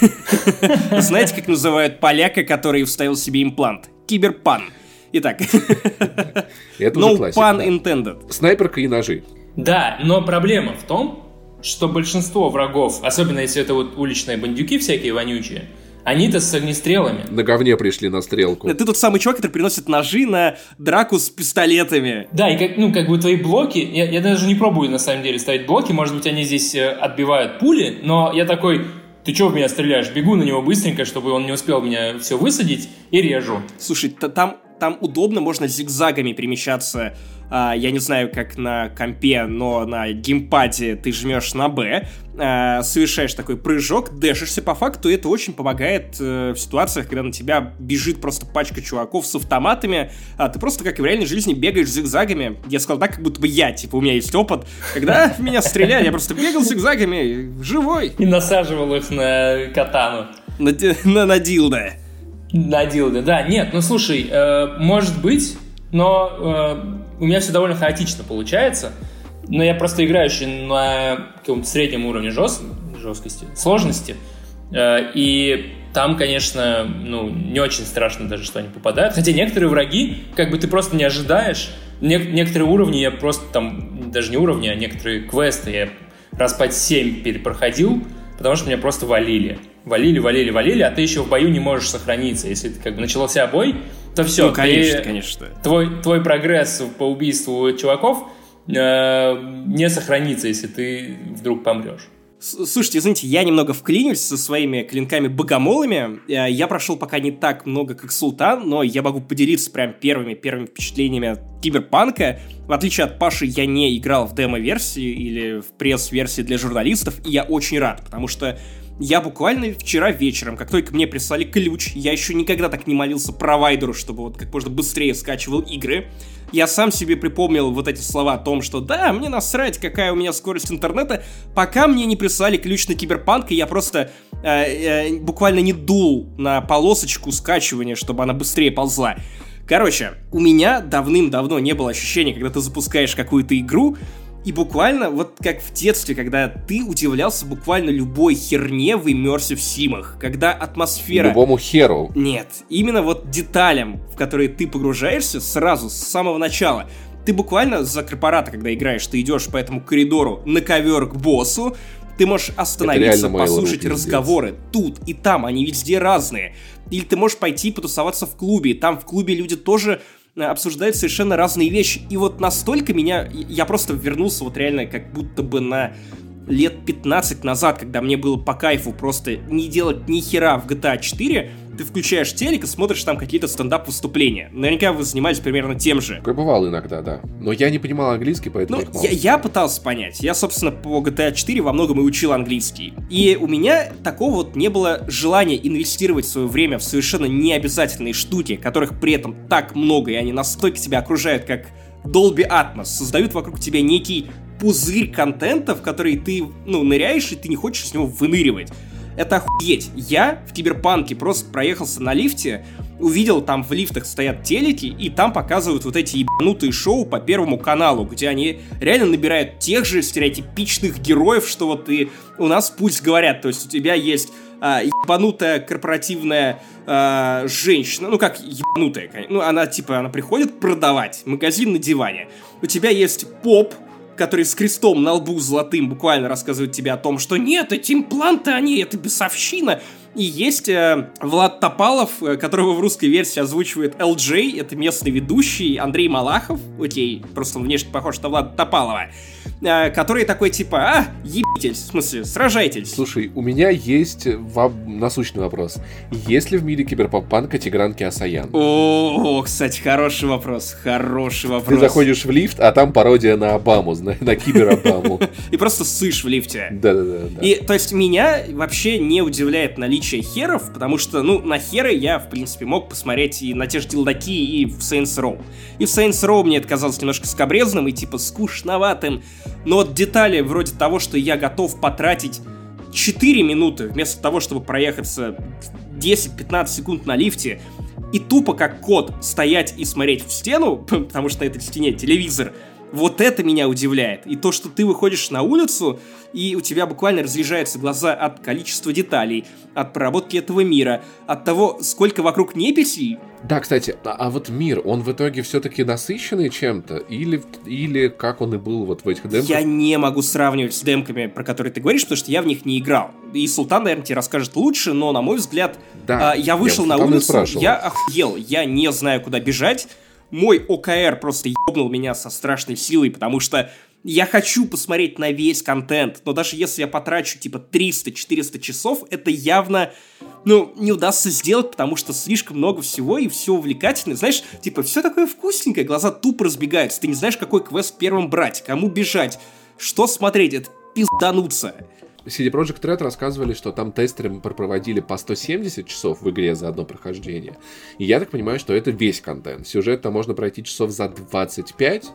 Знаете, как называют поляка, который вставил себе имплант? Киберпан. Итак. Это no уже классика. pun да. intended. Снайперка и ножи. Да, но проблема в том, что большинство врагов, особенно если это вот уличные бандюки всякие вонючие, они-то с огнестрелами. На говне пришли на стрелку. Ты тот самый чувак, который приносит ножи на драку с пистолетами. Да, и как, ну, как бы твои блоки, я, я даже не пробую на самом деле ставить блоки, может быть, они здесь э, отбивают пули, но я такой, ты чего в меня стреляешь? Бегу на него быстренько, чтобы он не успел меня все высадить, и режу. Слушай, та- там, там удобно, можно зигзагами перемещаться. А, я не знаю, как на компе, но на геймпаде ты жмешь на Б, а, совершаешь такой прыжок, дэшишься по факту, и это очень помогает э, в ситуациях, когда на тебя бежит просто пачка чуваков с автоматами, а ты просто, как и в реальной жизни, бегаешь зигзагами. Я сказал так, как будто бы я, типа, у меня есть опыт. Когда в меня стреляли, я просто бегал зигзагами, живой, И насаживал их на катану. на, на, на дилдо. На дилды, да. Нет, ну слушай, э, может быть, но э, у меня все довольно хаотично получается. Но я просто играющий на каком-то среднем уровне жест... жесткости, сложности. Э, и там, конечно, ну, не очень страшно даже, что они попадают. Хотя некоторые враги, как бы ты просто не ожидаешь. Нек- некоторые уровни я просто там, даже не уровни, а некоторые квесты я раз по 7 перепроходил, потому что меня просто валили. Валили, валили, валили, а ты еще в бою не можешь сохраниться. Если ты как бы начался бой, то все. ну, конечно, конечно. Твой, твой прогресс по убийству чуваков э, не сохранится, если ты вдруг помрешь. Слушайте, извините, я немного вклинюсь со своими клинками-богомолами. Э, Я прошел пока не так много, как Султан, но я могу поделиться прям первыми первыми впечатлениями от Киберпанка. В отличие от Паши, я не играл в демо-версии или в пресс-версии для журналистов, и я очень рад, потому что я буквально вчера вечером, как только мне прислали ключ, я еще никогда так не молился провайдеру, чтобы вот как можно быстрее скачивал игры. Я сам себе припомнил вот эти слова о том, что да, мне насрать, какая у меня скорость интернета, пока мне не прислали ключ на киберпанк, и я просто э, э, буквально не дул на полосочку скачивания, чтобы она быстрее ползла. Короче, у меня давным-давно не было ощущения, когда ты запускаешь какую-то игру, и буквально, вот как в детстве, когда ты удивлялся буквально любой херне в Immersive Симах, когда атмосфера... Любому херу. Нет, именно вот деталям, в которые ты погружаешься сразу, с самого начала. Ты буквально за корпората, когда играешь, ты идешь по этому коридору на ковер к боссу, ты можешь остановиться, послушать разговоры тут и там, они везде разные. Или ты можешь пойти потусоваться в клубе, там в клубе люди тоже обсуждают совершенно разные вещи. И вот настолько меня... Я просто вернулся вот реально как будто бы на лет 15 назад, когда мне было по кайфу просто не делать ни хера в GTA 4, ты включаешь телек и смотришь там какие-то стендап-выступления. Наверняка вы занимались примерно тем же. Такое бывало иногда, да. Но я не понимал английский, поэтому Ну, я, я пытался понять. Я, собственно, по GTA 4 во многом и учил английский. И у меня такого вот не было желания инвестировать свое время в совершенно необязательные штуки, которых при этом так много, и они настолько тебя окружают, как Dolby Atmos, создают вокруг тебя некий пузырь контента, в который ты, ну, ныряешь, и ты не хочешь с него выныривать. Это охуеть. Я в Киберпанке просто проехался на лифте, увидел, там в лифтах стоят телеки, и там показывают вот эти ебанутые шоу по Первому каналу, где они реально набирают тех же стереотипичных героев, что вот и у нас пусть говорят. То есть у тебя есть а, ебанутая корпоративная а, женщина, ну как ебанутая, ну она типа, она приходит продавать, магазин на диване. У тебя есть поп, который с крестом на лбу золотым буквально рассказывает тебе о том, что нет, эти импланты, они, это бесовщина. И есть э, Влад Топалов, э, которого в русской версии озвучивает LJ, это местный ведущий, Андрей Малахов, окей, просто он внешне похож на Влада Топалова, э, который такой типа, а, ебитесь, в смысле, сражайтесь. Слушай, у меня есть во- насущный вопрос. Есть ли в мире киберпанка Тигранки Асаян? О, кстати, хороший вопрос, хороший Ты вопрос. заходишь в лифт, а там пародия на Обаму, на, на кибер-Обаму. И просто сышь в лифте. Да-да-да. да. И, то есть, меня вообще не удивляет наличие херов, потому что, ну, на херы я, в принципе, мог посмотреть и на те же дилдаки, и в Saints Row. И в Saints Row мне это казалось немножко скобрезным и, типа, скучноватым. Но вот детали вроде того, что я готов потратить 4 минуты вместо того, чтобы проехаться 10-15 секунд на лифте, и тупо как кот стоять и смотреть в стену, потому что на этой стене телевизор, Вот это меня удивляет. И то, что ты выходишь на улицу, и у тебя буквально разъезжаются глаза от количества деталей, от проработки этого мира, от того, сколько вокруг неписей. Да, кстати, а, а вот мир, он в итоге все-таки насыщенный чем-то? Или, или как он и был вот в этих демках? Я не могу сравнивать с демками, про которые ты говоришь, потому что я в них не играл. И Султан, наверное, тебе расскажет лучше, но, на мой взгляд, да, а, я вышел я на улицу, я охуел, я не знаю, куда бежать, мой ОКР просто ебнул меня со страшной силой, потому что я хочу посмотреть на весь контент, но даже если я потрачу типа 300-400 часов, это явно, ну, не удастся сделать, потому что слишком много всего и все увлекательно. Знаешь, типа, все такое вкусненькое, глаза тупо разбегаются, ты не знаешь, какой квест первым брать, кому бежать, что смотреть, это пиздануться. CD Projekt Red рассказывали, что там тестеры проводили по 170 часов в игре за одно прохождение. И я так понимаю, что это весь контент. Сюжет там можно пройти часов за 25,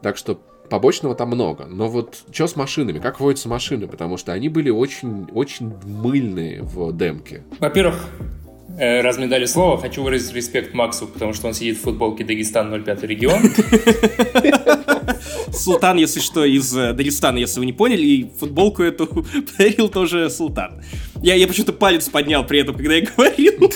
так что побочного там много. Но вот что с машинами? Как водятся машины? Потому что они были очень, очень мыльные в демке. Во-первых, раз мне дали слово, хочу выразить респект Максу, потому что он сидит в футболке Дагестан 05 регион. Султан, если что, из э, Дагестана, если вы не поняли, и футболку эту подарил тоже Султан. Я, я почему-то палец поднял при этом, когда я говорил.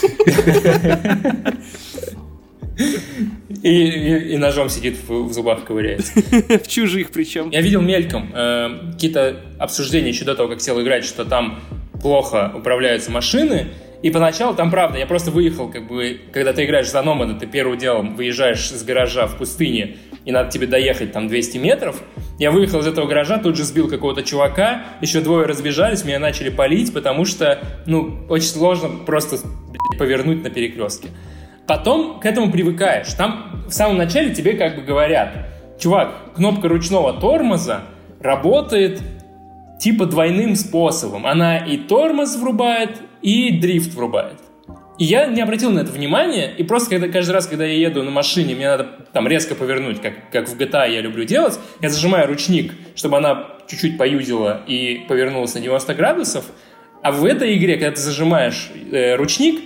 И, и, и ножом сидит в, в зубах ковыряет. В чужих причем. Я видел мельком э, какие-то обсуждения еще до того, как сел играть, что там плохо управляются машины, и поначалу там, правда, я просто выехал, как бы, когда ты играешь за Номада, ты первым делом выезжаешь с гаража в пустыне, и надо тебе доехать там 200 метров. Я выехал из этого гаража, тут же сбил какого-то чувака, еще двое разбежались, меня начали палить, потому что, ну, очень сложно просто повернуть на перекрестке. Потом к этому привыкаешь. Там в самом начале тебе как бы говорят, чувак, кнопка ручного тормоза работает типа двойным способом. Она и тормоз врубает, и дрифт врубает. И я не обратил на это внимания, и просто когда, каждый раз, когда я еду на машине, мне надо там резко повернуть, как, как в GTA я люблю делать, я зажимаю ручник, чтобы она чуть-чуть поюзила и повернулась на 90 градусов, а в этой игре, когда ты зажимаешь э, ручник,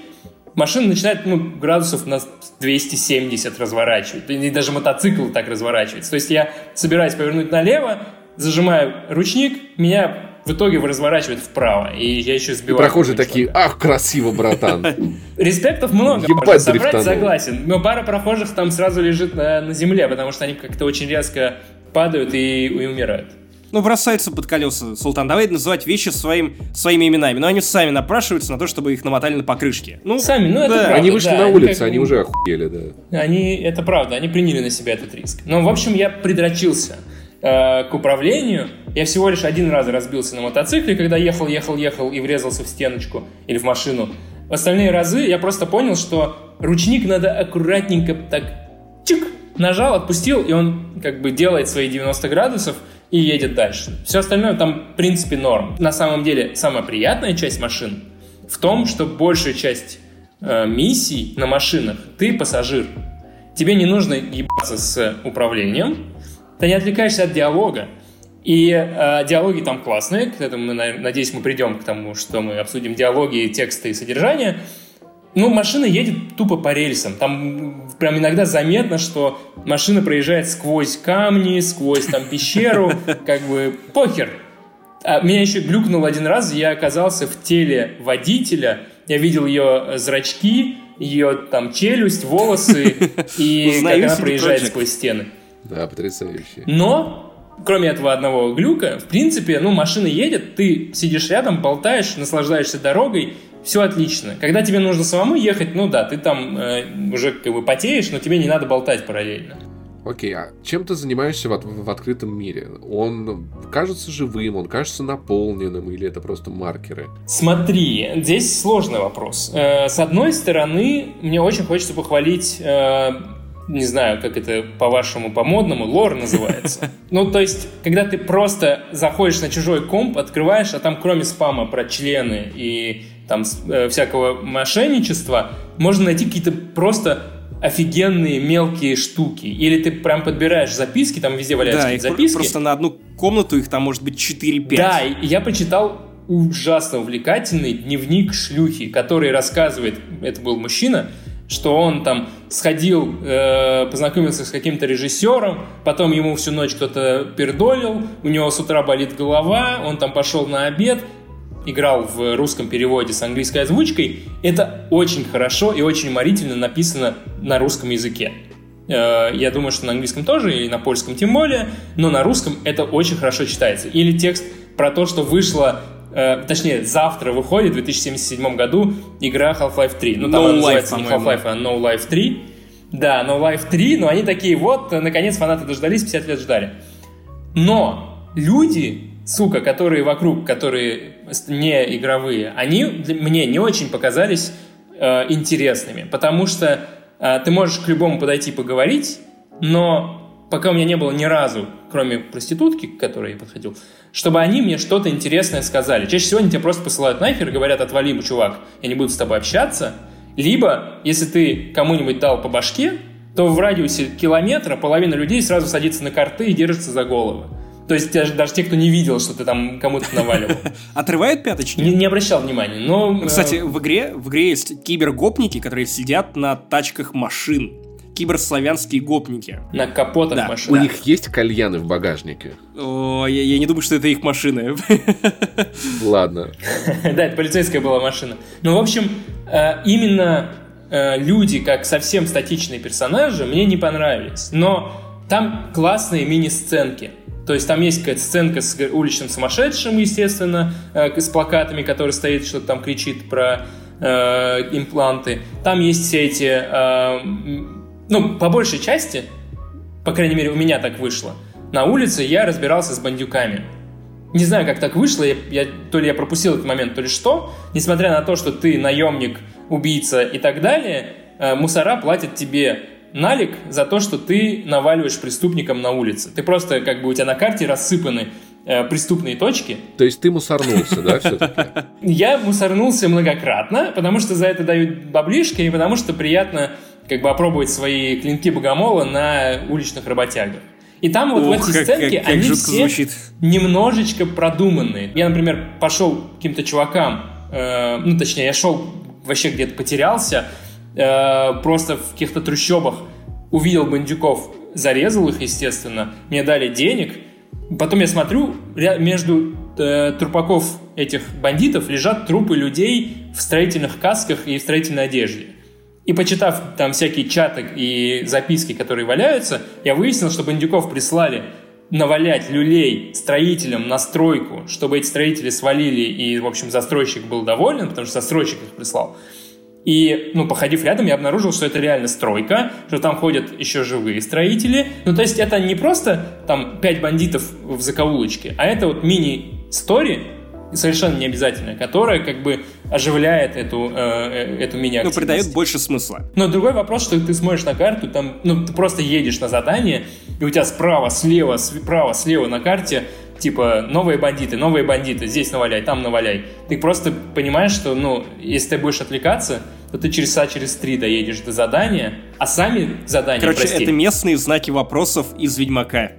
машина начинает ну, градусов на 270 разворачивать. И даже мотоцикл так разворачивается. То есть я собираюсь повернуть налево, зажимаю ручник, меня в итоге разворачивает вправо, и я еще сбиваю. И прохожие такие, ах, красиво, братан. Респектов много, Ебать собрать, согласен. Но пара прохожих там сразу лежит на, на земле, потому что они как-то очень резко падают и, и умирают. Ну, бросаются под колеса, Султан. Давай называть вещи своим, своими именами. Но они сами напрашиваются на то, чтобы их намотали на покрышке. Ну, сами, ну это да. правда. Они вышли да, на улицу, они, они уже охуели, да. Они, это правда, они приняли на себя этот риск. Но, в общем, я придрочился э, к управлению. Я всего лишь один раз разбился на мотоцикле, когда ехал, ехал, ехал и врезался в стеночку или в машину. В остальные разы я просто понял, что ручник надо аккуратненько так чик, нажал, отпустил, и он как бы делает свои 90 градусов и едет дальше. Все остальное там, в принципе, норм. На самом деле, самая приятная часть машин в том, что большая часть э, миссий на машинах ты пассажир. Тебе не нужно ебаться с управлением, ты не отвлекаешься от диалога. И э, диалоги там классные, к этому, мы, надеюсь, мы придем к тому, что мы обсудим диалоги, тексты и содержание. Ну, машина едет тупо по рельсам. Там прям иногда заметно, что машина проезжает сквозь камни, сквозь там пещеру, как бы похер. А меня еще глюкнул один раз, я оказался в теле водителя, я видел ее зрачки, ее там челюсть, волосы, и как она проезжает сквозь стены. Да, потрясающе. Но, кроме этого одного глюка, в принципе, ну, машина едет, ты сидишь рядом, болтаешь, наслаждаешься дорогой, все отлично. Когда тебе нужно самому ехать, ну да, ты там э, уже как бы потеешь, но тебе не надо болтать параллельно. Окей, а чем ты занимаешься в, в, в открытом мире? Он кажется живым, он кажется наполненным, или это просто маркеры? Смотри, здесь сложный вопрос. Э, с одной стороны, мне очень хочется похвалить э, не знаю, как это по-вашему, по-модному, лор называется. Ну, то есть, когда ты просто заходишь на чужой комп, открываешь, а там кроме спама про члены и там э, всякого мошенничества, можно найти какие-то просто офигенные мелкие штуки. Или ты прям подбираешь записки, там везде валяются да, записки. просто на одну комнату их там может быть 4-5. Да, и я почитал ужасно увлекательный дневник шлюхи, который рассказывает, это был мужчина, что он там сходил, э, познакомился с каким-то режиссером, потом ему всю ночь кто-то пердолил, у него с утра болит голова, он там пошел на обед, играл в русском переводе с английской озвучкой, это очень хорошо и очень уморительно написано на русском языке. Э, я думаю, что на английском тоже, и на польском тем более, но на русском это очень хорошо читается. Или текст про то, что вышло э, точнее, завтра выходит в 2077 году игра Half-Life 3. Ну, там no она называется не Half-Life, а No Life 3. Да, No Life 3, но они такие, вот, наконец фанаты дождались, 50 лет ждали. Но люди, сука, которые вокруг, которые не игровые, они мне не очень показались э, интересными, потому что э, ты можешь к любому подойти поговорить, но пока у меня не было ни разу, кроме проститутки, к которой я подходил, чтобы они мне что-то интересное сказали. Чаще всего они тебя просто посылают нахер и говорят, отвали, чувак, я не буду с тобой общаться. Либо, если ты кому-нибудь дал по башке, то в радиусе километра половина людей сразу садится на карты и держится за головы. То есть даже, даже те, кто не видел, что ты там кому-то наваливал. Отрывают пяточки? Не, не обращал внимания, но... Кстати, э, в игре, в игре есть кибергопники, которые сидят на тачках машин киберславянские гопники. На капотах да. машин. У да. них есть кальяны в багажнике? О, я, я не думаю, что это их машины. Ладно. Да, это полицейская была машина. Ну, в общем, э, именно э, люди, как совсем статичные персонажи, мне не понравились. Но там классные мини-сценки. То есть там есть какая-то сценка с уличным сумасшедшим, естественно, э, с плакатами, который стоит, что-то там кричит про э, импланты. Там есть все эти э, ну, по большей части, по крайней мере, у меня так вышло, на улице я разбирался с бандюками. Не знаю, как так вышло, я, я, то ли я пропустил этот момент, то ли что. Несмотря на то, что ты наемник, убийца и так далее, э, мусора платят тебе налик за то, что ты наваливаешь преступникам на улице. Ты просто, как бы у тебя на карте рассыпаны э, преступные точки. То есть ты мусорнулся, да, все-таки? Я мусорнулся многократно, потому что за это дают баблишки, и потому что приятно как бы опробовать свои клинки богомола на уличных работягах. И там вот Ух, в эти сценки как, как, они все звучит. немножечко продуманные. Я, например, пошел к каким-то чувакам, э, ну, точнее, я шел вообще где-то потерялся, э, просто в каких-то трущобах увидел бандюков, зарезал их, естественно, мне дали денег. Потом я смотрю, между э, трупаков этих бандитов лежат трупы людей в строительных касках и в строительной одежде. И почитав там всякие чаты и записки, которые валяются, я выяснил, что бандюков прислали навалять люлей строителям на стройку, чтобы эти строители свалили, и, в общем, застройщик был доволен, потому что застройщик их прислал. И, ну, походив рядом, я обнаружил, что это реально стройка, что там ходят еще живые строители. Ну, то есть это не просто там пять бандитов в закоулочке, а это вот мини-стори, совершенно не обязательно, которая как бы оживляет эту, э, э эту мини Ну, придает больше смысла. Но другой вопрос, что ты смотришь на карту, там, ну, ты просто едешь на задание, и у тебя справа, слева, справа, слева на карте типа, новые бандиты, новые бандиты, здесь наваляй, там наваляй. Ты просто понимаешь, что, ну, если ты будешь отвлекаться, то ты через часа через три доедешь до задания, а сами задания, Короче, прости, это местные знаки вопросов из Ведьмака.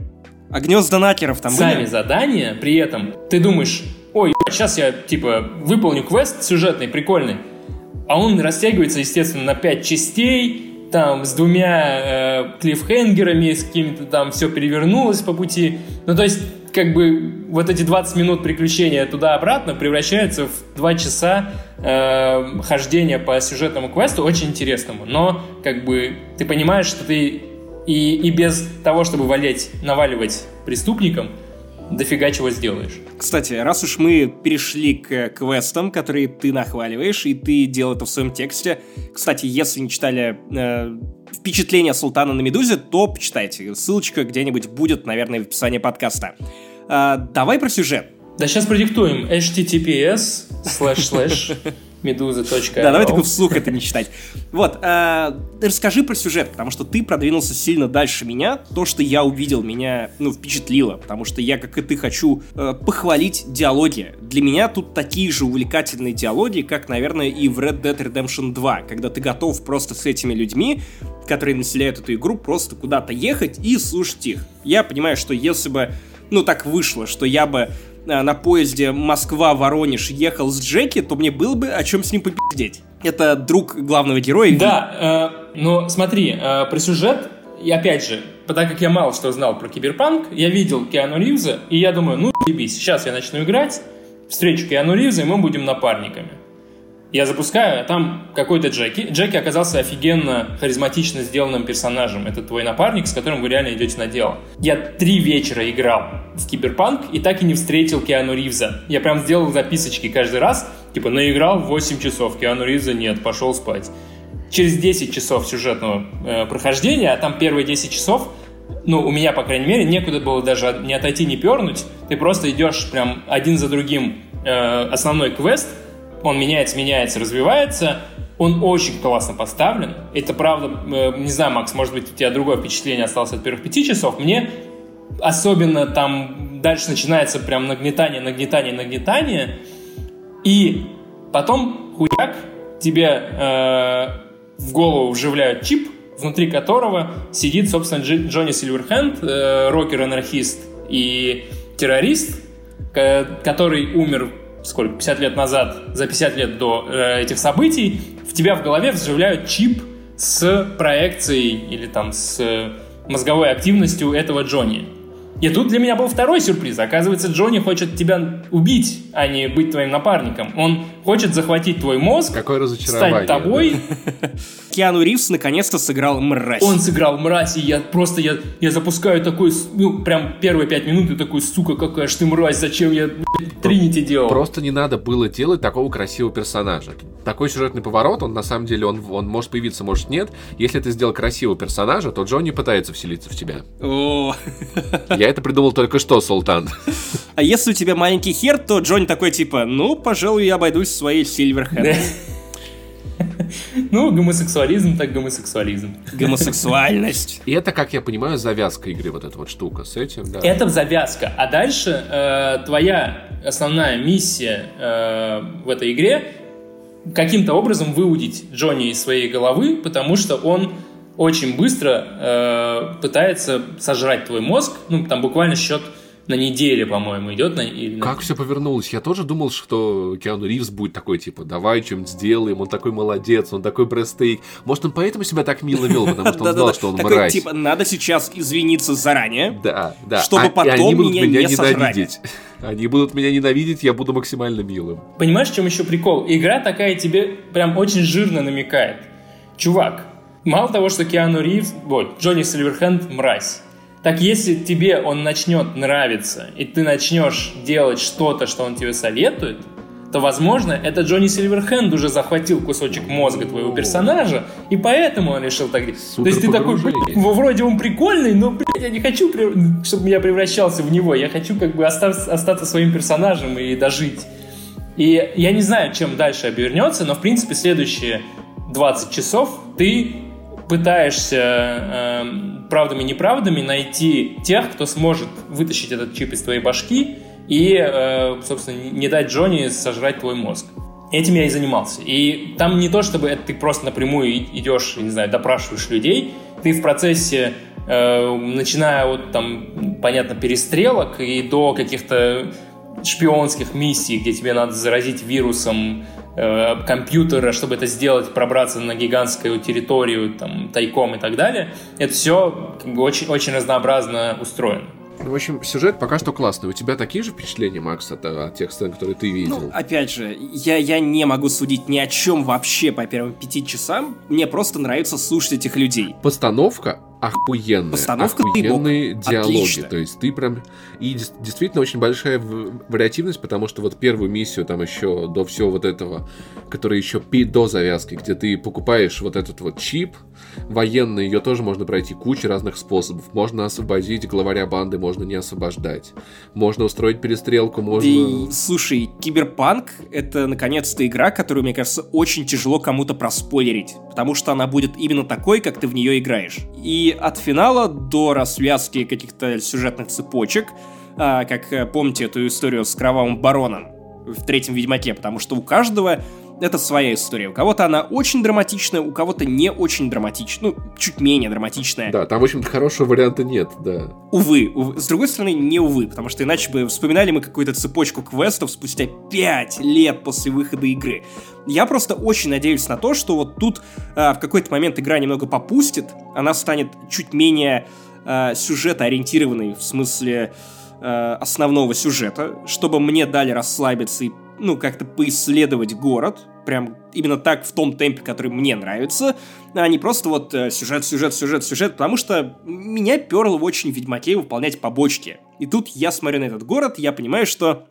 А гнезда накеров там Сами были? задания, при этом, ты думаешь, ой, сейчас я, типа, выполню квест сюжетный, прикольный, а он растягивается, естественно, на пять частей, там, с двумя э, клиффхенгерами, с какими-то там все перевернулось по пути. Ну, то есть, как бы, вот эти 20 минут приключения туда-обратно превращаются в 2 часа э, хождения по сюжетному квесту, очень интересному. Но, как бы, ты понимаешь, что ты и, и без того, чтобы валять, наваливать преступникам, дофига чего сделаешь. Кстати, раз уж мы перешли к квестам, которые ты нахваливаешь, и ты делал это в своем тексте. Кстати, если не читали э, впечатление Султана на Медузе, то почитайте. Ссылочка где-нибудь будет, наверное, в описании подкаста. Э, давай про сюжет. Да сейчас продиктуем https slash slash Медуза.ру. Да, давай только вслух это не читать. Вот, э, расскажи про сюжет, потому что ты продвинулся сильно дальше меня. То, что я увидел, меня, ну, впечатлило, потому что я, как и ты, хочу э, похвалить диалоги. Для меня тут такие же увлекательные диалоги, как, наверное, и в Red Dead Redemption 2, когда ты готов просто с этими людьми, которые населяют эту игру, просто куда-то ехать и слушать их. Я понимаю, что если бы, ну, так вышло, что я бы на поезде Москва-Воронеж ехал с Джеки, то мне было бы о чем с ним попить пиздеть. Это друг главного героя. Да, э, но смотри, э, про сюжет, и опять же, так как я мало что знал про Киберпанк, я видел Киану Ривза, и я думаю, ну, ебись, сейчас я начну играть, встречу Киану Ривза, и мы будем напарниками. Я запускаю, а там какой-то Джеки. Джеки оказался офигенно харизматично сделанным персонажем. Это твой напарник, с которым вы реально идете на дело. Я три вечера играл в Киберпанк и так и не встретил Киану Ривза. Я прям сделал записочки каждый раз. Типа, наиграл 8 часов, Киану Ривза нет, пошел спать. Через 10 часов сюжетного э, прохождения, а там первые 10 часов ну, у меня, по крайней мере, некуда было даже не отойти, не пернуть. Ты просто идешь прям один за другим э, основной квест, он меняется, меняется, развивается. Он очень классно поставлен. Это правда, э, не знаю, Макс, может быть, у тебя другое впечатление осталось от первых пяти часов. Мне особенно там дальше начинается прям нагнетание, нагнетание, нагнетание. И потом хуяк тебе э, в голову вживляют чип, внутри которого сидит, собственно, Дж- Джонни Сильверхенд, э, рокер-анархист и террорист, который умер сколько, 50 лет назад, за 50 лет до э, этих событий, в тебя в голове вживляют чип с проекцией или там с мозговой активностью этого Джонни. И тут для меня был второй сюрприз. Оказывается, Джонни хочет тебя убить, а не быть твоим напарником. Он хочет захватить твой мозг, Какое разочарование, стать тобой. Киану Ривз наконец-то сыграл мразь. Он сыграл мразь, и я просто, я, я запускаю такой, ну, прям первые пять минут, и такой, сука, какая ж ты мразь, зачем я блядь, Тринити делал? Просто не надо было делать такого красивого персонажа. Такой сюжетный поворот, он на самом деле, он, он может появиться, может нет. Если ты сделал красивого персонажа, то Джонни пытается вселиться в тебя. О. Я это придумал только что, Султан. А если у тебя маленький хер, то Джонни такой типа, ну, пожалуй, я обойдусь своей Сильверхенд. Ну, гомосексуализм так гомосексуализм. Гомосексуальность. И это, как я понимаю, завязка игры, вот эта вот штука с этим, да. Это завязка. А дальше э, твоя основная миссия э, в этой игре каким-то образом выудить Джонни из своей головы, потому что он очень быстро э, пытается сожрать твой мозг. Ну, там буквально счет на неделе, по-моему, идет. На, или на- Как все повернулось? Я тоже думал, что Киану Ривз будет такой, типа, давай что-нибудь сделаем, он такой молодец, он такой брестейк. Может, он поэтому себя так мило вел, потому что он знал, что он мразь. типа, надо сейчас извиниться заранее. Да, да. чтобы А- потом они будут меня не ненавидеть. Они будут меня ненавидеть, я буду максимально милым. Понимаешь, в чем еще прикол? Игра такая тебе прям очень жирно намекает. Чувак, мало того, что Киану Ривз, вот, Джонни Сильверхенд мразь. Так если тебе он начнет нравиться, и ты начнешь делать что-то, что он тебе советует, то, возможно, это Джонни Сильверхенд уже захватил кусочек мозга твоего персонажа, и поэтому он решил так делать. То есть ты такой, блядь, вроде он прикольный, но, блядь, я не хочу, чтобы я превращался в него. Я хочу как бы остаться своим персонажем и дожить. И я не знаю, чем дальше обернется, но, в принципе, следующие 20 часов ты пытаешься эм, правдами-неправдами найти тех, кто сможет вытащить этот чип из твоей башки и, э, собственно, не дать Джонни сожрать твой мозг. Этим я и занимался. И там не то, чтобы это ты просто напрямую идешь, не знаю, допрашиваешь людей. Ты в процессе, э, начиная от, там, понятно, перестрелок и до каких-то шпионских миссий, где тебе надо заразить вирусом э, компьютера, чтобы это сделать, пробраться на гигантскую территорию, там, тайком и так далее. Это все как бы, очень, очень разнообразно устроено. В общем, сюжет пока что классный. У тебя такие же впечатления, Макс, от, от тех сцен, которые ты видел? Ну, опять же, я, я не могу судить ни о чем вообще по первым пяти часам. Мне просто нравится слушать этих людей. Постановка охуенная. Постановка Охуенные диалоги. Отлично. То есть ты прям... И действительно очень большая вариативность, потому что вот первую миссию там еще до всего вот этого, которая еще пи- до завязки, где ты покупаешь вот этот вот чип военный, ее тоже можно пройти куча разных способов. Можно освободить главаря банды, можно не освобождать. Можно устроить перестрелку, можно... И, слушай, Киберпанк — это, наконец-то, игра, которую, мне кажется, очень тяжело кому-то проспойлерить, потому что она будет именно такой, как ты в нее играешь. И от финала до развязки каких-то сюжетных цепочек, а, как э, помните эту историю с Кровавым Бароном, в третьем Ведьмаке, потому что у каждого это своя история. У кого-то она очень драматичная, у кого-то не очень драматичная, ну, чуть менее драматичная. Да, там, в общем-то, хорошего варианта нет, да. Увы, увы. С другой стороны, не увы, потому что иначе бы вспоминали мы какую-то цепочку квестов спустя 5 лет после выхода игры. Я просто очень надеюсь на то, что вот тут э, в какой-то момент игра немного попустит, она станет чуть менее э, сюжета ориентированной, в смысле э, основного сюжета, чтобы мне дали расслабиться и ну, как-то поисследовать город, прям именно так, в том темпе, который мне нравится, а не просто вот э, сюжет, сюжет, сюжет, сюжет, потому что меня перло в очень Ведьмаке выполнять побочки. И тут я смотрю на этот город, я понимаю, что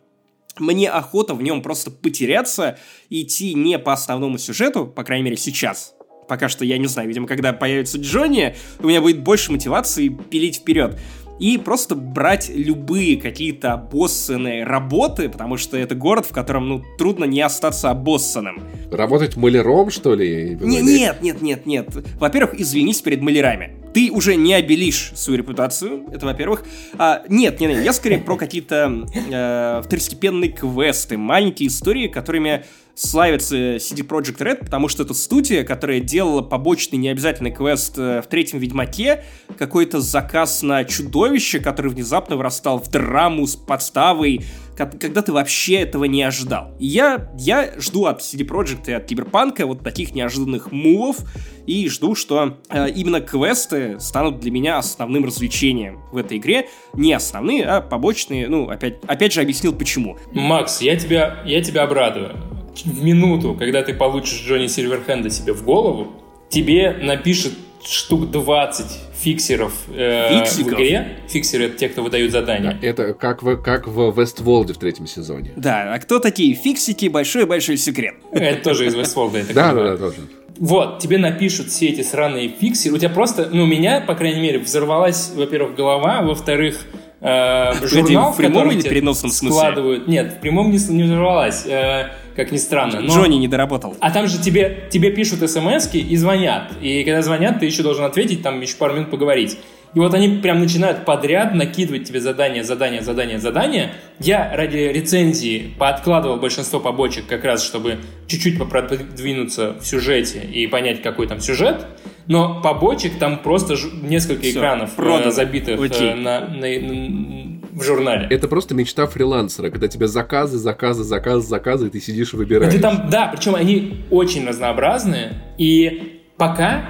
мне охота в нем просто потеряться идти не по основному сюжету, по крайней мере сейчас. Пока что я не знаю, видимо, когда появится Джонни, у меня будет больше мотивации пилить вперед и просто брать любые какие-то обоссанные работы, потому что это город, в котором, ну, трудно не остаться обоссанным. Работать маляром, что ли? Не, нет, нет, нет, нет. Во-первых, извинись перед малярами. Ты уже не обелишь свою репутацию, это во-первых. А, нет, нет, нет, я скорее про какие-то э, второстепенные квесты, маленькие истории, которыми славится CD Projekt Red, потому что это студия, которая делала побочный необязательный квест э, в третьем Ведьмаке, какой-то заказ на чудовище, который внезапно вырастал в драму с подставой, когда ты вообще этого не ожидал. И я, я жду от CD Projekt и от Киберпанка вот таких неожиданных мувов, и жду, что э, именно квесты станут для меня основным развлечением в этой игре. Не основные, а побочные. Ну, опять, опять же объяснил почему. Макс, я тебя, я тебя обрадую в минуту, когда ты получишь Джонни Сильверхенда себе в голову, тебе напишет штук 20 фиксеров э, в игре. Фиксеры — это те, кто выдают задания. Да, это как в, как в Вестволде в третьем сезоне. Да, а кто такие фиксики? Большой-большой секрет. Это тоже из Вестволда. Да, да, да, тоже. Вот, тебе напишут все эти сраные фиксеры. У тебя просто, ну, у меня, по крайней мере, взорвалась, во-первых, голова, во-вторых, э, журнал, в прямом или переносном смысле? Складывают. Нет, в прямом не, не взорвалась. Э, как ни странно. Но... Джонни не доработал. А там же тебе, тебе пишут смс и звонят. И когда звонят, ты еще должен ответить, там еще пару минут поговорить. И вот они прям начинают подряд накидывать тебе задания, задания, задания, задания. Я ради рецензии пооткладывал большинство побочек как раз, чтобы чуть-чуть продвинуться в сюжете и понять, какой там сюжет. Но побочек там просто несколько Все, экранов э, забитых э, на, на, на, в журнале. Это просто мечта фрилансера, когда тебе заказы, заказы, заказы, заказы, и ты сидишь и выбираешь. Ты там, да, причем они очень разнообразные, и пока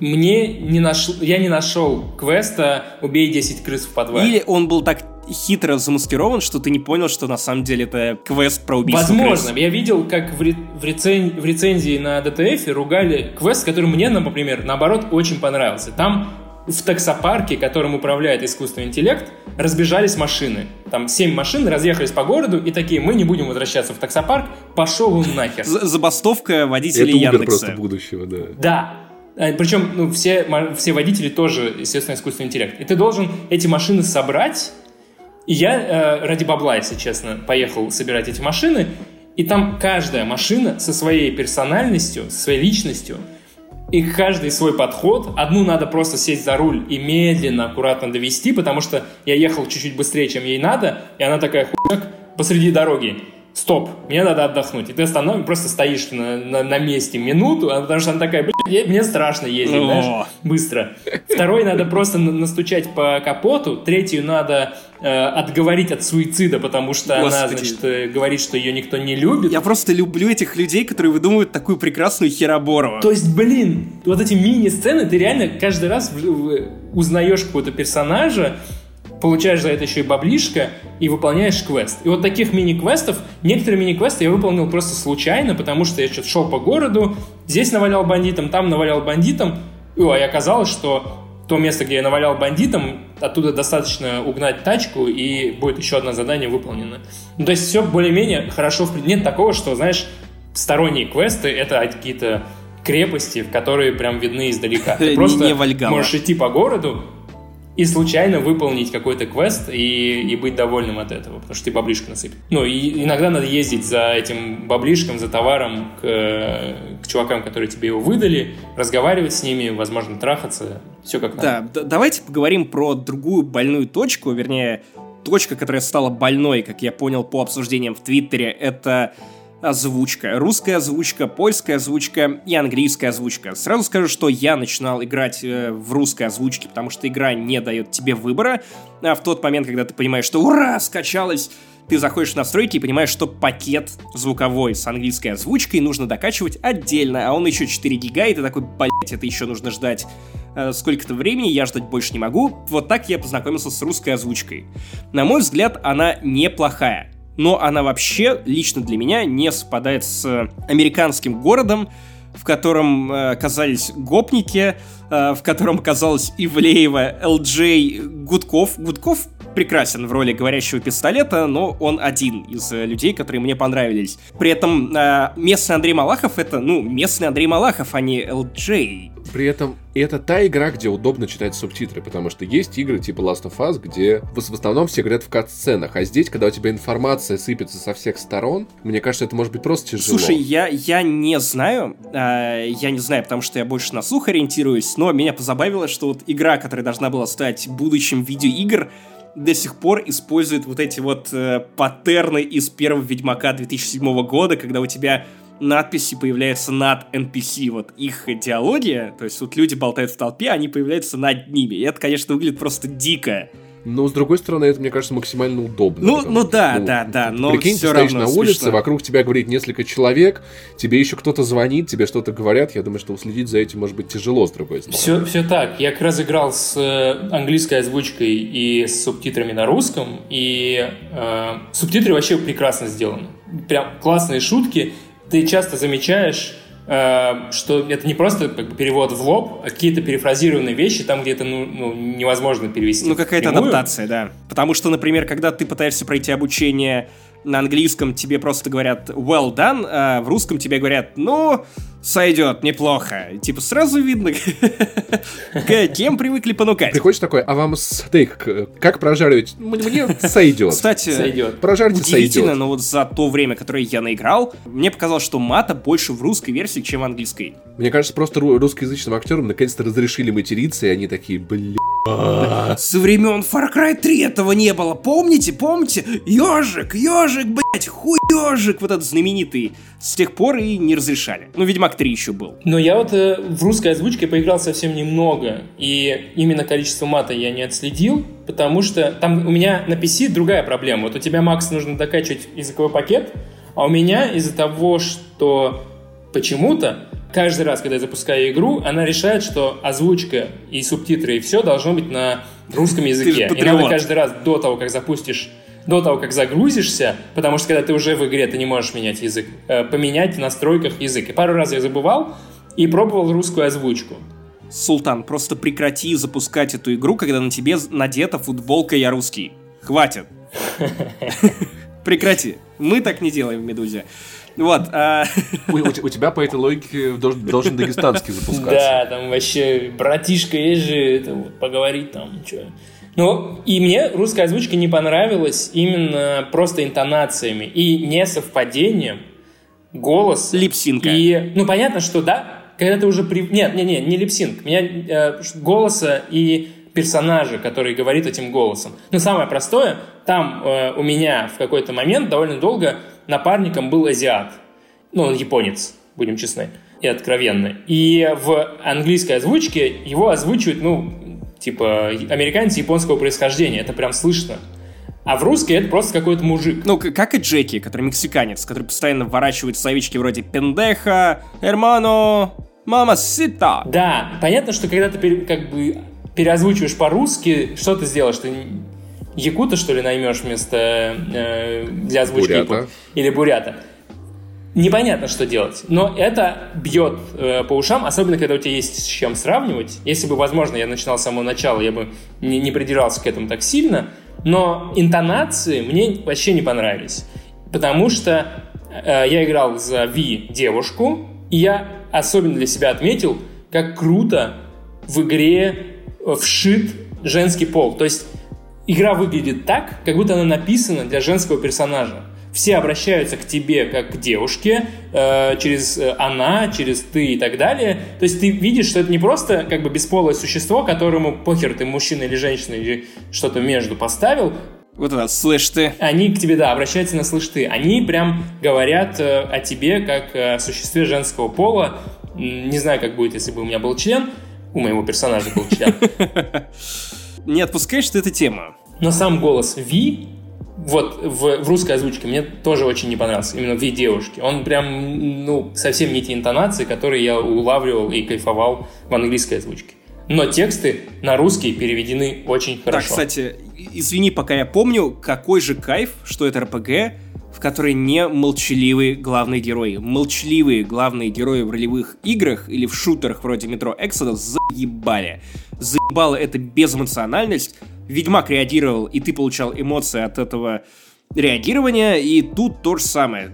мне не нашел, я не нашел квеста «Убей 10 крыс в подвале». Или он был так хитро замаскирован, что ты не понял, что на самом деле это квест про убийство Возможно. Крыс. Я видел, как в, ре- в, рецен- в рецензии на DTF ругали квест, который мне, например, наоборот, очень понравился. Там в таксопарке, которым управляет искусственный интеллект, разбежались машины. Там семь машин разъехались по городу и такие, мы не будем возвращаться в таксопарк, пошел он нахер. Забастовка водителей Это Яндекса. просто будущего, да. Да. А, Причем ну, все, все водители тоже, естественно, искусственный интеллект. И ты должен эти машины собрать. И я э, ради бабла, если честно, поехал собирать эти машины. И там каждая машина со своей персональностью, со своей личностью – и каждый свой подход. Одну надо просто сесть за руль и медленно, аккуратно довести, потому что я ехал чуть-чуть быстрее, чем ей надо, и она такая хуяк посреди дороги стоп, мне надо отдохнуть. И ты останов... просто стоишь на, на, на месте минуту, а потому что она такая, блядь, мне страшно ездить, О. знаешь, быстро. Второй надо просто настучать по капоту, третью надо э, отговорить от суицида, потому что Господи. она, значит, э, говорит, что ее никто не любит. Я просто люблю этих людей, которые выдумывают такую прекрасную херобору. То есть, блин, вот эти мини-сцены, ты реально каждый раз узнаешь какого-то персонажа, получаешь за это еще и баблишко и выполняешь квест. И вот таких мини-квестов, некоторые мини-квесты я выполнил просто случайно, потому что я что-то шел по городу, здесь навалял бандитам, там навалял бандитам, и, оказалось, что то место, где я навалял бандитам, оттуда достаточно угнать тачку, и будет еще одно задание выполнено. Ну, то есть все более-менее хорошо. Нет такого, что, знаешь, сторонние квесты — это какие-то крепости, в которые прям видны издалека. Ты просто можешь идти по городу, и случайно выполнить какой-то квест и, и быть довольным от этого, потому что ты баблишко насыпь. Ну, и иногда надо ездить за этим баблишком, за товаром к, к чувакам, которые тебе его выдали, разговаривать с ними, возможно, трахаться, все как надо. Да, давайте поговорим про другую больную точку, вернее, точка, которая стала больной, как я понял по обсуждениям в Твиттере, это озвучка. Русская озвучка, польская озвучка и английская озвучка. Сразу скажу, что я начинал играть э, в русской озвучке, потому что игра не дает тебе выбора. А в тот момент, когда ты понимаешь, что ура, скачалась, ты заходишь в настройки и понимаешь, что пакет звуковой с английской озвучкой нужно докачивать отдельно, а он еще 4 гига, и ты такой, блять, это еще нужно ждать э, сколько-то времени, я ждать больше не могу. Вот так я познакомился с русской озвучкой. На мой взгляд, она неплохая но она вообще лично для меня не совпадает с американским городом, в котором э, оказались гопники, э, в котором оказалась Ивлеева, ЛДЖ, Гудков. Гудков прекрасен в роли говорящего пистолета, но он один из э, людей, которые мне понравились. При этом э, местный Андрей Малахов это, ну, местный Андрей Малахов, а не ЛДЖ. При этом это та игра, где удобно читать субтитры, потому что есть игры типа Last of Us, где в основном все говорят в кат-сценах, а здесь, когда у тебя информация сыпется со всех сторон, мне кажется, это может быть просто тяжело. Слушай, я, я не знаю, э, я не знаю, потому что я больше на слух ориентируюсь, но меня позабавило, что вот игра, которая должна была стать будущим видеоигр, до сих пор использует вот эти вот э, паттерны из первого Ведьмака 2007 года, когда у тебя надписи появляются над NPC, вот их идеология, то есть вот люди болтают в толпе, они появляются над ними, и это, конечно, выглядит просто дико. Но, с другой стороны, это, мне кажется, максимально удобно. Ну, ну да, ну, да, да, но Прикинь, все ты стоишь равно на улице, смешно. вокруг тебя говорит несколько человек, тебе еще кто-то звонит, тебе что-то говорят. Я думаю, что уследить за этим может быть тяжело, с другой стороны. Все, все так. Я как раз играл с э, английской озвучкой и с субтитрами на русском, и э, субтитры вообще прекрасно сделаны. Прям классные шутки. Ты часто замечаешь что это не просто как бы, перевод в лоб, а какие-то перефразированные вещи там, где это ну, ну, невозможно перевести. Ну, какая-то адаптация, да. Потому что, например, когда ты пытаешься пройти обучение на английском, тебе просто говорят well done, а в русском тебе говорят, ну, сойдет, неплохо. Типа сразу видно, к кем привыкли понукать. Приходишь такой, а вам стейк как прожаривать? Мне сойдет. Кстати, Сойдет. Прожарьте удивительно, сойдет. но вот за то время, которое я наиграл, мне показалось, что мата больше в русской версии, чем в английской. Мне кажется, просто ру- русскоязычным актерам наконец-то разрешили материться, и они такие, блин. Со времен Far Cry 3 этого не было. Помните, помните? Ежик, ежик, блять, хуй ежик, вот этот знаменитый. С тех пор и не разрешали. Ну, Ведьмак 3 еще был. Но я вот э, в русской озвучке поиграл совсем немного, и именно количество мата я не отследил, потому что там у меня на PC другая проблема. Вот у тебя, Макс, нужно докачивать языковой пакет, а у меня из-за того, что почему-то каждый раз, когда я запускаю игру, она решает, что озвучка и субтитры и все должно быть на русском языке. И надо каждый раз до того, как запустишь до того, как загрузишься, потому что когда ты уже в игре, ты не можешь менять язык, э, поменять в настройках язык. И пару раз я забывал и пробовал русскую озвучку. Султан, просто прекрати запускать эту игру, когда на тебе надета футболка «Я русский». Хватит. Прекрати. Мы так не делаем в «Медузе». Вот. а, У, у- у тебя по этой логике должен, должен дагестанский запускаться. Да, там вообще, братишка, есть же, это вот, поговорить там, что. Ну, и мне русская озвучка не понравилась именно просто интонациями и несовпадением голоса. Липсинка. И, ну, понятно, что да, когда ты уже... При... Нет, не, не, не липсинг. Меня э, голоса и персонажа, который говорит этим голосом. Но самое простое, там э, у меня в какой-то момент довольно долго напарником был азиат. Ну, он японец, будем честны и откровенны. И в английской озвучке его озвучивают, ну, типа, американец японского происхождения. Это прям слышно. А в русской это просто какой-то мужик. Ну, как и Джеки, который мексиканец, который постоянно вворачивает словечки вроде «пендеха», «эрмано», «мама сита». Да, понятно, что когда ты как бы переозвучиваешь по-русски, что ты сделаешь? Ты якута, что ли, наймешь вместо э, для озвучки? Бурята. Или бурята. Непонятно, что делать. Но это бьет э, по ушам, особенно когда у тебя есть с чем сравнивать. Если бы, возможно, я начинал с самого начала, я бы не, не придирался к этому так сильно. Но интонации мне вообще не понравились. Потому что э, я играл за Ви девушку, и я особенно для себя отметил, как круто в игре э, вшит женский пол. То есть игра выглядит так, как будто она написана для женского персонажа. Все обращаются к тебе как к девушке, э, через э, она, через ты и так далее. То есть ты видишь, что это не просто как бы бесполое существо, которому похер ты мужчина или женщина или что-то между поставил. Вот это, слышь ты. Они к тебе, да, обращаются на слышь ты. Они прям говорят э, о тебе как о существе женского пола. Не знаю, как будет, если бы у меня был член. У моего персонажа был член. Не отпускаешь ты эту тему? Но сам голос Ви вот в, в русской озвучке мне тоже очень не понравился, именно в девушки. Он прям, ну, совсем не те интонации, которые я улавливал и кайфовал в английской озвучке. Но тексты на русский переведены очень хорошо. Так, кстати, извини, пока я помню, какой же кайф, что это РПГ, в которой не молчаливые главные герои. Молчаливые главные герои в ролевых играх или в шутерах вроде Metro Exodus заебали. Заебала эта безэмоциональность, Ведьмак реагировал, и ты получал эмоции от этого реагирования, и тут то же самое.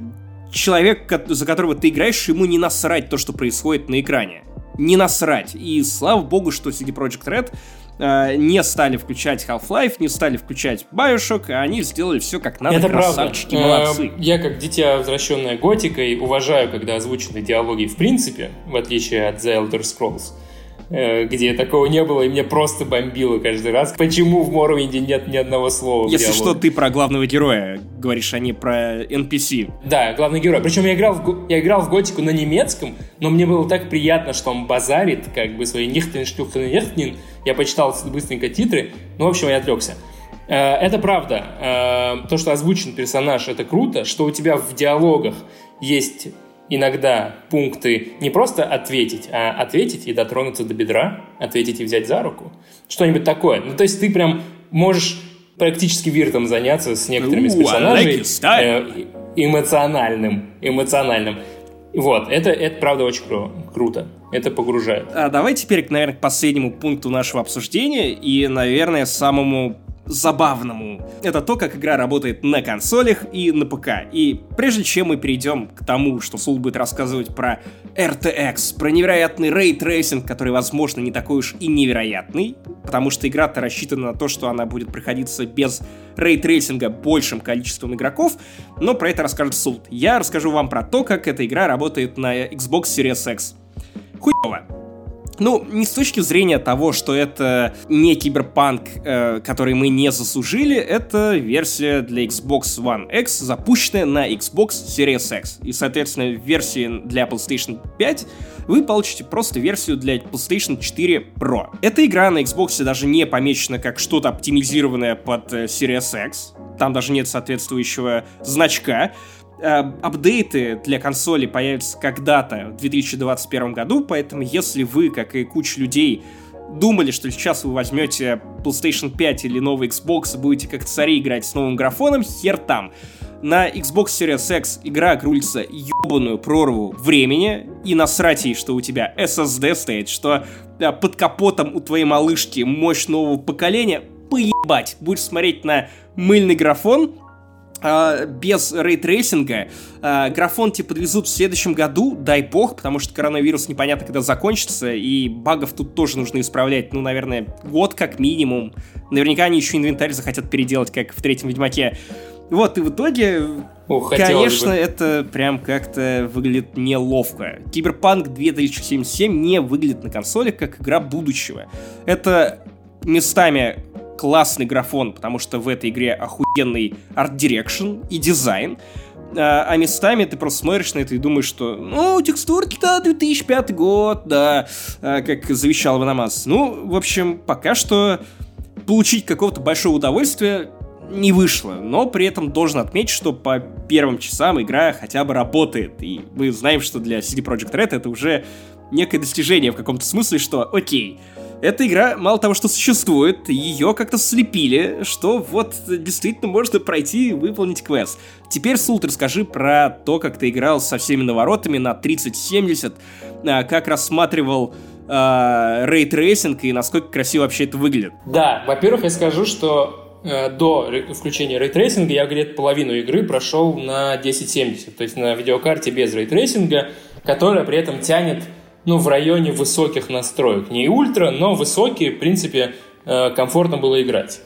Человек, за которого ты играешь, ему не насрать то, что происходит на экране. Не насрать. И слава богу, что CD Projekt Red э, не стали включать Half-Life, не стали включать Bioshock, а они сделали все как надо, Это красавчики, правда. молодцы. Э, я, как дитя, возвращенное готикой, уважаю, когда озвучены диалоги в принципе, в отличие от The Elder Scrolls. Э, где такого не было, и мне просто бомбило каждый раз. Почему в Моровинде нет ни одного слова? Если что, ты про главного героя говоришь, а не про NPC. Да, главный герой. Причем я играл, в, я играл в Готику на немецком, но мне было так приятно, что он базарит, как бы свои нихтен, штюхтен, нихтен. Я почитал быстренько титры, ну, в общем, я отвлекся. Э, это правда. Э, то, что озвучен персонаж, это круто. Что у тебя в диалогах есть иногда пункты не просто ответить, а ответить и дотронуться до бедра, ответить и взять за руку. Что-нибудь такое. Ну, то есть ты прям можешь практически виртом заняться с некоторыми из персонажей э, эмоциональным, эмоциональным. Вот, это, это правда очень кру- круто. Это погружает. А давай теперь, наверное, к последнему пункту нашего обсуждения и, наверное, самому забавному. Это то, как игра работает на консолях и на ПК. И прежде чем мы перейдем к тому, что Султ будет рассказывать про RTX, про невероятный рейтрейсинг, который, возможно, не такой уж и невероятный, потому что игра-то рассчитана на то, что она будет проходиться без рейтрейсинга большим количеством игроков, но про это расскажет Султ. Я расскажу вам про то, как эта игра работает на Xbox Series X. Хуево. Ну, не с точки зрения того, что это не киберпанк, э, который мы не заслужили, это версия для Xbox One X, запущенная на Xbox Series X. И, соответственно, версии для PlayStation 5 вы получите просто версию для PlayStation 4 Pro. Эта игра на Xbox даже не помечена как что-то оптимизированное под э, Series X. Там даже нет соответствующего значка. Э, апдейты для консоли появятся когда-то в 2021 году, поэтому если вы, как и куча людей, думали, что сейчас вы возьмете PlayStation 5 или новый Xbox и будете как цари играть с новым графоном, хер там. На Xbox Series X игра грулится ебаную прорву времени, и насрать ей, что у тебя SSD стоит, что да, под капотом у твоей малышки мощь нового поколения, поебать. Будешь смотреть на мыльный графон, без рейтрейсинга. Uh, графон тебе подвезут в следующем году, дай бог, потому что коронавирус непонятно когда закончится, и багов тут тоже нужно исправлять, ну, наверное, год как минимум. Наверняка они еще инвентарь захотят переделать, как в третьем Ведьмаке. Вот, и в итоге, О, конечно, бы. это прям как-то выглядит неловко. Киберпанк 2077 не выглядит на консолях как игра будущего. Это местами классный графон, потому что в этой игре охуенный art direction и дизайн. А, а местами ты просто смотришь на это и думаешь, что, ну, текстурки-то 2005 год, да, а, как завещал Ванамас. Ну, в общем, пока что получить какого-то большого удовольствия не вышло, но при этом должен отметить, что по первым часам игра хотя бы работает, и мы знаем, что для CD Projekt Red это уже некое достижение в каком-то смысле, что окей, эта игра мало того, что существует, ее как-то слепили, что вот действительно можно пройти и выполнить квест. Теперь, Султ, расскажи про то, как ты играл со всеми наворотами на 3070, а, как рассматривал рейтрейсинг и насколько красиво вообще это выглядит. Да, во-первых, я скажу, что э, до включения рейтрейсинга я где-то половину игры прошел на 1070, то есть на видеокарте без рейтрейсинга, которая при этом тянет ну, в районе высоких настроек. Не ультра, но высокие, в принципе, э, комфортно было играть.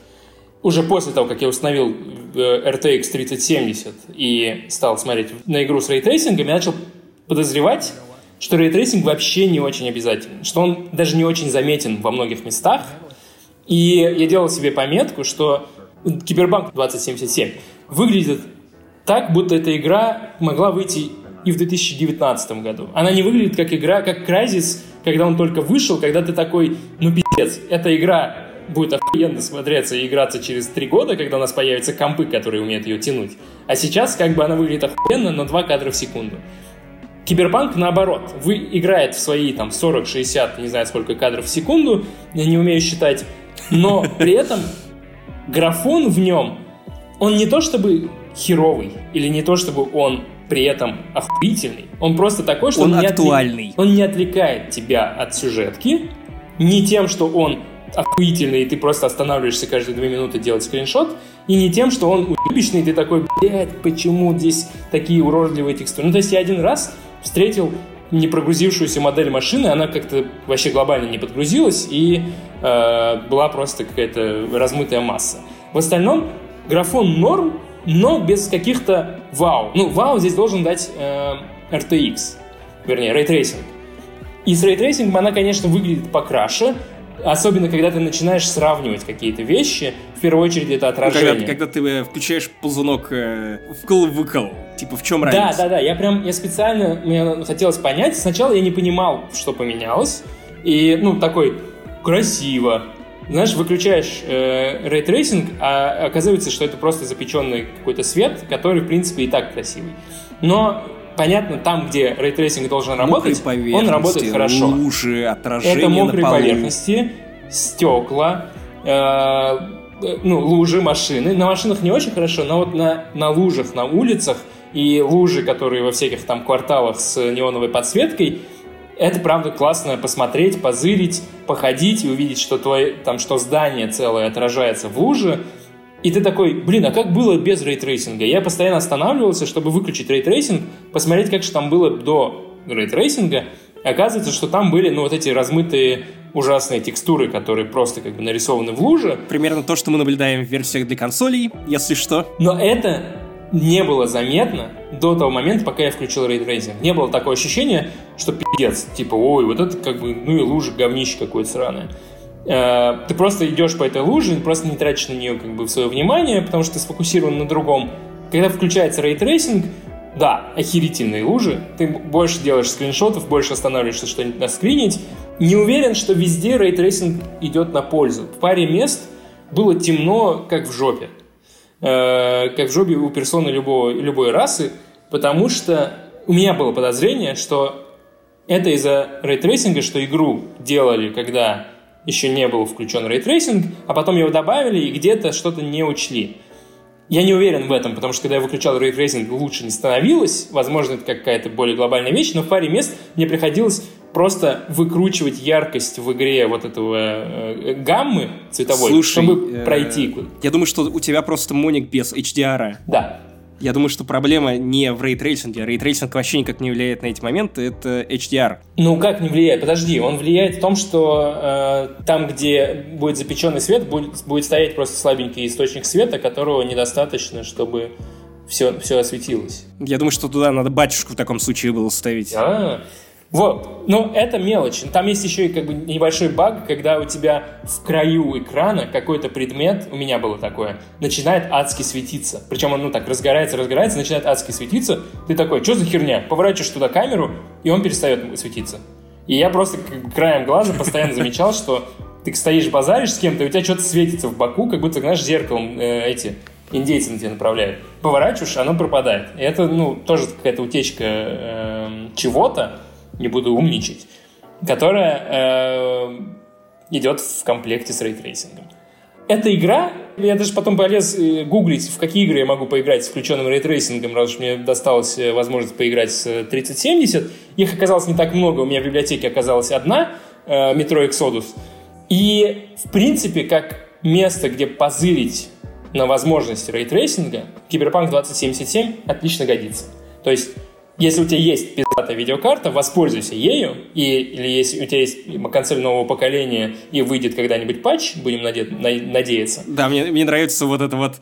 Уже после того, как я установил э, RTX 3070 и стал смотреть на игру с рейтрейсингом, я начал подозревать, что рейтрейсинг вообще не очень обязателен, что он даже не очень заметен во многих местах. И я делал себе пометку, что Кибербанк 2077 выглядит так, будто эта игра могла выйти и в 2019 году. Она не выглядит как игра, как Crysis, когда он только вышел, когда ты такой, ну пиздец, эта игра будет охуенно смотреться и играться через три года, когда у нас появятся компы, которые умеют ее тянуть. А сейчас как бы она выглядит охуенно на 2 кадра в секунду. Киберпанк, наоборот, вы играет в свои там 40-60, не знаю сколько кадров в секунду, я не умею считать, но при этом графон в нем, он не то чтобы херовый, или не то чтобы он при этом охуительный, он просто такой, что он, он, не, актуальный. Он не отвлекает тебя от сюжетки, не тем, что он охуительный, и ты просто останавливаешься каждые две минуты делать скриншот, и не тем, что он уебищный, и ты такой, блядь, почему здесь такие уродливые текстуры. Ну, то есть я один раз встретил не прогрузившуюся модель машины, она как-то вообще глобально не подгрузилась, и э, была просто какая-то размытая масса. В остальном графон норм, но без каких-то вау. Ну, вау здесь должен дать э, RTX, вернее, рейтрейсинг. И с рейтрейсингом она, конечно, выглядит покраше, Особенно, когда ты начинаешь сравнивать какие-то вещи, в первую очередь это отражение. Ну, когда, когда ты э, включаешь ползунок э, вкл-выкл, типа в чем разница? Да, да, да, я прям, я специально, мне хотелось понять, сначала я не понимал, что поменялось, и, ну, такой, красиво, знаешь, выключаешь э, рейтрейсинг, а оказывается, что это просто запеченный какой-то свет, который, в принципе, и так красивый. Но понятно, там, где рейтрейсинг должен работать, он работает хорошо. лужи, отражения Это мокрые на полу. поверхности, стекла, э, ну, лужи, машины. На машинах не очень хорошо, но вот на, на лужах, на улицах и лужи, которые во всяких там кварталах с неоновой подсветкой, это правда классно посмотреть, позырить, походить и увидеть, что твое, там, что здание целое отражается в луже, и ты такой, блин, а как было без рейтрейсинга? Я постоянно останавливался, чтобы выключить рейтрейсинг, посмотреть, как же там было до рейтрейсинга. И оказывается, что там были, ну, вот эти размытые ужасные текстуры, которые просто как бы нарисованы в луже. Примерно то, что мы наблюдаем в версиях для консолей, если что. Но это не было заметно до того момента, пока я включил рейтрейсинг. Не было такого ощущения, что пиздец, типа, ой, вот это как бы, ну и лужа, говнище какое-то сраное. Э, ты просто идешь по этой луже, просто не тратишь на нее как бы свое внимание, потому что ты сфокусирован на другом. Когда включается рейтрейсинг, да, охерительные лужи, ты больше делаешь скриншотов, больше останавливаешься что-нибудь наскринить. Не уверен, что везде рейтрейсинг идет на пользу. В паре мест было темно, как в жопе. Э, как в жопе у персоны любого, любой расы, потому что у меня было подозрение, что это из-за рейтрейсинга, что игру делали, когда еще не был включен рейтрейсинг, а потом его добавили и где-то что-то не учли. Я не уверен в этом, потому что когда я выключал рейтрейсинг, лучше не становилось. Возможно, это какая-то более глобальная вещь, но в паре мест мне приходилось просто выкручивать яркость в игре вот этого э, гаммы цветовой, Слушай, чтобы э, пройти. Я думаю, что у тебя просто моник без HDR. Да, Я думаю, что проблема не в рейтрейсинге. Рейтрейсинг вообще никак не влияет на эти моменты, это HDR. Ну, как не влияет? Подожди, он влияет в том, что э, там, где будет запеченный свет, будет, будет стоять просто слабенький источник света, которого недостаточно, чтобы все, все осветилось. Я думаю, что туда надо батюшку в таком случае было ставить. А, вот, ну это мелочь. Там есть еще и как бы небольшой баг, когда у тебя в краю экрана какой-то предмет, у меня было такое, начинает адски светиться. Причем он, ну так, разгорается, разгорается, начинает адски светиться. Ты такой, что за херня? Поворачиваешь туда камеру, и он перестает светиться. И я просто краем глаза постоянно замечал, что ты стоишь, базаришь с кем-то, и у тебя что-то светится в боку, как будто, знаешь, зеркалом э, эти индейцы на тебя направляют. Поворачиваешь, оно пропадает. И это, ну, тоже какая-то утечка э, чего-то, не буду умничать, которая э, идет в комплекте с рейтрейсингом. Эта игра, я даже потом полез э, гуглить, в какие игры я могу поиграть с включенным рейтрейсингом, раз уж мне досталась э, возможность поиграть с 3070. Их оказалось не так много, у меня в библиотеке оказалась одна, э, Metro Exodus. И, в принципе, как место, где позырить на возможности рейтрейсинга, Cyberpunk 2077 отлично годится. То есть если у тебя есть пиздатая видеокарта, воспользуйся ею, и, или если у тебя есть консоль нового поколения и выйдет когда-нибудь патч, будем наде- на- надеяться. Да, мне, мне нравится вот это вот...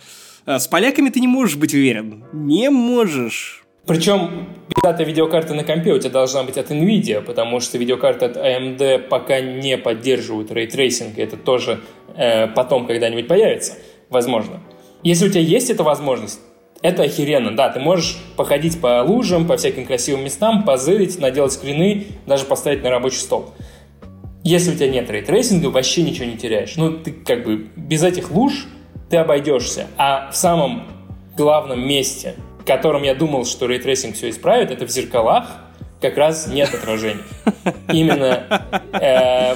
э, С поляками ты не можешь быть уверен. Не можешь. Причем пиздатая видеокарта на компе у тебя должна быть от NVIDIA, потому что видеокарты от AMD пока не поддерживают рейтрейсинг, и это тоже э, потом когда-нибудь появится, возможно. Если у тебя есть эта возможность, это охеренно, да, ты можешь походить по лужам, по всяким красивым местам, позырить, наделать скрины, даже поставить на рабочий стол. Если у тебя нет рейтрейсинга, вообще ничего не теряешь. Ну, ты как бы без этих луж ты обойдешься. А в самом главном месте, в котором я думал, что рейтрейсинг все исправит, это в зеркалах, как раз нет отражений. Именно э,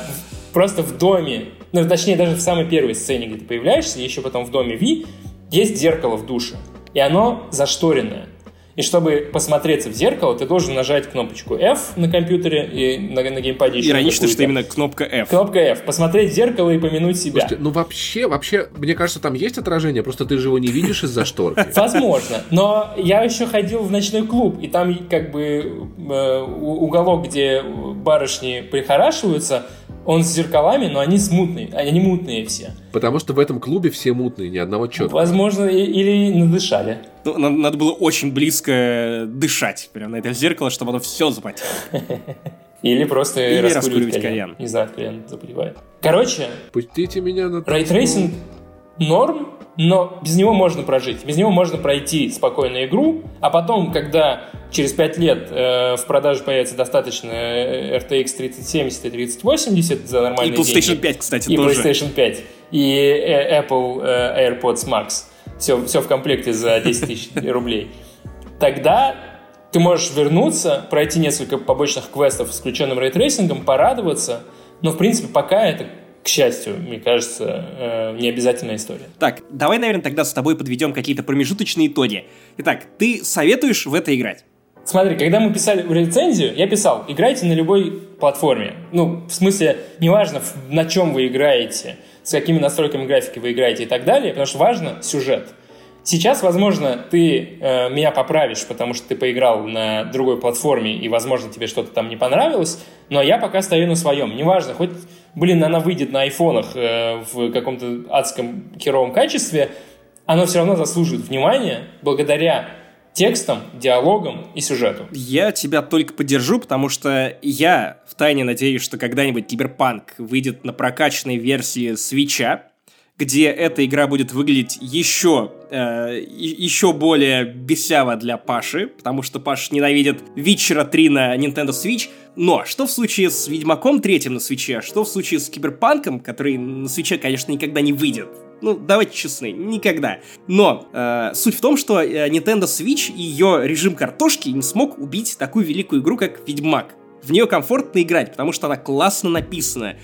просто в доме, ну, точнее, даже в самой первой сцене, где ты появляешься, еще потом в доме Ви, есть зеркало в душе и оно зашторенное. И чтобы посмотреться в зеркало, ты должен нажать кнопочку F на компьютере и на, на геймпаде еще Иронично, что именно кнопка F. Кнопка F. Посмотреть в зеркало и помянуть себя. Слушайте, ну вообще, вообще, мне кажется, там есть отражение, просто ты же его не видишь из-за шторки. Возможно. Но я еще ходил в ночной клуб, и там как бы э, уголок, где барышни прихорашиваются, он с зеркалами, но они смутные, они мутные все. Потому что в этом клубе все мутные, ни одного четкого. Возможно, или надышали. Ну, надо было очень близко дышать прямо на это зеркало, чтобы оно все запотело. Или просто Или раскуривать кальян. кальян. Не знаю, кальян запотевает. Короче... Пустите меня на... Рейтрейсинг норм, но без него можно прожить. Без него можно пройти спокойно игру, а потом, когда через 5 лет э, в продаже появится достаточно э, RTX 3070 и 3080 за нормальные И PlayStation деньги, 5, кстати, и тоже. PlayStation 5, и э, Apple э, AirPods Max, все, все в комплекте за 10 тысяч рублей, тогда ты можешь вернуться, пройти несколько побочных квестов с включенным рейтрейсингом, порадоваться, но, в принципе, пока это к счастью, мне кажется, э, не обязательная история. Так, давай, наверное, тогда с тобой подведем какие-то промежуточные итоги. Итак, ты советуешь в это играть? Смотри, когда мы писали рецензию, я писал, играйте на любой платформе. Ну, в смысле, неважно, на чем вы играете, с какими настройками графики вы играете и так далее, потому что важно сюжет. Сейчас, возможно, ты э, меня поправишь, потому что ты поиграл на другой платформе, и, возможно, тебе что-то там не понравилось, но я пока стою на своем. Неважно, хоть, блин, она выйдет на айфонах э, в каком-то адском херовом качестве, оно все равно заслуживает внимания благодаря текстом, диалогом и сюжету. Я тебя только поддержу, потому что я втайне надеюсь, что когда-нибудь Киберпанк выйдет на прокачанной версии свеча, где эта игра будет выглядеть еще, э, еще более бесяво для Паши, потому что Паш ненавидит Witcher 3 на Nintendo Switch. Но что в случае с Ведьмаком третьим на свече, а что в случае с Киберпанком, который на свече, конечно, никогда не выйдет? Ну, давайте честны, никогда. Но э, суть в том, что э, Nintendo Switch и ее режим картошки не смог убить такую великую игру, как Ведьмак. В нее комфортно играть, потому что она классно написана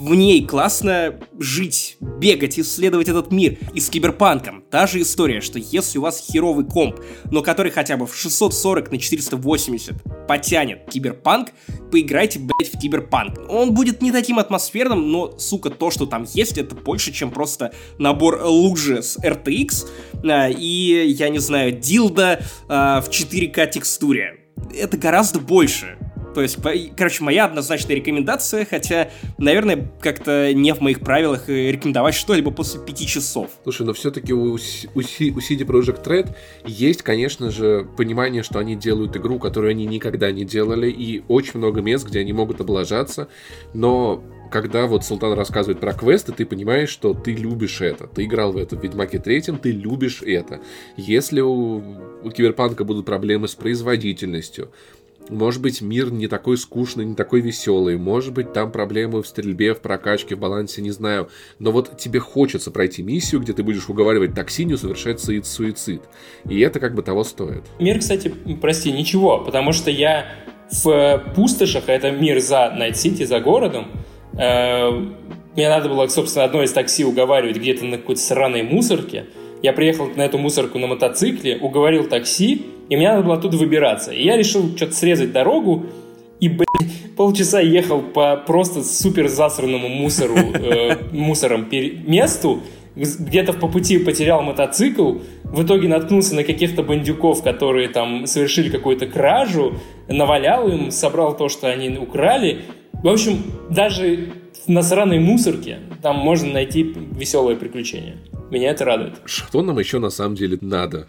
в ней классно жить, бегать, исследовать этот мир. И с Киберпанком та же история, что если у вас херовый комп, но который хотя бы в 640 на 480 потянет Киберпанк, поиграйте, блять, в Киберпанк. Он будет не таким атмосферным, но, сука, то, что там есть, это больше, чем просто набор лужи с RTX а, и, я не знаю, дилда а, в 4К текстуре. Это гораздо больше. То есть, короче, моя однозначная рекомендация, хотя, наверное, как-то не в моих правилах рекомендовать что-либо после пяти часов. Слушай, но все-таки у, у, у CD Projekt Red есть, конечно же, понимание, что они делают игру, которую они никогда не делали, и очень много мест, где они могут облажаться, но когда вот Султан рассказывает про квесты, ты понимаешь, что ты любишь это. Ты играл в это в Ведьмаке третьем, ты любишь это. Если у, у Киберпанка будут проблемы с производительностью, может быть, мир не такой скучный, не такой веселый. Может быть, там проблемы в стрельбе, в прокачке, в балансе, не знаю. Но вот тебе хочется пройти миссию, где ты будешь уговаривать такси не совершать суицид. И это как бы того стоит. Мир, кстати, прости, ничего, потому что я в пустошах, а это мир за Найт-Сити, за городом, э, мне надо было, собственно, одно из такси уговаривать где-то на какой-то сраной мусорке. Я приехал на эту мусорку на мотоцикле, уговорил такси, и мне надо было оттуда выбираться. И я решил что-то срезать дорогу, и, блядь, полчаса ехал по просто супер засранному мусору, э, мусором месту, где-то по пути потерял мотоцикл, в итоге наткнулся на каких-то бандюков, которые там совершили какую-то кражу, навалял им, собрал то, что они украли. В общем, даже на сраной мусорке там можно найти веселое приключение. Меня это радует. Что нам еще на самом деле надо?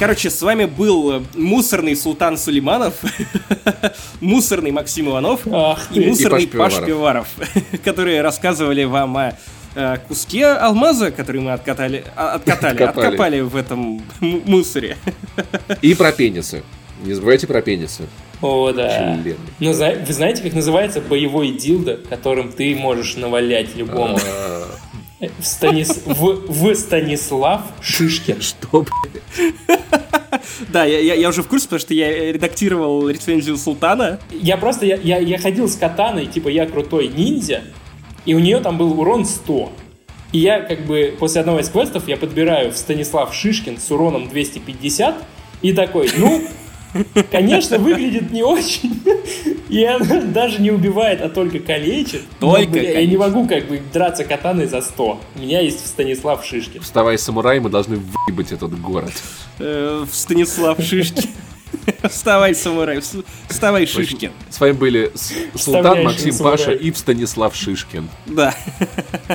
Короче, с вами был э, мусорный Султан Сулейманов, мусорный Максим Иванов Ах и мусорный И Паш Пиваров, которые рассказывали вам о э, куске алмаза, который мы откатали, а, откатали, Откопали. откопали в этом мусоре. И про пенисы. Не забывайте про пенисы. О, да. Члены. Ну, вы знаете, как называется боевой дилдо, которым ты можешь навалять любому? А, В, Станис... в... в Станислав Шишкин. Что? Да, я, я- я уже в курсе, потому что я редактировал рецензию Султана. Я просто, я, я, я ходил с катаной, типа, я крутой ниндзя, и у нее там был урон 100. И я, как бы, после одного из квестов я подбираю в Станислав Шишкин с уроном 250, и такой, ну, конечно, выглядит не очень. И она даже не убивает, а только калечит. Но, Только бля, Я не могу, как бы, драться катаной за 100. У меня есть Станислав Шишкин. Вставай, самурай, мы должны выебать этот город. э, в Станислав Шишкин. Вставай, самурай, вс- вставай, Шишкин. С вами были Султан, Максим. Паша и Станислав Шишкин. Да.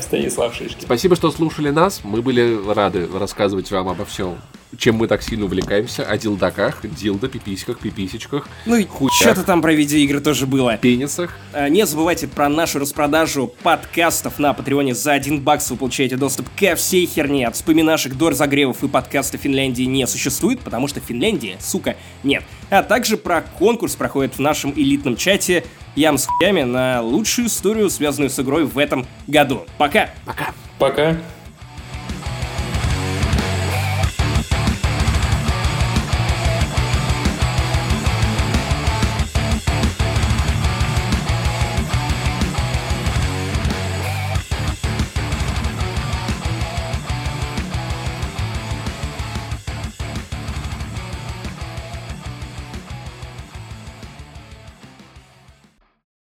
Станислав Шишкин. Спасибо, что слушали нас. Мы были рады рассказывать вам обо всем, чем мы так сильно увлекаемся. О дилдаках, дилдо, пиписьках, пиписечках, Ну и Хуях. что-то там про видеоигры тоже было. пенисах. А, Не забывайте про нашу распродажу подкастов на Патреоне. За 1 бакс вы получаете доступ ко всей херне. От вспоминашек до разогревов и подкаста Финляндии не существует, потому что Финляндии, сука, нет. А также про конкурс проходит в нашем элитном чате Ям с хуями на лучшую историю, связанную с игрой в этом году. Пока! Пока. Пока.